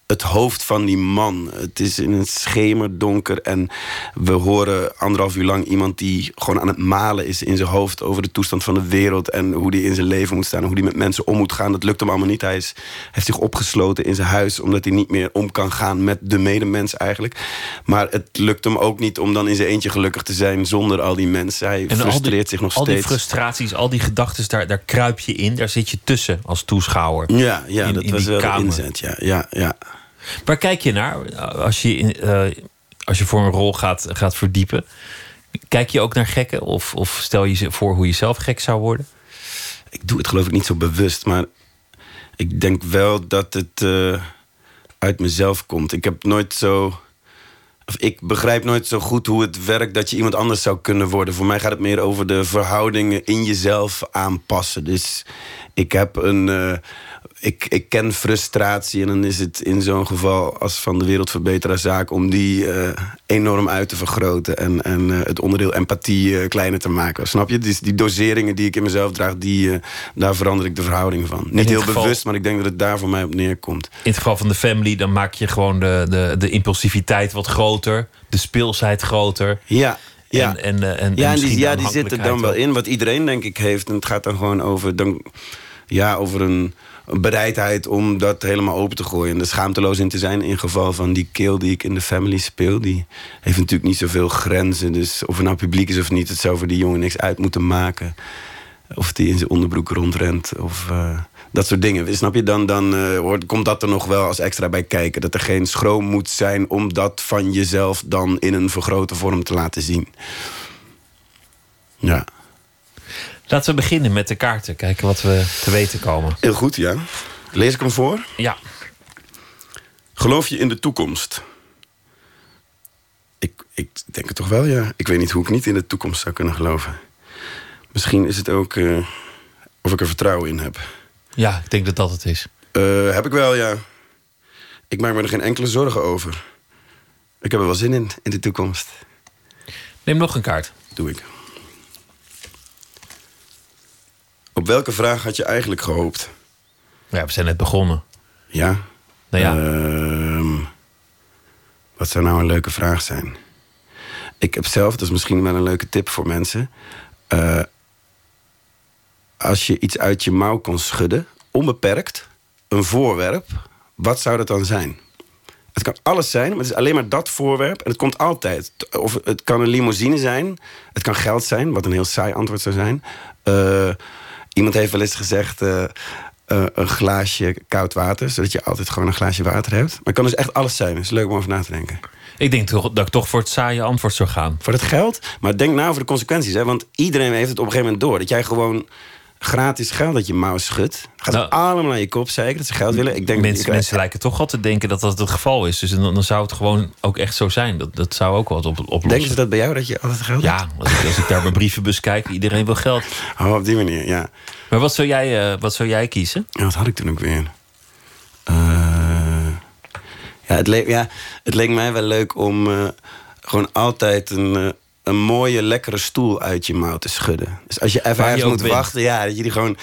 het hoofd van die man. Het is in een schemerdonker en we horen anderhalf uur lang iemand die gewoon aan het malen is in zijn hoofd over de toestand van de wereld en hoe die in zijn leven moet staan en hoe die met mensen om moet gaan. Dat lukt hem allemaal niet. Hij is, heeft zich opgesloten in zijn huis omdat hij niet meer om kan gaan met de medemens eigenlijk. Maar het lukt hem ook niet om dan in zijn eentje gelukkig te zijn zonder al die mensen. Hij En al frustreert die, zich nog al steeds. die frustraties, al die gedachten, daar, daar kruip je in. Daar zit je tussen als toeschouwer. Ja, ja In- dat in was die wel de inzet. Ja, ja, ja. Waar kijk je naar als je, eh, als je voor een rol gaat, gaat verdiepen? Kijk je ook naar gekken? Of, of stel je je voor hoe je zelf gek zou worden? ik doe het geloof ik niet zo bewust, maar ik denk wel dat het eh, uit mezelf komt. Ik heb nooit zo. Ik begrijp nooit zo goed hoe het werkt dat je iemand anders zou kunnen worden. Voor mij gaat het meer over de verhoudingen in jezelf aanpassen. Dus ik heb een. eh, ik, ik ken frustratie en dan is het in zo'n geval als van de wereldverbeteraar zaak om die eh, enorm uit te vergroten en, en eh, het onderdeel empathie eh, kleiner te maken. Snap je? Dus die doseringen die ik in mezelf draag, die, daar verander ik de verhouding van. Niet heel geval- bewust, maar ik denk dat het daar voor mij op neerkomt. In het geval van de family, dan maak je gewoon de, de, de impulsiviteit wat groter. De speelsheid groter. Ja. Ja, En, en, en, ja, en die, ja, die zit er dan wel in. Wat iedereen denk ik heeft. En het gaat dan gewoon over, dan, ja, over een bereidheid om dat helemaal open te gooien. En er schaamteloos in te zijn. In geval van die keel die ik in de family speel. Die heeft natuurlijk niet zoveel grenzen. Dus of het nou publiek is of niet. Het zou voor die jongen niks uit moeten maken. Of die in zijn onderbroek rondrent. Of eh, dat soort dingen. Snap je? Dan, dan eh, hoort- komt dat er nog wel als extra bij kijken. Dat er geen schroom moet zijn om dat van jezelf dan in een vergrote vorm te laten zien. Ja. Laten we beginnen met de kaarten. Kijken wat we te weten komen. Heel goed, ja. Lees ik hem voor? Ja. Geloof je in de toekomst? Ik, ik denk het toch wel, ja. Ik weet niet hoe ik niet in de toekomst zou kunnen geloven. Misschien is het ook eh, of ik er vertrouwen in heb. Ja, ik denk dat dat het is. Eh, heb ik wel, ja. Ik maak me er geen enkele zorgen over. Ik heb er wel zin in, in de toekomst. Neem nog een kaart. Doe ik. Op welke vraag had je eigenlijk gehoopt? Ja, we zijn net begonnen. Ja? Nou ja. Ehm, wat zou nou een leuke vraag zijn? Ik heb zelf, dat is misschien wel een leuke tip voor mensen. eh, als je iets uit je mouw kon schudden, onbeperkt, een voorwerp, wat zou dat dan zijn? Het kan alles zijn, maar het is alleen maar dat voorwerp. En het komt altijd. Of het kan een limousine zijn. Het kan geld zijn, wat een heel saai antwoord zou zijn. Eh, iemand heeft wel eens gezegd... eh, eh, een glaasje koud water, zodat je altijd gewoon een glaasje water hebt. Maar het kan dus echt alles zijn. Het is leuk om over na te denken. Ik denk toch, dat ik toch voor het saaie antwoord zou gaan. Voor het geld, maar denk na over de consequenties. Hè? Want iedereen heeft het op een gegeven moment door. Dat jij gewoon gratis geld uit je mouw schudt. Gaat Nou, allemaal naar je kop zeiken dat ze geld willen. Ik denk Mensen, ik- mensen lijken toch al te denken dat dat het geval is. Dus dan, dan zou het gewoon ook echt zo zijn. Dat, dat zou ook wat op, oplossen. Denken ze dat bij jou, dat je altijd geld Ja, als ik, als ik daar mijn brievenbus kijk, iedereen wil geld. *laughs* Oh, op die manier, ja. Maar wat zou jij, eh, wat zou jij kiezen? Ja, wat had ik toen ook weer? Eh, ja, het leek, ja, het leek mij wel leuk om eh, gewoon altijd een, een mooie, lekkere stoel uit je mouw te schudden. Dus als je even ergens moet bent. wachten, ja, dat je die gewoon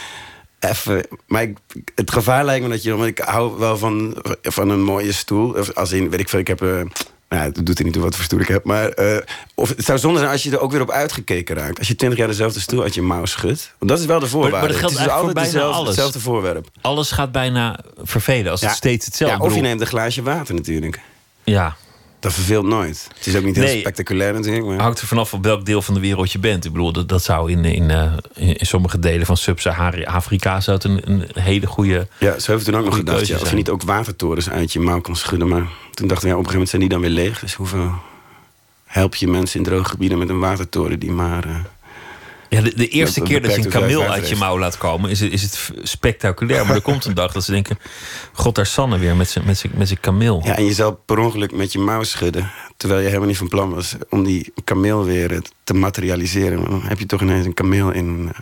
even. Maar ik, het gevaar lijkt me dat je. Want ik hou wel van, van een mooie stoel. Of Als in, weet ik veel, ik heb. eh, nou, het doet er niet toe wat voor stoel ik heb. Maar eh, of, het zou zonde zijn als je er ook weer op uitgekeken raakt. Als je twintig jaar dezelfde stoel uit je mouw schudt. Want dat is wel de voorwaarde. maar dat geldt het is dus eigenlijk altijd voor bijna dezelfde, alles. hetzelfde voorwerp. Alles gaat bijna vervelen als het steeds hetzelfde Ja, of je neemt een glaasje water natuurlijk. Ja. Dat verveelt nooit. Het is ook niet heel Nee. spectaculair natuurlijk. Maar... Hangt er vanaf op welk deel van de wereld je bent. Ik bedoel, dat, dat zou in, in, eh, in, sommige delen van Sub-Sahara-Afrika zou het een, een hele goede. Ja, zo heeft toen ook nog gedacht. Ja, of je niet ook watertorens uit je mouw kon schudden. Maar toen dachten we, ja, op een gegeven moment zijn die dan weer leeg. Dus hoeveel help je mensen in droge gebieden met een watertoren die maar... eh, Ja, de, de eerste keer dat je een kameel uit je mouw laat komen, is het, is het spectaculair. Maar er komt een dag dat ze denken: God, daar Sanne weer met zijn met zijn- met zijn kameel. Ja, en je zou per ongeluk met je mouw schudden. Terwijl je helemaal niet van plan was om die kameel weer eh, te materialiseren. Maar dan heb je toch ineens een kameel in, eh,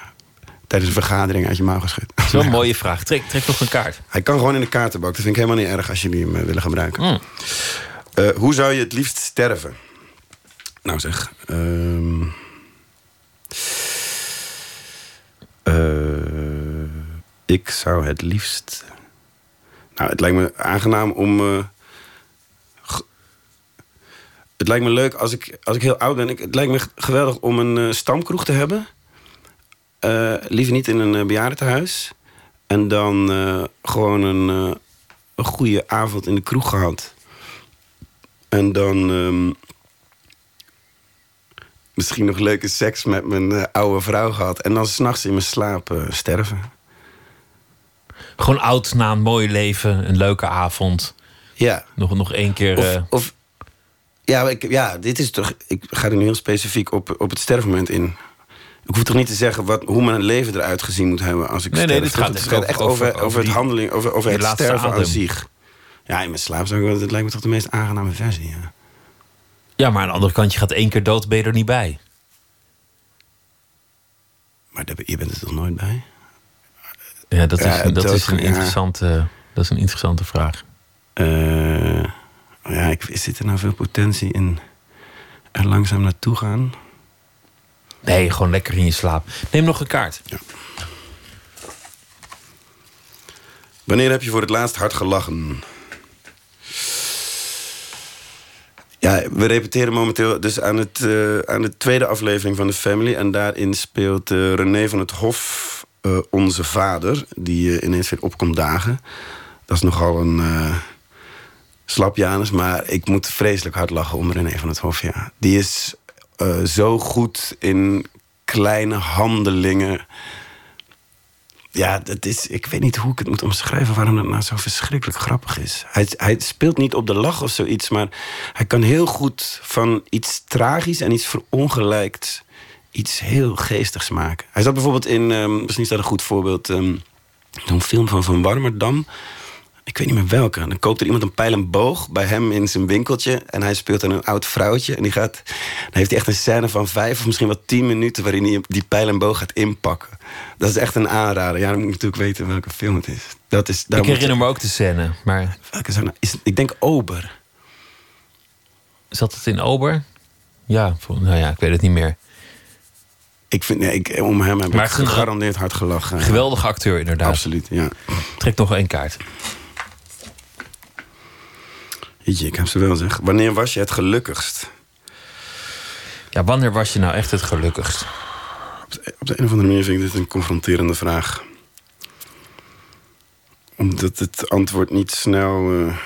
tijdens een vergadering uit je mouw geschud. Dat is wel *laughs* een mooie vraag. Trek, trek nog een kaart. Hij kan gewoon in de kaartenbak. Dat vind ik helemaal niet erg als jullie hem eh, willen gebruiken. Mm. Eh, hoe zou je het liefst sterven? Nou zeg. ehm, eh, ik zou het liefst. Nou, het lijkt me aangenaam om. eh, het lijkt me leuk als ik, als ik heel oud ben. Ik, het lijkt me geweldig om een eh, stamkroeg te hebben. Eh, liever niet in een uh, bejaardentehuis. En dan eh, gewoon een, eh, een goede avond in de kroeg gehad. En dan ehm, misschien nog leuke seks met mijn eh, oude vrouw gehad. En dan s'nachts in mijn slaap eh, sterven. Gewoon oud na een mooi leven, een leuke avond. Ja. Nog, nog één keer. Of, eh, of ja, ik, ja, dit is toch. Ik ga er nu heel specifiek op, op het sterfmoment in. Ik hoef toch niet te zeggen wat, hoe mijn leven eruit gezien moet hebben als ik Nee, nee, sterf. dit gaat Het echt echt over- over, het die- handeling, over, over het sterven aan adem. zich. Ja, in mijn slaap zou ik wel. Dat lijkt me toch de meest aangename versie. Ja. Ja, maar aan de andere kant, je gaat één keer dood, ben je er niet bij. Maar je bent er toch nooit bij? Ja, dat is, Ja, dat dood- is, een, ja. interessante, dat is een interessante vraag. Eh, ja, ik, zit er nou veel potentie in er langzaam naartoe gaan? Nee, gewoon lekker in je slaap. Neem nog een kaart. Wanneer heb je voor het laatst hard gelachen? Ja, we repeteren momenteel dus aan, het, eh, aan de tweede aflevering van The Family. En daarin speelt eh, René van het Hof eh, onze vader, die ineens weer opkomt dagen. Dat is nogal een slap Janus, maar ik moet vreselijk hard lachen om René van het Hof. Ja. Die is zo goed in kleine handelingen. Ja, dat is, ik weet niet hoe ik het moet omschrijven waarom dat nou zo verschrikkelijk grappig is. Hij, hij speelt niet op de lach of zoiets, maar hij kan heel goed van iets tragisch en iets verongelijkt iets heel geestigs maken. Hij zat bijvoorbeeld in, ehm, misschien is dat een goed voorbeeld, ehm, zo'n film van Van Warmerdam. Ik weet niet meer welke. Dan koopt er iemand een pijl en boog bij hem in zijn winkeltje. En hij speelt dan een oud vrouwtje. En die gaat, dan heeft hij echt een scène van vijf of misschien wel tien minuten... waarin hij die pijl en boog gaat inpakken. Dat is echt een aanrader. Ja, dan moet ik natuurlijk weten welke film het is. Dat is daar ik herinner me ook de scène, maar... Welke is, ik denk Ober. Zat het in Ober? Ja, nou ja, ik weet het niet meer. Ik vind, nee, ik, om hem heb Maar ik gegarandeerd hard gelachen. Geweldige acteur, inderdaad. Absoluut, ja. Trek nog één kaart. Jeetje, ik heb ze wel zeg. Wanneer was je het gelukkigst? Ja, wanneer was je nou echt het gelukkigst? Op de, op de een of andere manier vind ik dit een confronterende vraag. Omdat het antwoord niet snel. eh,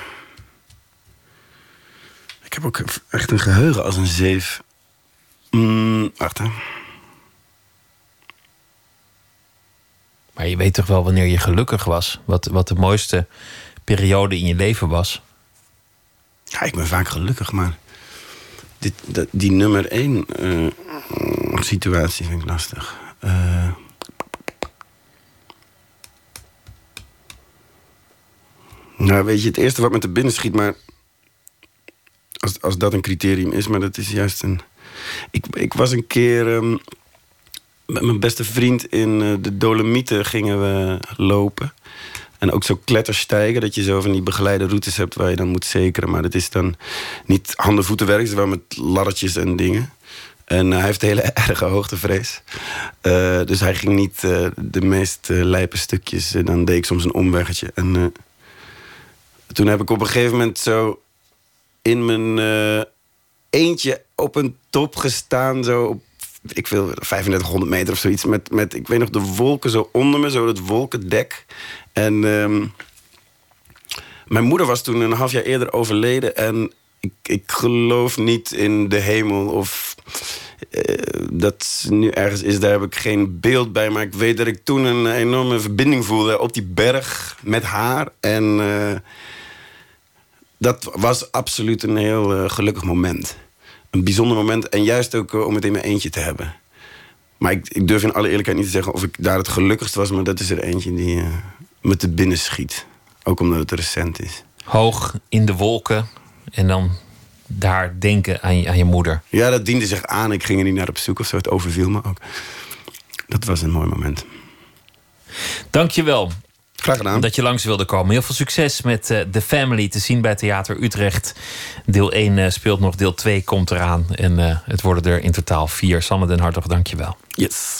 Ik heb ook echt een geheugen als een zeef. Mm, wacht hè. Maar je weet toch wel wanneer je gelukkig was? Wat, wat de mooiste periode in je leven was? Ja, ik ben vaak gelukkig, maar. Dit, dat, die nummer één eh, situatie vind ik lastig. Eh, nou, weet je, het eerste wat me te binnen schiet, maar. Als, als dat een criterium is, maar dat is juist een. Ik, ik was een keer. ehm, met mijn beste vriend in eh, de Dolomieten gingen we lopen. En ook zo kletterstijgen, dat je zo van die begeleide routes hebt waar je dan moet zekeren. Maar dat is dan niet handen-voetenwerk, wel met laddertjes en dingen. En eh, hij heeft hele *laughs* erge hoogtevrees. Eh, dus hij ging niet eh, de meest eh, lijpe stukjes. eh, dan deed ik soms een omweggetje. En toen heb ik op een gegeven moment zo in mijn eentje op een top gestaan. Zo op, ik wil 3500 meter of zoiets. Met, met, ik weet nog, de wolken zo onder me, zo het wolkendek. En ehm, mijn moeder was toen een half jaar eerder overleden. En ik, ik geloof niet in de hemel of eh, dat nu ergens is. Daar heb ik geen beeld bij. Maar ik weet dat ik toen een enorme verbinding voelde op die berg met haar. En eh, dat was absoluut een heel eh, gelukkig moment. Een bijzonder moment. En juist ook eh, om het in mijn eentje te hebben. Maar ik, ik durf in alle eerlijkheid niet te zeggen of ik daar het gelukkigst was. Maar dat is er eentje die eh, me te binnen schiet. Ook omdat het recent is. Hoog in de wolken en dan daar denken aan je, aan je moeder. Ja, dat diende zich aan. Ik ging er niet naar op zoek of zo. Het overviel me ook. Dat was een mooi moment. Dankjewel. Graag gedaan. Dat je langs wilde komen. Heel veel succes met uh, The Family te zien bij Theater Utrecht. Deel 1 uh, speelt nog, deel 2 komt eraan. En uh, het worden er in totaal vier. Sanne den Hartog, dank je wel. Yes.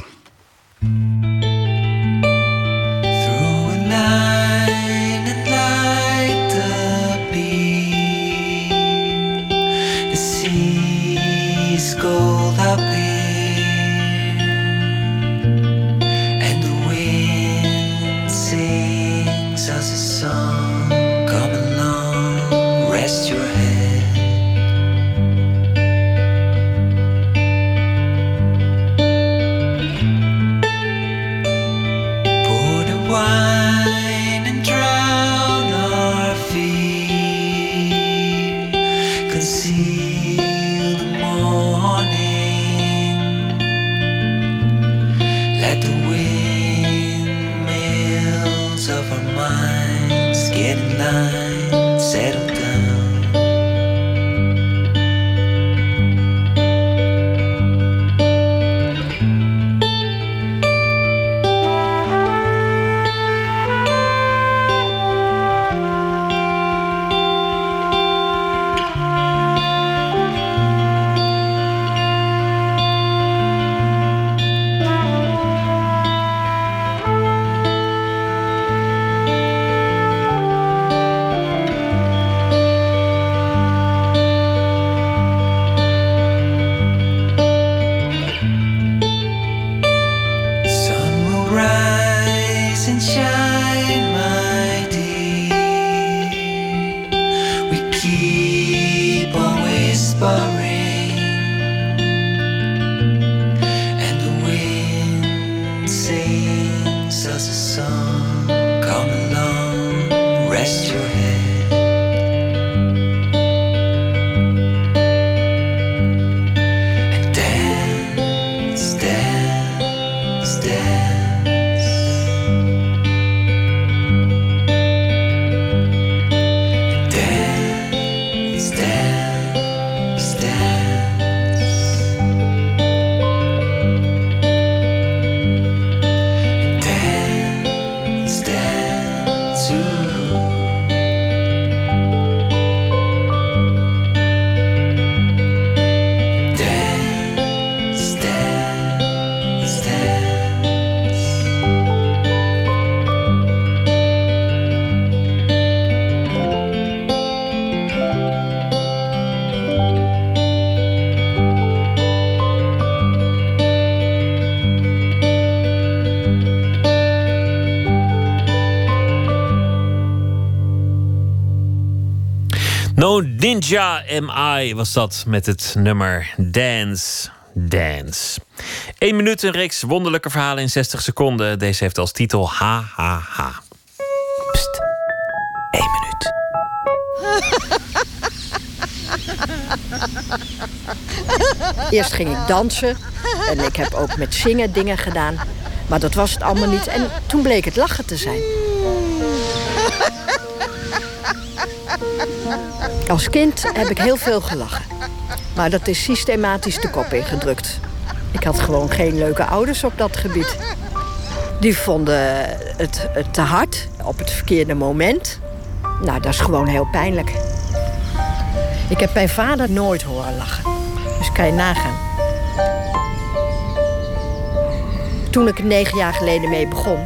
Us a song. Ninja MI was dat met het nummer Dance, Dance. Eén minuut, een reeks wonderlijke verhalen in 60 seconden. Deze heeft als titel Ha. Pst, één minuut. *laughs* Eerst ging ik dansen en ik heb ook met zingen dingen gedaan. Maar dat was het allemaal niet. En toen bleek het lachen te zijn. Als kind heb ik heel veel gelachen. Maar dat is systematisch de kop ingedrukt. Ik had gewoon geen leuke ouders op dat gebied. Die vonden het, te hard op het verkeerde moment. Nou, dat is gewoon heel pijnlijk. Ik heb mijn vader nooit horen lachen. Dus kan je nagaan. Toen ik negen jaar geleden mee begon...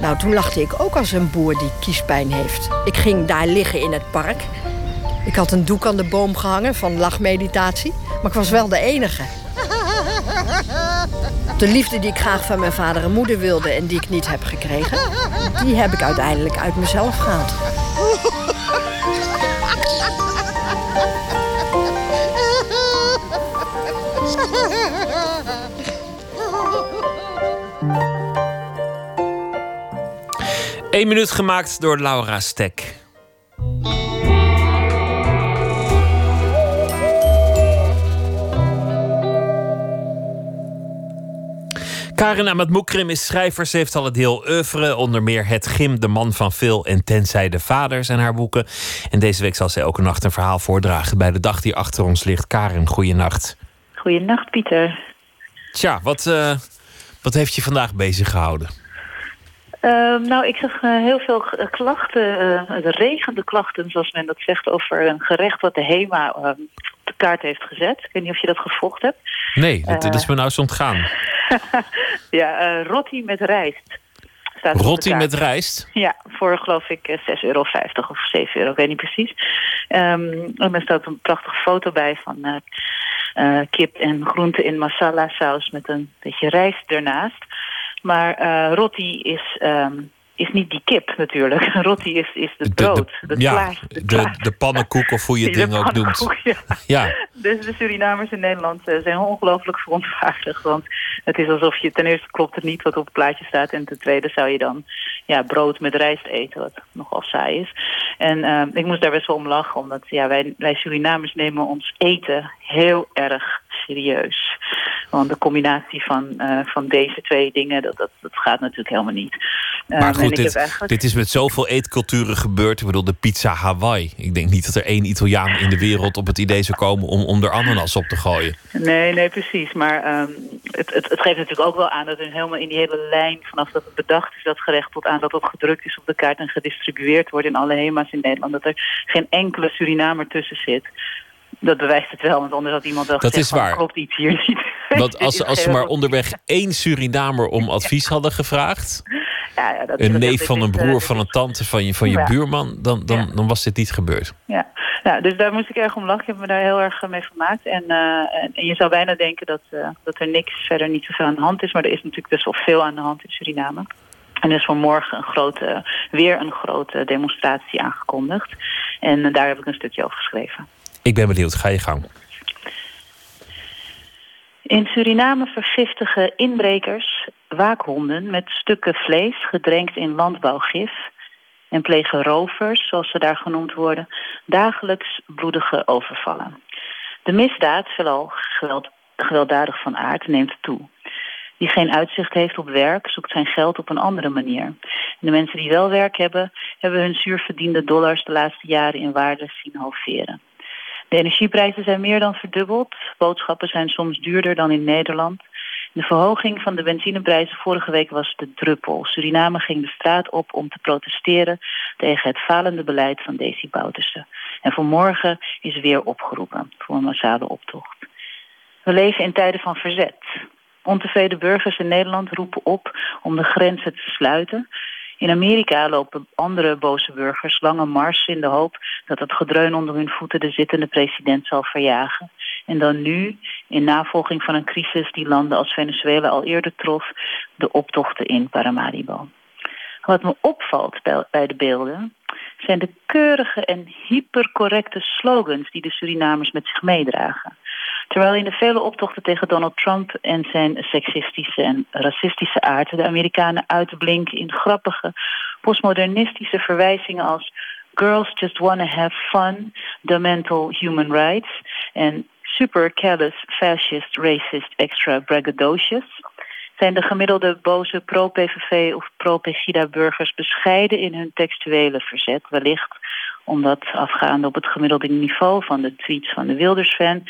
nou, toen lachte ik ook als een boer die kiespijn heeft. Ik ging daar liggen in het park. Ik had een doek aan de boom gehangen van lachmeditatie. Maar ik was wel de enige. De liefde die ik graag van mijn vader en moeder wilde... en die ik niet heb gekregen... die heb ik uiteindelijk uit mezelf gehaald. Eén minuut gemaakt door Laura Stek. Karin Amat Moekrim is schrijver. Ze heeft al het deel oeuvre. Onder meer Het Gim, De Man van Veel en Tenzij de Vader zijn haar boeken. En deze week zal zij elke nacht een verhaal voordragen bij de dag die achter ons ligt. Karin, goeienacht. Goeienacht, Pieter. Tja, wat, eh, wat heeft je vandaag bezig gehouden? Ehm, nou, ik zag eh, heel veel g- klachten, eh, regende klachten, zoals men dat zegt, over een gerecht wat de HEMA ehm, op de kaart heeft gezet. Ik weet niet of je dat gevolgd hebt. Nee, dat, dat is Eh. me nou eens ontgaan. *laughs* ja, eh rotti met rijst. Rotti met rijst. Ja, voor geloof ik eh, 6,50 euro of 7 euro, ik weet niet precies. Ehm, en er staat een prachtige foto bij van eh, eh, kip en groenten in masala saus met een beetje rijst ernaast. Maar eh roti is, ehm, is niet die kip natuurlijk. *laughs* Roti is, is het brood. het ja, plaatje, het de, de pannenkoek of hoe je *laughs* het De ding ook pannenkoek, ja. *laughs* Ja, Dus de Surinamers in Nederland eh, zijn ongelooflijk verontwaardigd. Want het is alsof je ten eerste klopt het niet wat op het plaatje staat. En ten tweede zou je dan ja, brood met rijst eten, wat nogal saai is. En eh, ik moest daar best wel om lachen, omdat ja, wij, wij Surinamers nemen ons eten heel erg serieus. Want de combinatie van, eh, van deze twee dingen, dat, dat, dat gaat natuurlijk helemaal niet. Eh, maar goed, dit, eigenlijk- dit is met zoveel eetculturen gebeurd. Ik bedoel, de pizza Hawaii. Ik denk niet dat er één Italiaan in de wereld op het idee zou komen om, om er ananas op te gooien. Nee, nee, precies. Maar ehm, het, het, het geeft natuurlijk ook wel aan dat er helemaal in die hele lijn... vanaf dat het bedacht is, dat gerecht, tot aan dat het gedrukt is op de kaart... en gedistribueerd wordt in alle HEMA's in Nederland... dat er geen enkele Surinamer tussen zit. Dat bewijst het wel, want anders had iemand wel Dat gezegd... is waar. van, klopt iets hier niet. *laughs* Want als, *laughs* als ze maar onderweg één Surinamer om advies hadden gevraagd... Ja, ja, dat, een dat- neef van een eh, broer dit van een tante van je, van je Ja. buurman... Dan, dan, dan was dit niet gebeurd. Ja, nou, dus daar moest ik erg om lachen. Ik heb me daar heel erg eh, mee vermaakt. En, eh, en, en je zou bijna denken dat, eh, dat er niks verder niet zoveel aan de hand is. Maar er is natuurlijk best wel veel aan de hand in Suriname. En er is voor morgen een grote, weer een grote demonstratie aangekondigd. En eh, daar heb ik een stukje over geschreven. Ik ben benieuwd, ga je gang. In Suriname vergiftigen inbrekers waakhonden met stukken vlees gedrenkt in landbouwgif en plegen rovers, zoals ze daar genoemd worden, dagelijks bloedige overvallen. De misdaad, veelal geweld, gewelddadig van aard, neemt toe. Wie geen uitzicht heeft op werk, zoekt zijn geld op een andere manier. De mensen die wel werk hebben, hebben hun zuurverdiende dollars de laatste jaren in waarde zien halveren. De energieprijzen zijn meer dan verdubbeld. Boodschappen zijn soms duurder dan in Nederland. De verhoging van de benzineprijzen vorige week was de druppel. Suriname ging de straat op om te protesteren tegen het falende beleid van Desi Bouterse. En voor morgen is weer opgeroepen voor een massale optocht. We leven in tijden van verzet. Ontevreden burgers in Nederland roepen op om de grenzen te sluiten. In Amerika lopen andere boze burgers lange mars in de hoop dat het gedreun onder hun voeten de zittende president zal verjagen. En dan nu, in navolging van een crisis die landen als Venezuela al eerder trof, de optochten in Paramaribo. Wat me opvalt bij, de beelden zijn de keurige en hypercorrecte slogans die de Surinamers met zich meedragen. Terwijl in de vele optochten tegen Donald Trump en zijn seksistische en racistische aard de Amerikanen uitblinken in grappige postmodernistische verwijzingen als Girls just wanna have fun, the mental human rights en super callous, fascist, racist, extra braggadocious zijn de gemiddelde boze pro-PVV of pro-Pegida burgers bescheiden in hun textuele verzet. Wellicht omdat afgaande op het gemiddelde niveau van de tweets van de Wilders-fan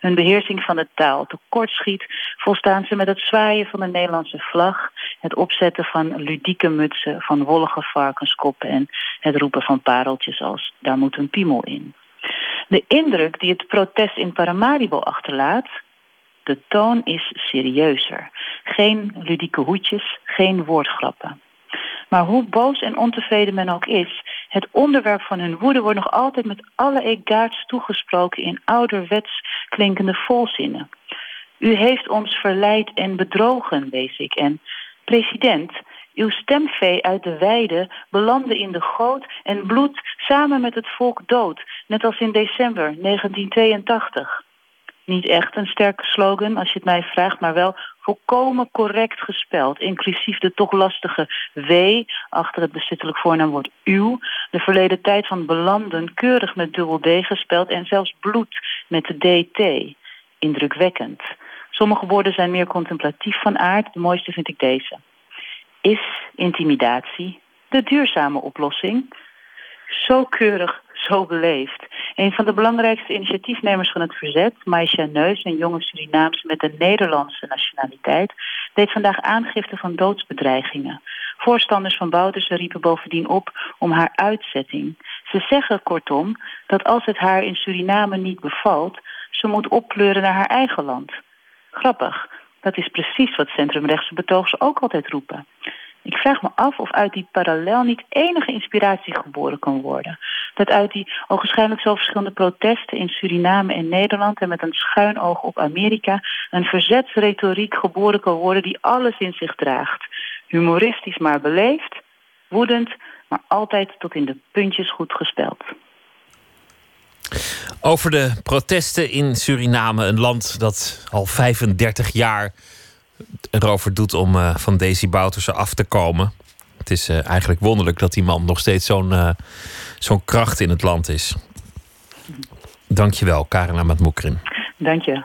hun beheersing van de taal tekortschiet, volstaan ze met het zwaaien van de Nederlandse vlag, het opzetten van ludieke mutsen van wollige varkenskoppen en het roepen van pareltjes als daar moet een piemel in. De indruk die het protest in Paramaribo achterlaat, de toon is serieuzer. Geen ludieke hoedjes, geen woordgrappen. Maar hoe boos en ontevreden men ook is, het onderwerp van hun woede wordt nog altijd met alle egaards toegesproken in ouderwets klinkende volzinnen. U heeft ons verleid en bedrogen, lees ik. En president, uw stemvee uit de weide belandde in de goot en bloed samen met het volk dood, net als in december 1982 niet echt een sterke slogan, als je het mij vraagt, maar wel volkomen correct gespeld. Inclusief de toch lastige W achter het bezittelijk voornaamwoord uw. De verleden tijd van belanden keurig met dubbel D gespeld en zelfs bloed met de DT. Indrukwekkend. Sommige woorden zijn meer contemplatief van aard. De mooiste vind ik deze. Is intimidatie de duurzame oplossing? Zo keurig, zo beleefd. Een van de belangrijkste initiatiefnemers van het verzet, Maisha Neus, een jonge Surinaamse met een Nederlandse nationaliteit, deed vandaag aangifte van doodsbedreigingen. Voorstanders van Bouterse riepen bovendien op om haar uitzetting. Ze zeggen kortom dat als het haar in Suriname niet bevalt, ze moet opkleuren naar haar eigen land. Grappig, dat is precies wat centrumrechtse betogers ook altijd roepen. Ik vraag me af of uit die parallel niet enige inspiratie geboren kan worden. Dat uit die ogenschijnlijk zo verschillende protesten in Suriname en Nederland... en met een schuin oog op Amerika... een verzetsretoriek geboren kan worden die alles in zich draagt. Humoristisch maar beleefd, woedend, maar altijd tot in de puntjes goed gespeld. Over de protesten in Suriname, een land dat al 35 jaar erover doet om uh, van Daisy Bouterse af te komen. Het is uh, eigenlijk wonderlijk dat die man nog steeds zo'n uh, zo'n kracht in het land is. Dankjewel, Karen Amat Moekrin. Dank je.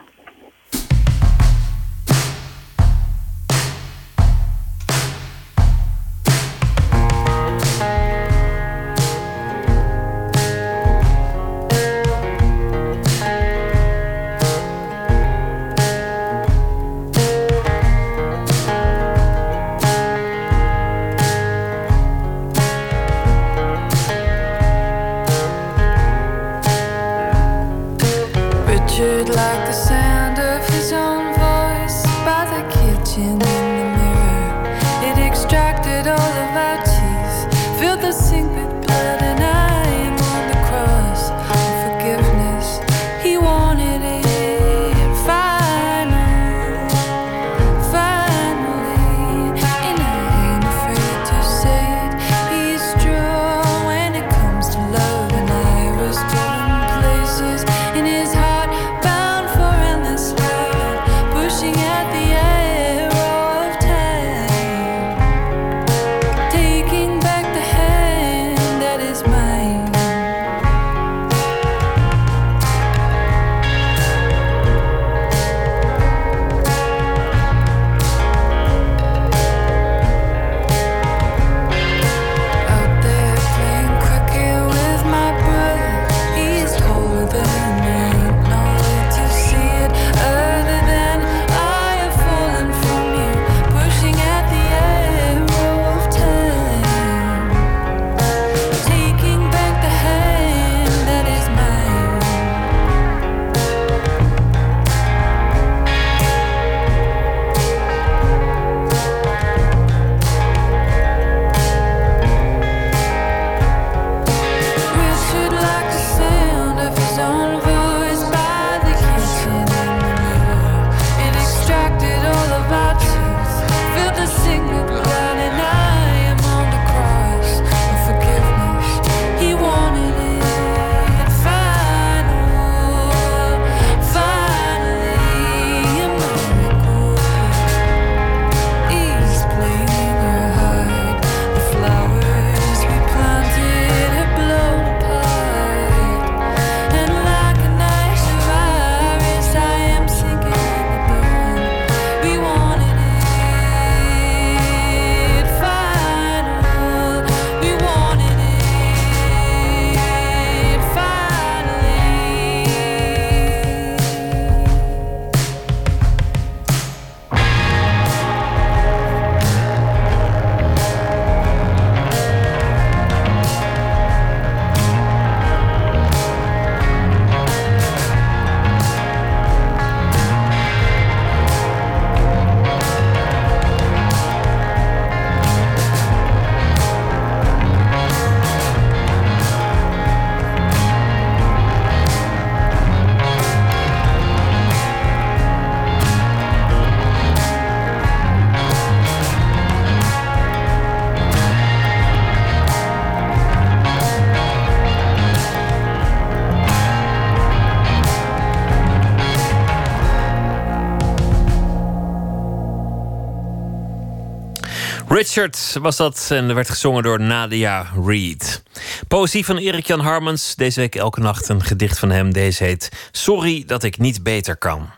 Was dat en er werd gezongen door Nadia Reed. Poëzie van Erik-Jan Harmans. Deze week elke nacht een gedicht van hem. Deze heet Sorry dat ik niet beter kan.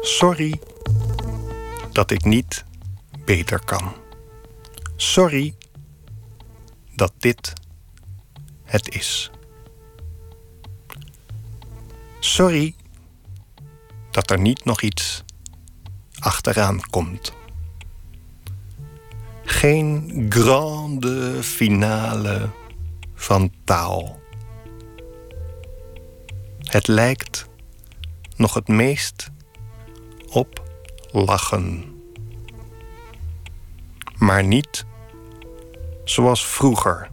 Sorry dat ik niet beter kan. Sorry dat dit het is. Sorry dat er niet nog iets achteraan komt. Geen grande finale van taal. Het lijkt nog het meest op lachen. Maar niet zoals vroeger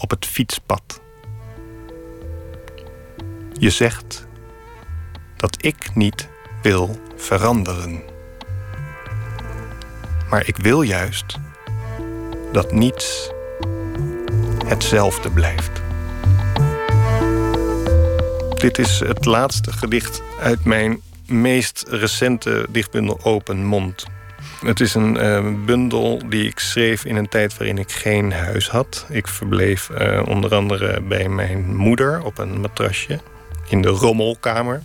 op het fietspad. Je zegt dat ik niet wil veranderen. Maar ik wil juist dat niets hetzelfde blijft. Dit is het laatste gedicht uit mijn meest recente dichtbundel Open Mond. Het is een uh, bundel die ik schreef in een tijd waarin ik geen huis had. Ik verbleef uh, onder andere bij mijn moeder op een matrasje in de rommelkamer.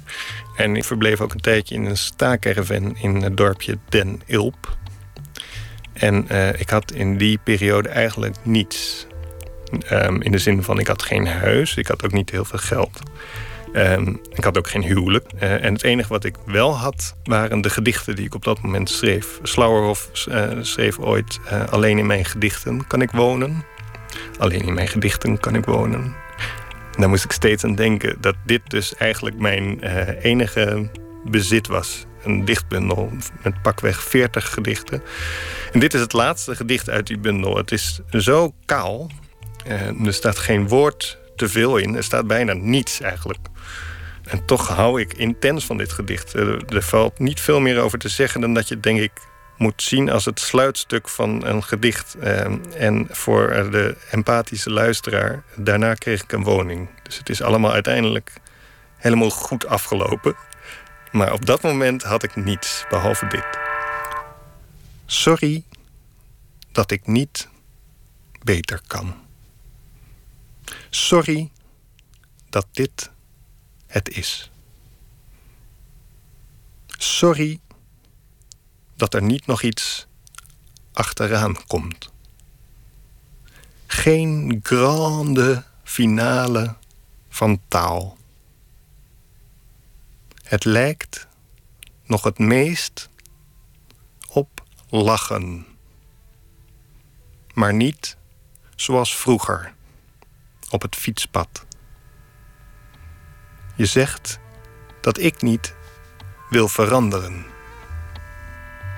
En ik verbleef ook een tijdje in een staakerven in het dorpje Den Ilp. En uh, ik had in die periode eigenlijk niets. Um, in de zin van ik had geen huis, ik had ook niet heel veel geld. Um, ik had ook geen huwelijk. Uh, en het enige wat ik wel had, waren de gedichten die ik op dat moment schreef. Slauerhoff uh, schreef ooit... Alleen in mijn gedichten kan ik wonen. Alleen in mijn gedichten kan ik wonen. Daar moest ik steeds aan denken dat dit dus eigenlijk mijn enige bezit was. Een dichtbundel met pakweg 40 gedichten. En dit is het laatste gedicht uit die bundel. Het is zo kaal. er staat geen woord te veel in. Er staat bijna niets eigenlijk. En toch hou ik intens van dit gedicht. Er, valt niet veel meer over te zeggen dan dat je, denk ik, moet zien als het sluitstuk van een gedicht. Eh, en voor de empathische luisteraar, daarna kreeg ik een woning. Dus het is allemaal uiteindelijk helemaal goed afgelopen. Maar op dat moment had ik niets, behalve dit. Sorry dat ik niet beter kan. Sorry dat dit het is. Sorry dat er niet nog iets achteraan komt. Geen grande finale van taal. Het lijkt nog het meest op lachen. Maar niet zoals vroeger op het fietspad. Je zegt dat ik niet wil veranderen.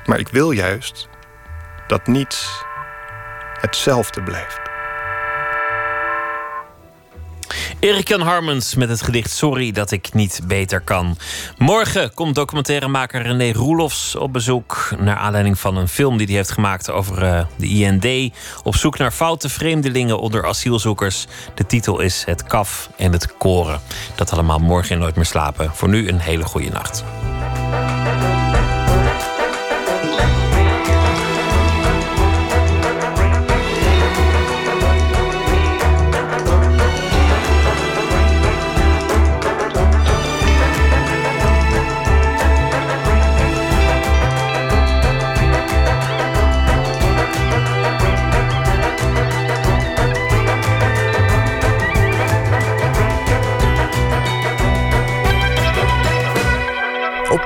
Maar ik wil juist dat niets hetzelfde blijft. Erik Jan Harmens met het gedicht Sorry dat ik niet beter kan. Morgen komt documentairemaker René Roelofs op bezoek. Naar aanleiding van een film die hij heeft gemaakt over uh, de IND. Op zoek naar foute vreemdelingen onder asielzoekers. De titel is Het Kaf en het Koren. Dat allemaal morgen in Nooit meer slapen. Voor nu een hele goede nacht.